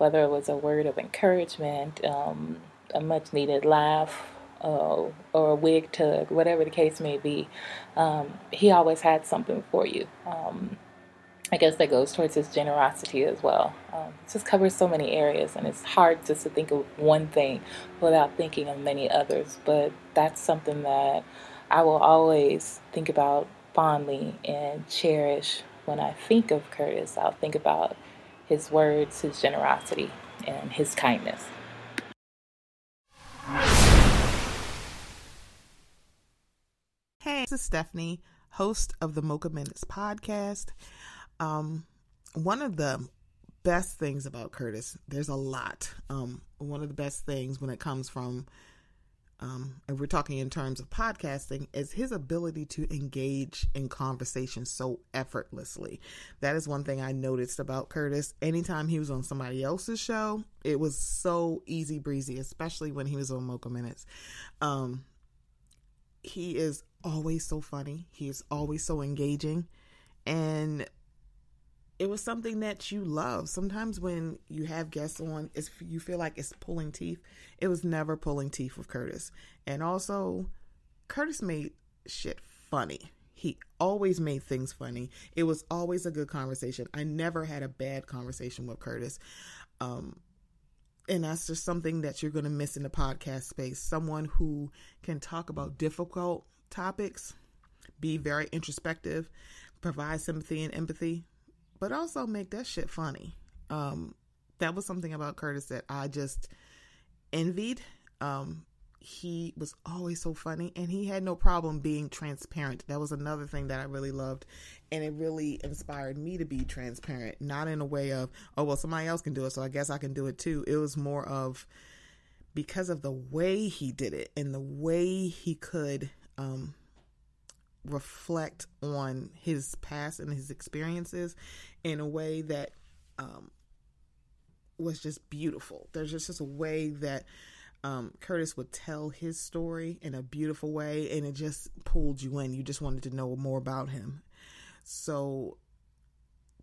whether it was a word of encouragement, um, a much needed laugh, uh, or a wig tug, whatever the case may be, um, he always had something for you. Um, I guess that goes towards his generosity as well. Um, it just covers so many areas, and it's hard just to think of one thing without thinking of many others. But that's something that I will always think about fondly and cherish when I think of Curtis. I'll think about his words, his generosity, and his kindness. Hey, this is Stephanie, host of the Mocha Minutes podcast. Um, one of the best things about Curtis, there's a lot. Um, one of the best things when it comes from, um, if we're talking in terms of podcasting, is his ability to engage in conversation so effortlessly. That is one thing I noticed about Curtis. Anytime he was on somebody else's show, it was so easy breezy, especially when he was on Mocha Minutes. Um, he is always so funny. He's always so engaging. And it was something that you love. Sometimes when you have guests on, it's, you feel like it's pulling teeth. It was never pulling teeth with Curtis. And also, Curtis made shit funny. He always made things funny. It was always a good conversation. I never had a bad conversation with Curtis. Um, and that's just something that you're going to miss in the podcast space. Someone who can talk about difficult topics, be very introspective, provide sympathy and empathy, but also make that shit funny. Um, that was something about Curtis that I just envied. Um, he was always so funny and he had no problem being transparent. That was another thing that I really loved. And it really inspired me to be transparent, not in a way of, oh, well, somebody else can do it, so I guess I can do it too. It was more of because of the way he did it and the way he could um, reflect on his past and his experiences in a way that um, was just beautiful. There's just, just a way that um, Curtis would tell his story in a beautiful way, and it just pulled you in. You just wanted to know more about him. So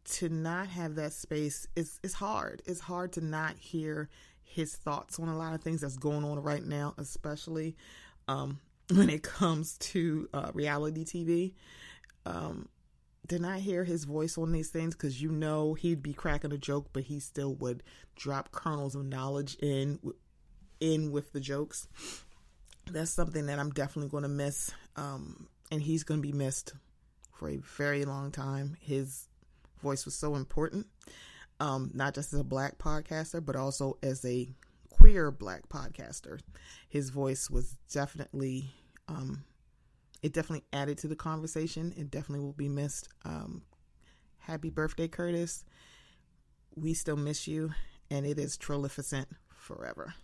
to not have that space is is hard. It's hard to not hear his thoughts on a lot of things that's going on right now, especially um, when it comes to uh, reality TV. Um, to not hear his voice on these things because you know he'd be cracking a joke, but he still would drop kernels of knowledge in in with the jokes. That's something that I'm definitely going to miss, um, and he's going to be missed for a very long time. His voice was so important, um, not just as a black podcaster, but also as a queer black podcaster. His voice was definitely, um, it definitely added to the conversation. It definitely will be missed. Um, happy birthday, Curtis. We still miss you, and it is Trillnificent forever.